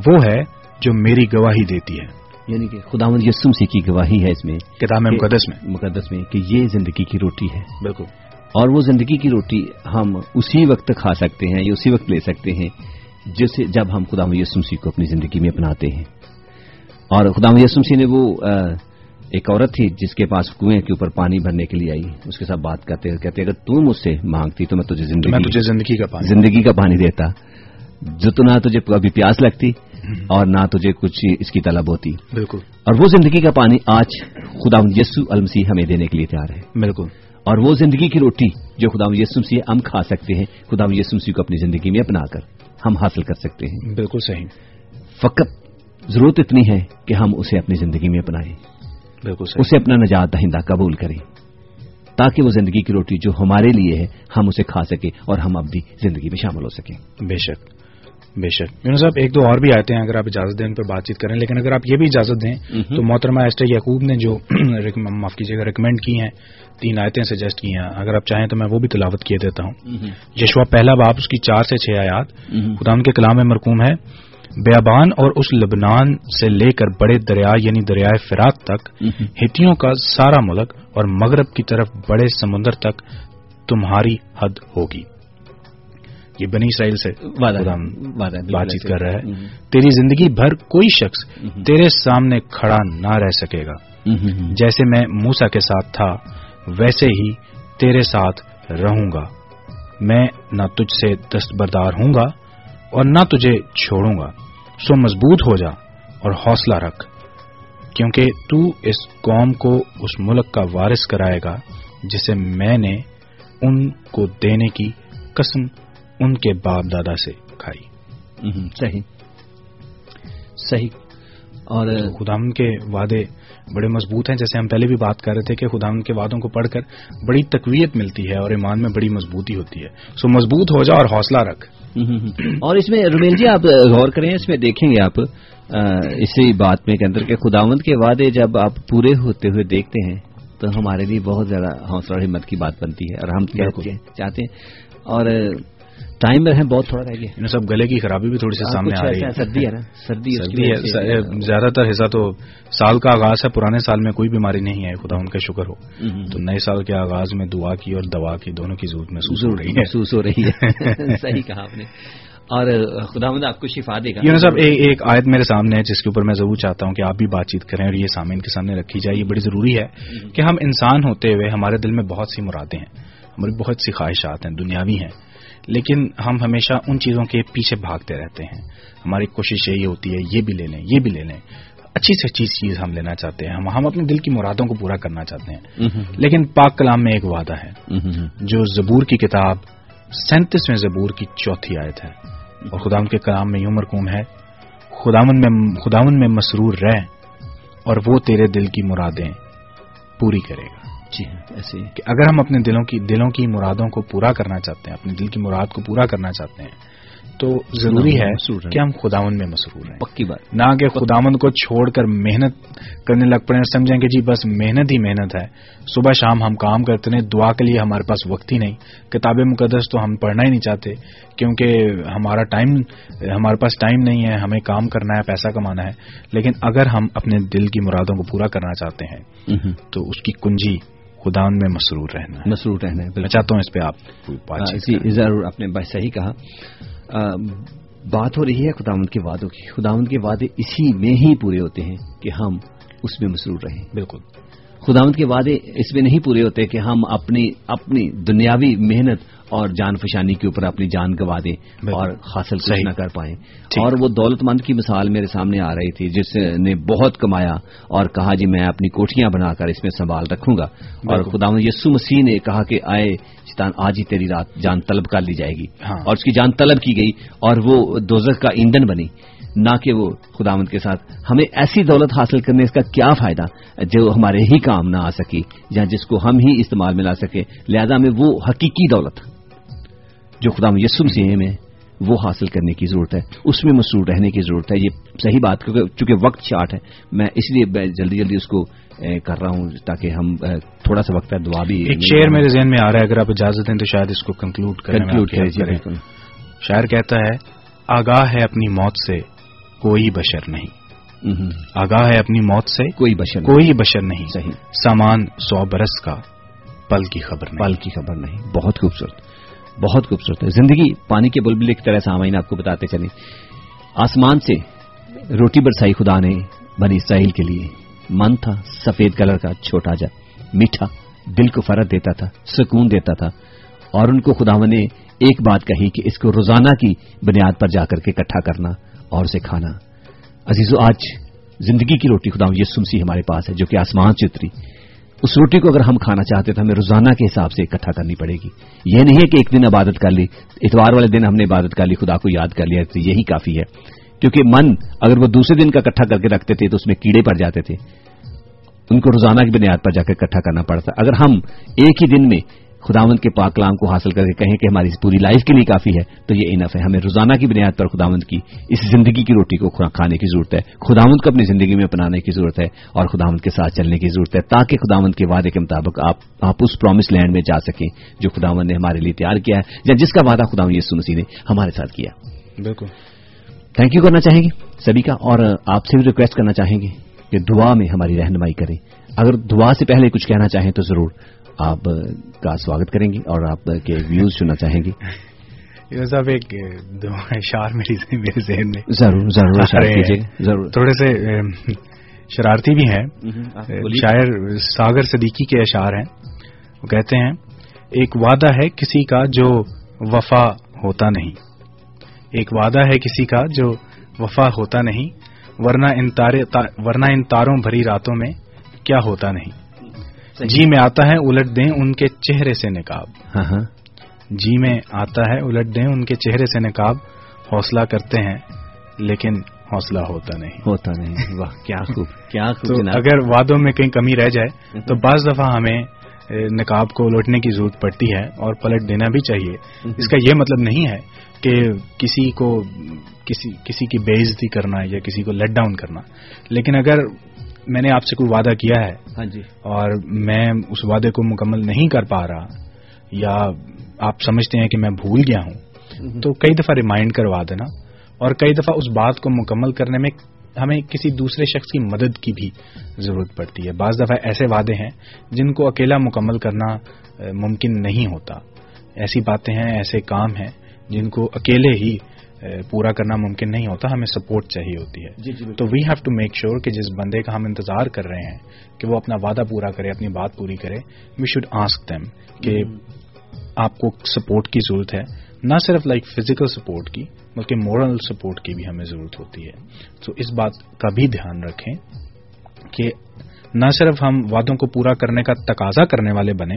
وہ ہے جو میری گواہی دیتی ہے۔ یعنی کہ خدا یسم سی کی گواہی ہے اس میں کتاب مقدس میں۔ مقدس میں کہ یہ زندگی کی روٹی ہے۔ بالکل۔ اور وہ زندگی کی روٹی ہم اسی وقت کھا سکتے ہیں یا اسی وقت لے سکتے ہیں جسے جب ہم خدا یسم سی کو اپنی زندگی میں اپناتے ہیں۔ اور خدا یسم سی نے وہ ایک عورت تھی جس کے پاس کنویں کے اوپر پانی بھرنے کے لیے آئی۔ اس کے ساتھ بات کرتے کہتے اگر تو مجھ سے مانگتی تو میں تجھے زندگی میں تجھے زندگی کا پانی زندگی کا پانی دیتا۔ جتنا تجھے ابھی پیاس لگتی اور نہ تجھے کچھ اس کی طلب ہوتی۔ بالکل۔ اور وہ زندگی کا پانی آج خدا یسو المسیح ہمیں دینے کے لیے تیار ہے۔ بالکل۔ اور وہ زندگی کی روٹی جو خدا یسو مسیح ہم کھا سکتے ہیں خدا یسو مسیح کو اپنی زندگی میں اپنا کر ہم حاصل کر سکتے ہیں۔ بالکل صحیح۔ فقط ضرورت اتنی ہے کہ ہم اسے اپنی زندگی میں اپنائیں۔ اسے اپنا نجات دہندہ قبول کریں۔ تاکہ وہ زندگی کی روٹی جو ہمارے لیے ہے ہم اسے کھا سکیں اور ہم اب بھی زندگی میں شامل ہو سکیں۔ بے شک بے شک۔ یونس صاحب ایک دو اور بھی آتے ہیں اگر آپ اجازت دیں ان پر بات چیت کریں لیکن اگر آپ یہ بھی اجازت دیں تو محترمہ ایسٹر یعقوب نے جو معاف کیجیے گا ریکمینڈ کی ہیں تین آیتیں سجیسٹ کی ہیں۔ اگر آپ چاہیں تو میں وہ بھی تلاوت کیے دیتا ہوں۔ یشوا پہلا باپ اس کی چار سے چھ آیات۔ خدا ان کے کلام میں مرکوم ہے۔ بیابان اور اس لبنان سے لے کر بڑے دریا یعنی دریائے فرات تک ہتھیوں کا سارا ملک اور مغرب کی طرف بڑے سمندر تک تمہاری حد ہوگی۔ یہ بنی اسرائیل سے بات چیت کر رہا ہے۔ تیری زندگی بھر کوئی شخص تیرے سامنے کھڑا نہ رہ سکے گا۔ جیسے میں موسا کے ساتھ تھا ویسے ہی تیرے ساتھ رہوں گا۔ میں نہ تجھ سے دستبردار ہوں گا اور نہ تجھے چھوڑوں گا۔ سو مضبوط ہو جا اور حوصلہ رکھ کیونکہ تو اس قوم کو اس ملک کا وارث کرائے گا جسے میں نے ان کو دینے کی قسم ان کے باپ دادا سے کھائی۔ صحیح۔ صحیح۔ اور خدا کے وعدے بڑے مضبوط ہیں جیسے ہم پہلے بھی بات کر رہے تھے کہ خدا کے وعدوں کو پڑھ کر بڑی تقویت ملتی ہے اور ایمان میں بڑی مضبوطی ہوتی ہے۔ سو مضبوط ہو جا اور حوصلہ رکھ۔ اور اس میں رومیل جی آپ غور کریں اس میں دیکھیں گے آپ اسی بات میں کے اندر کہ خداوند کے وعدے جب آپ پورے ہوتے ہوئے دیکھتے ہیں تو ہمارے لیے بہت زیادہ حوصلہ ہمت کی بات بنتی ہے اور ہم چاہتے ہیں۔ اور ٹائم میں بہت تھوڑا رہ گیا۔ سب گلے کی خرابی بھی تھوڑی سی سامنے آ رہی ہے۔ سردی ہے نا سردی ہے زیادہ تر حصہ تو سال کا آغاز ہے پرانے سال میں کوئی بیماری نہیں ہے خدا ان کا شکر ہو۔ تو نئے سال کے آغاز میں دعا کی اور دوا کی دونوں کی ضرورت محسوس ہو رہی ہے۔ محسوس ہو رہی ہے۔ صحیح کہا آپ نے۔ اور خدا مند آپ کو شفا دے گا۔ صاحب ایک آیت میرے سامنے ہے جس کے اوپر میں ضرور چاہتا ہوں کہ آپ بھی بات چیت کریں اور یہ سامعین کے سامنے رکھی جائے۔ یہ بڑی ضروری ہے کہ ہم انسان ہوتے ہوئے ہمارے دل میں بہت سی مرادیں ہیں۔ ہماری بہت سی خواہشات ہیں دنیاوی ہیں۔ لیکن ہم ہمیشہ ان چیزوں کے پیچھے بھاگتے رہتے ہیں۔ ہماری کوشش یہی ہوتی ہے یہ بھی لے لیں یہ بھی لے لیں۔ اچھی سے اچھی چیز ہم لینا چاہتے ہیں۔ ہم اپنے دل کی مرادوں کو پورا کرنا چاہتے ہیں۔ لیکن پاک کلام میں ایک وعدہ ہے۔ جو زبور کی کتاب سینتیسویں زبور کی چوتھی آیت ہے۔ اور خدا کے کلام میں یوں مرکوم ہے؟ خداون میں خداون میں مسرور رہ اور وہ تیرے دل کی مرادیں پوری کرے گا۔ جی ہاں ایسے کہ اگر ہم اپنے دلوں کی دلوں کی مرادوں کو پورا کرنا چاہتے ہیں اپنے دل کی مراد کو پورا کرنا چاہتے ہیں تو ضروری ہے کہ ہم خداون میں مسرور ہیں۔ پکی بات۔ نہ کہ خداون کو چھوڑ کر محنت کرنے لگ پڑے سمجھیں کہ جی بس محنت ہی محنت ہے۔ صبح شام ہم کام کرتے ہیں دعا کے لیے ہمارے پاس وقت ہی نہیں۔ کتاب مقدس تو ہم پڑھنا ہی نہیں چاہتے کیونکہ ہمارا ٹائم ہمارے پاس ٹائم نہیں ہے ہمیں کام کرنا ہے پیسہ کمانا ہے۔ لیکن اگر ہم اپنے دل کی مرادوں کو پورا کرنا چاہتے ہیں تو اس کی کنجی خدا میں مسرور رہنا مسرور رہنا میں چاہتا ہوں اس پہ آپ جی ضرور آپ نے صحیح کہا۔ بات ہو رہی ہے خداوند کے وعدوں کی۔ خداوند کے وعدے اسی میں ہی پورے ہوتے ہیں کہ ہم اس میں مسرور رہیں۔ بالکل۔ خداوند کے وعدے اس میں نہیں پورے ہوتے کہ ہم اپنی اپنی دنیاوی محنت اور جان فشانی کے اوپر اپنی جان گوا دیں اور حاصل کچھ نہ کر پائیں۔ اور وہ دولت مند کی مثال میرے سامنے آ رہی تھی جس نے بہت کمایا اور کہا جی میں اپنی کوٹیاں بنا کر اس میں سنبھال رکھوں گا۔ اور خدا یسو مسیح نے کہا کہ آئے شیطان آج ہی تیری رات جان طلب کر لی جائے گی۔ ہاں۔ اور اس کی جان طلب کی گئی اور وہ دوزخ کا ایندھن بنی۔ نہ کہ وہ خداوند کے ساتھ۔ ہمیں ایسی دولت حاصل کرنے اس کا کیا فائدہ جو ہمارے ہی کام نہ آ سکی یا جس کو ہم ہی استعمال میں لا سکے لہذا ہمیں وہ حقیقی دولت جو خدا یسم سے میں وہ حاصل کرنے کی ضرورت ہے اس میں مصروف رہنے کی ضرورت ہے۔ یہ صحیح بات کیونکہ چونکہ وقت شارٹ ہے میں اس لیے جلدی جلدی اس کو کر رہا ہوں تاکہ ہم تھوڑا سا وقت ہے دعا بھی ایک شعر میرے ذہن میں آ رہا ہے اگر آپ اجازت ہیں تو شاید اس کو کنکلوڈ کریں شاعر کہتا ہے آگاہ ہے اپنی موت سے کوئی بشر نہیں۔ آگاہ ہے اپنی موت سے کوئی بشر کوئی بشر نہیں۔ صحیح۔ سامان سو برس کا پل کی خبر پل کی خبر نہیں۔ بہت خوبصورت۔ بہت خوبصورت ہے۔ زندگی پانی کے بلبلے کی طرح سامعین آپ کو بتاتے چلیں۔ آسمان سے روٹی برسائی خدا نے بنی اسرائیل کے لیے۔ من تھا، سفید کلر کا، چھوٹا جا، میٹھا، دل کو فرق دیتا تھا، سکون دیتا تھا۔ اور ان کو خدا نے ایک بات کہی کہ اس کو روزانہ کی بنیاد پر جا کر کے اکٹھا کرنا اور اسے کھانا۔ عزیزو، آج زندگی کی روٹی خدا یہ سمسی ہمارے پاس ہے، جو کہ آسمان سے اتری۔ اس روٹی کو اگر ہم کھانا چاہتے تو ہمیں روزانہ کے حساب سے اکٹھا کرنی پڑے گی۔ یہ نہیں ہے کہ ایک دن عبادت کر لی، اتوار والے دن ہم نے عبادت کر لی، خدا کو یاد کر لیا، تو یہی کافی ہے۔ کیونکہ من اگر وہ دوسرے دن کا اکٹھا کر کے رکھتے تھے، تو اس میں کیڑے پڑ جاتے تھے۔ ان کو روزانہ کی بنیاد پر جا کے اکٹھا کرنا پڑتا۔ اگر ہم ایک ہی دن میں خداوند کے پاک کلام کو حاصل کر کے کہیں کہ ہماری پوری لائف کے لیے کافی ہے تو یہ انف ہے۔ ہمیں روزانہ کی بنیاد پر خداوند کی اس زندگی کی روٹی کو کھانے کی ضرورت ہے۔ خداوند کو اپنی زندگی میں اپنانے کی ضرورت ہے اور خداوند کے ساتھ چلنے کی ضرورت ہے تاکہ خداوند کے وعدے کے مطابق آپ آپ اس پرومس لینڈ میں جا سکیں جو خداوند نے ہمارے لیے تیار کیا ہے یا جس کا وعدہ خداوند یسو مسیح نے ہمارے ساتھ کیا بالکل۔ تھینک یو کرنا چاہیں گے سبھی کا اور آپ سے بھی ریکویسٹ کرنا چاہیں گے کہ دعا میں ہماری رہنمائی کریں۔ اگر دعا سے پہلے کچھ کہنا چاہیں تو ضرور آپ کا سواگت کریں گے اور آپ کے ویوز سننا چاہیں گے صاحب ایک اشار میری میرے ذہن میں۔ ضرور ضرور ضرور۔ تھوڑے سے شرارتی بھی ہیں۔ شاعر ساگر صدیقی کے اشعار ہیں۔ وہ کہتے ہیں ایک وعدہ ہے کسی کا جو وفا ہوتا نہیں۔ ایک وعدہ ہے کسی کا جو وفا ہوتا نہیں۔ ورنہ ان تاروں بھری راتوں میں کیا ہوتا نہیں۔ جی میں آتا ہے الٹ دیں ان کے چہرے سے نکاب ہاں، ہاں۔ جی میں آتا ہے الٹ دیں ان کے چہرے سے نکاب حوصلہ کرتے ہیں لیکن حوصلہ ہوتا نہیں۔ ہوتا نہیں۔ واہ کیا خوب کیا خوب اگر وادوں میں کہیں کمی رہ جائے تو بعض دفعہ ہمیں نکاب کو لوٹنے کی ضرورت پڑتی ہے اور پلٹ دینا بھی چاہیے۔ اس کا یہ مطلب نہیں ہے کہ کسی کو کسی کسی کی بےزتی کرنا یا کسی کو لیٹ ڈاؤن کرنا۔ لیکن اگر میں نے آپ سے کوئی وعدہ کیا ہے ہاں جی۔ اور میں اس وعدے کو مکمل نہیں کر پا رہا یا آپ سمجھتے ہیں کہ میں بھول گیا ہوں تو کئی دفعہ ریمائنڈ کروا دینا اور کئی دفعہ اس بات کو مکمل کرنے میں ہمیں کسی دوسرے شخص کی مدد کی بھی ضرورت پڑتی ہے۔ بعض دفعہ ایسے وعدے ہیں جن کو اکیلا مکمل کرنا ممکن نہیں ہوتا۔ ایسی باتیں ہیں ایسے کام ہیں جن کو اکیلے ہی پورا کرنا ممکن نہیں ہوتا ہمیں سپورٹ چاہیے ہوتی ہے۔ جی جی تو we have to make sure کہ جس بندے کا ہم انتظار کر رہے ہیں کہ وہ اپنا وعدہ پورا کرے اپنی بات پوری کرے وی شوڈ آسک دیم کہ آپ کو سپورٹ کی ضرورت ہے نہ صرف لائک فزیکل سپورٹ کی بلکہ مورل سپورٹ کی بھی ہمیں ضرورت ہوتی ہے۔ تو اس بات کا بھی دھیان رکھیں کہ نہ صرف ہم وعدوں کو پورا کرنے کا تقاضا کرنے والے بنے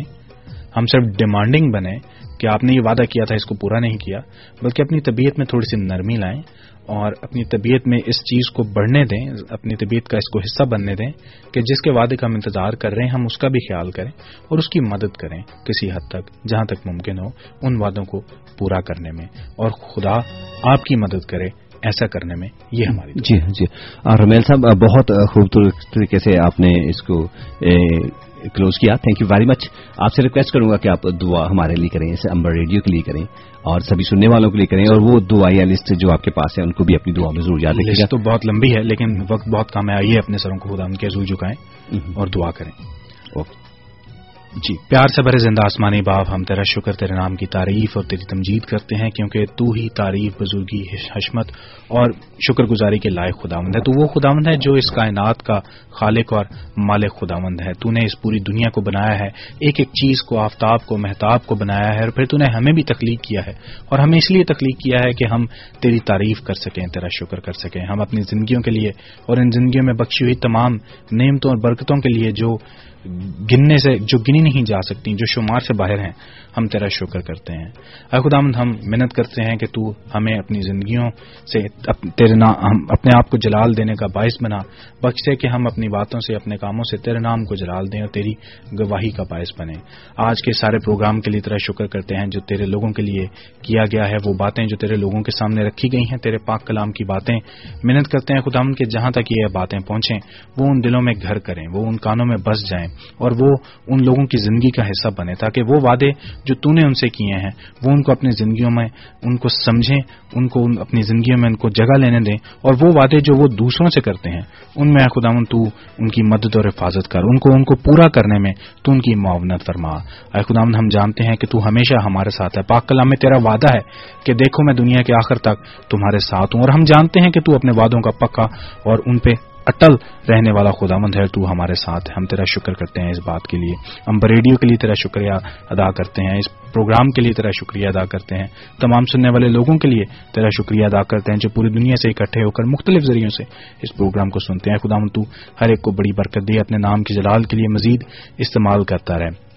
ہم صرف ڈیمانڈنگ بنے کہ آپ نے یہ وعدہ کیا تھا، اس کو پورا نہیں کیا، بلکہ اپنی طبیعت میں تھوڑی سی نرمی لائیں اور اپنی طبیعت میں اس چیز کو بڑھنے دیں، اپنی طبیعت کا اس کو حصہ بننے دیں کہ جس کے وعدے کا ہم انتظار کر رہے ہیں، ہم اس کا بھی خیال کریں اور اس کی مدد کریں کسی حد تک، جہاں تک ممکن ہو، ان وعدوں کو پورا کرنے میں اور خدا آپ کی مدد کرے ایسا کرنے میں، یہ ہماری جی جی۔ اور رمیل صاحب، بہت خوبصورت طریقے سے آپ نے اس کو کلوز کیا. تھینک یو ویری مچ آپ سے ریکویسٹ کروں گا کہ آپ دعا ہمارے لیے کریں اسے امبر ریڈیو کے لیے کریں اور سبھی سننے والوں کے لیے کریں اور وہ دعا یا لسٹ جو آپ کے پاس ہے ان کو بھی اپنی دعا میں ضرور یاد رکھیں تو بہت لمبی ہے لیکن وقت بہت کم ہے۔ آئیے اپنے سروں کو خدا ان کے زور جھکائیں اور دعا کریں۔ اوکے جی پیار سے بھرے زندہ آسمانی باپ، ہم تیرا شکر، تیرے نام کی تعریف اور تیری تمجید کرتے ہیں کیونکہ تو ہی تعریف، بزرگی حشمت اور شکر گزاری کے لائق خداوند ہے۔ تو وہ خداوند ہے جو اس کائنات کا خالق اور مالک خداوند ہے۔ تو نے اس پوری دنیا کو بنایا ہے، ایک ایک چیز کو، آفتاب کو محتاب کو بنایا ہے اور پھر تو نے ہمیں بھی تخلیق کیا ہے۔ اور ہمیں اس لیے تخلیق کیا ہے کہ ہم تیری تعریف کر سکیں، تیرا شکر کر سکیں۔ ہم اپنی زندگیوں کے لیے اور ان زندگیوں میں بخشی ہوئی تمام نعمتوں اور برکتوں کے لیے جو گننے سے جو گنی نہیں جا سکتی جو شمار سے باہر ہیں ہم تیرا شکر کرتے ہیں۔ اے خدا ہم محنت کرتے ہیں کہ تو ہمیں اپنی زندگیوں سے تیرے نام اپنے آپ کو جلال دینے کا باعث بنا۔ بخشے کہ ہم اپنی باتوں سے، اپنے کاموں سے تیرے نام کو جلال دیں اور تیری گواہی کا باعث بنے۔ آج کے سارے پروگرام کے لیے تیرا شکر کرتے ہیں، جو تیرے لوگوں کے لیے کیا گیا ہے، وہ باتیں جو تیرے لوگوں کے سامنے رکھی گئی ہیں، تیرے پاک کلام کی باتیں۔ محنت کرتے ہیں خدا کے جہاں تک یہ باتیں پہنچیں، وہ ان دلوں میں گھر کریں، وہ ان کانوں میں بس جائیں اور وہ ان لوگوں کی زندگی کا حصہ بنے تاکہ وہ وعدے جو تو نے ان سے کیے ہیں، وہ ان کو اپنی زندگیوں میں، ان کو سمجھیں، ان کو اپنی زندگیوں میں ان کو جگہ لینے دیں۔ اور وہ وعدے جو وہ دوسروں سے کرتے ہیں، ان میں خدا تو ان کی مدد اور حفاظت کر، ان کو ان کو پورا کرنے میں تو ان کی معاونت فرما۔ اے خدا ہم جانتے ہیں کہ تو ہمیشہ ہمارے ساتھ ہے۔ پاک کلام میں تیرا وعدہ ہے کہ دیکھو میں دنیا کے آخر تک تمہارے ساتھ ہوں۔ اور ہم جانتے ہیں کہ تو اپنے وعدوں کا پکا اور ان پہ اٹل رہنے والا خداوند ہے، تو ہمارے ساتھ ہم تیرا شکر کرتے ہیں اس بات کے لیے۔ ہم ریڈیو کے لیے تیرا شکریہ ادا کرتے ہیں، اس پروگرام کے لیے تیرا شکریہ ادا کرتے ہیں۔ تمام سننے والے لوگوں کے لیے تیرا شکریہ ادا کرتے ہیں جو پوری دنیا سے اکٹھے ہو کر مختلف ذریعوں سے اس پروگرام کو سنتے ہیں۔ خدا تو ہر ایک کو بڑی برکت دے، اپنے نام کی جلال کے لیے مزید استعمال کرتا رہے۔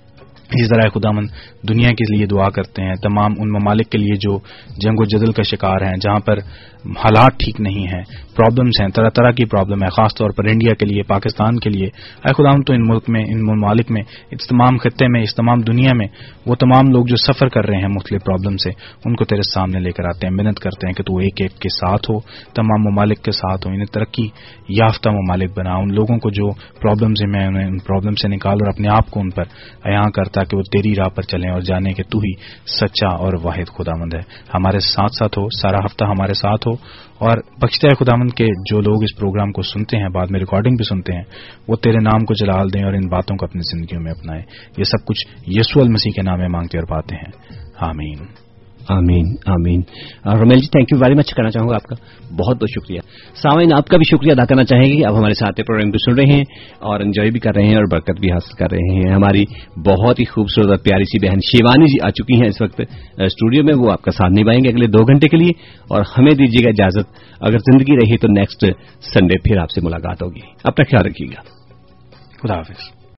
اسی طرح خدا من دنیا کے لیے دعا کرتے ہیں، تمام ان ممالک کے لیے جو جنگ و جدل کا شکار ہیں، جہاں پر حالات ٹھیک نہیں ہیں پرابلمس ہیں، طرح طرح کی پرابلم ہے خاص طور پر انڈیا کے لیے پاکستان کے لیے۔ اے خدا تو ان ملک میں، ان ممالک میں، اس تمام خطے میں، اس تمام دنیا میں، وہ تمام لوگ جو سفر کر رہے ہیں مختلف پرابلم سے، ان کو تیرے سامنے لے کر آتے ہیں، محنت کرتے ہیں کہ تو ایک ایک کے ساتھ ہو، تمام ممالک کے ساتھ ہو، انہیں ترقی، یافتہ ممالک بنا، ان لوگوں کو جو پرابلم سے میں انہیں ان پرابلم سے نکال اور اپنے آپ کو ان پر عیاں کرتا کہ وہ تیری راہ پر چلیں اور جانے کہ تو ہی سچا اور واحد خدا مند ہے۔ ہمارے ساتھ ساتھ ہو، سارا ہفتہ ہمارے ساتھ ہو اور بخشتہ خدا مند کے جو لوگ اس پروگرام کو سنتے ہیں، بعد میں ریکارڈنگ بھی سنتے ہیں، وہ تیرے نام کو جلال دیں اور ان باتوں کو اپنی زندگیوں میں اپنائیں۔ یہ سب کچھ یسو المسیح کے نام میں مانگتے اور پاتے ہیں۔ آمین۔ آمین آمین۔ Romail ji thank you very much کرنا چاہوں گا آپ کا۔ بہت بہت شکریہ۔ سامعین، آپ کا بھی شکریہ ادا کرنا چاہیں گے۔ اب ہمارے ساتھ پروگرام بھی سن رہے ہیں اور انجوائے بھی کر رہے ہیں اور برکت بھی حاصل کر رہے ہیں۔ ہماری بہت ہی خوبصورت اور پیاری سی بہن شیوانی جی آ چکی ہیں اس وقت اسٹوڈیو میں۔ وہ آپ کا ساتھ نبھائیں گے اگلے دو گھنٹے کے لیے۔ اور ہمیں دیجیے گا اجازت۔ اگر زندگی رہی تو نیکسٹ سنڈے پھر آپ سے ملاقات ہوگی۔ اپنا خیال رکھیے گا۔ خدا حافظ۔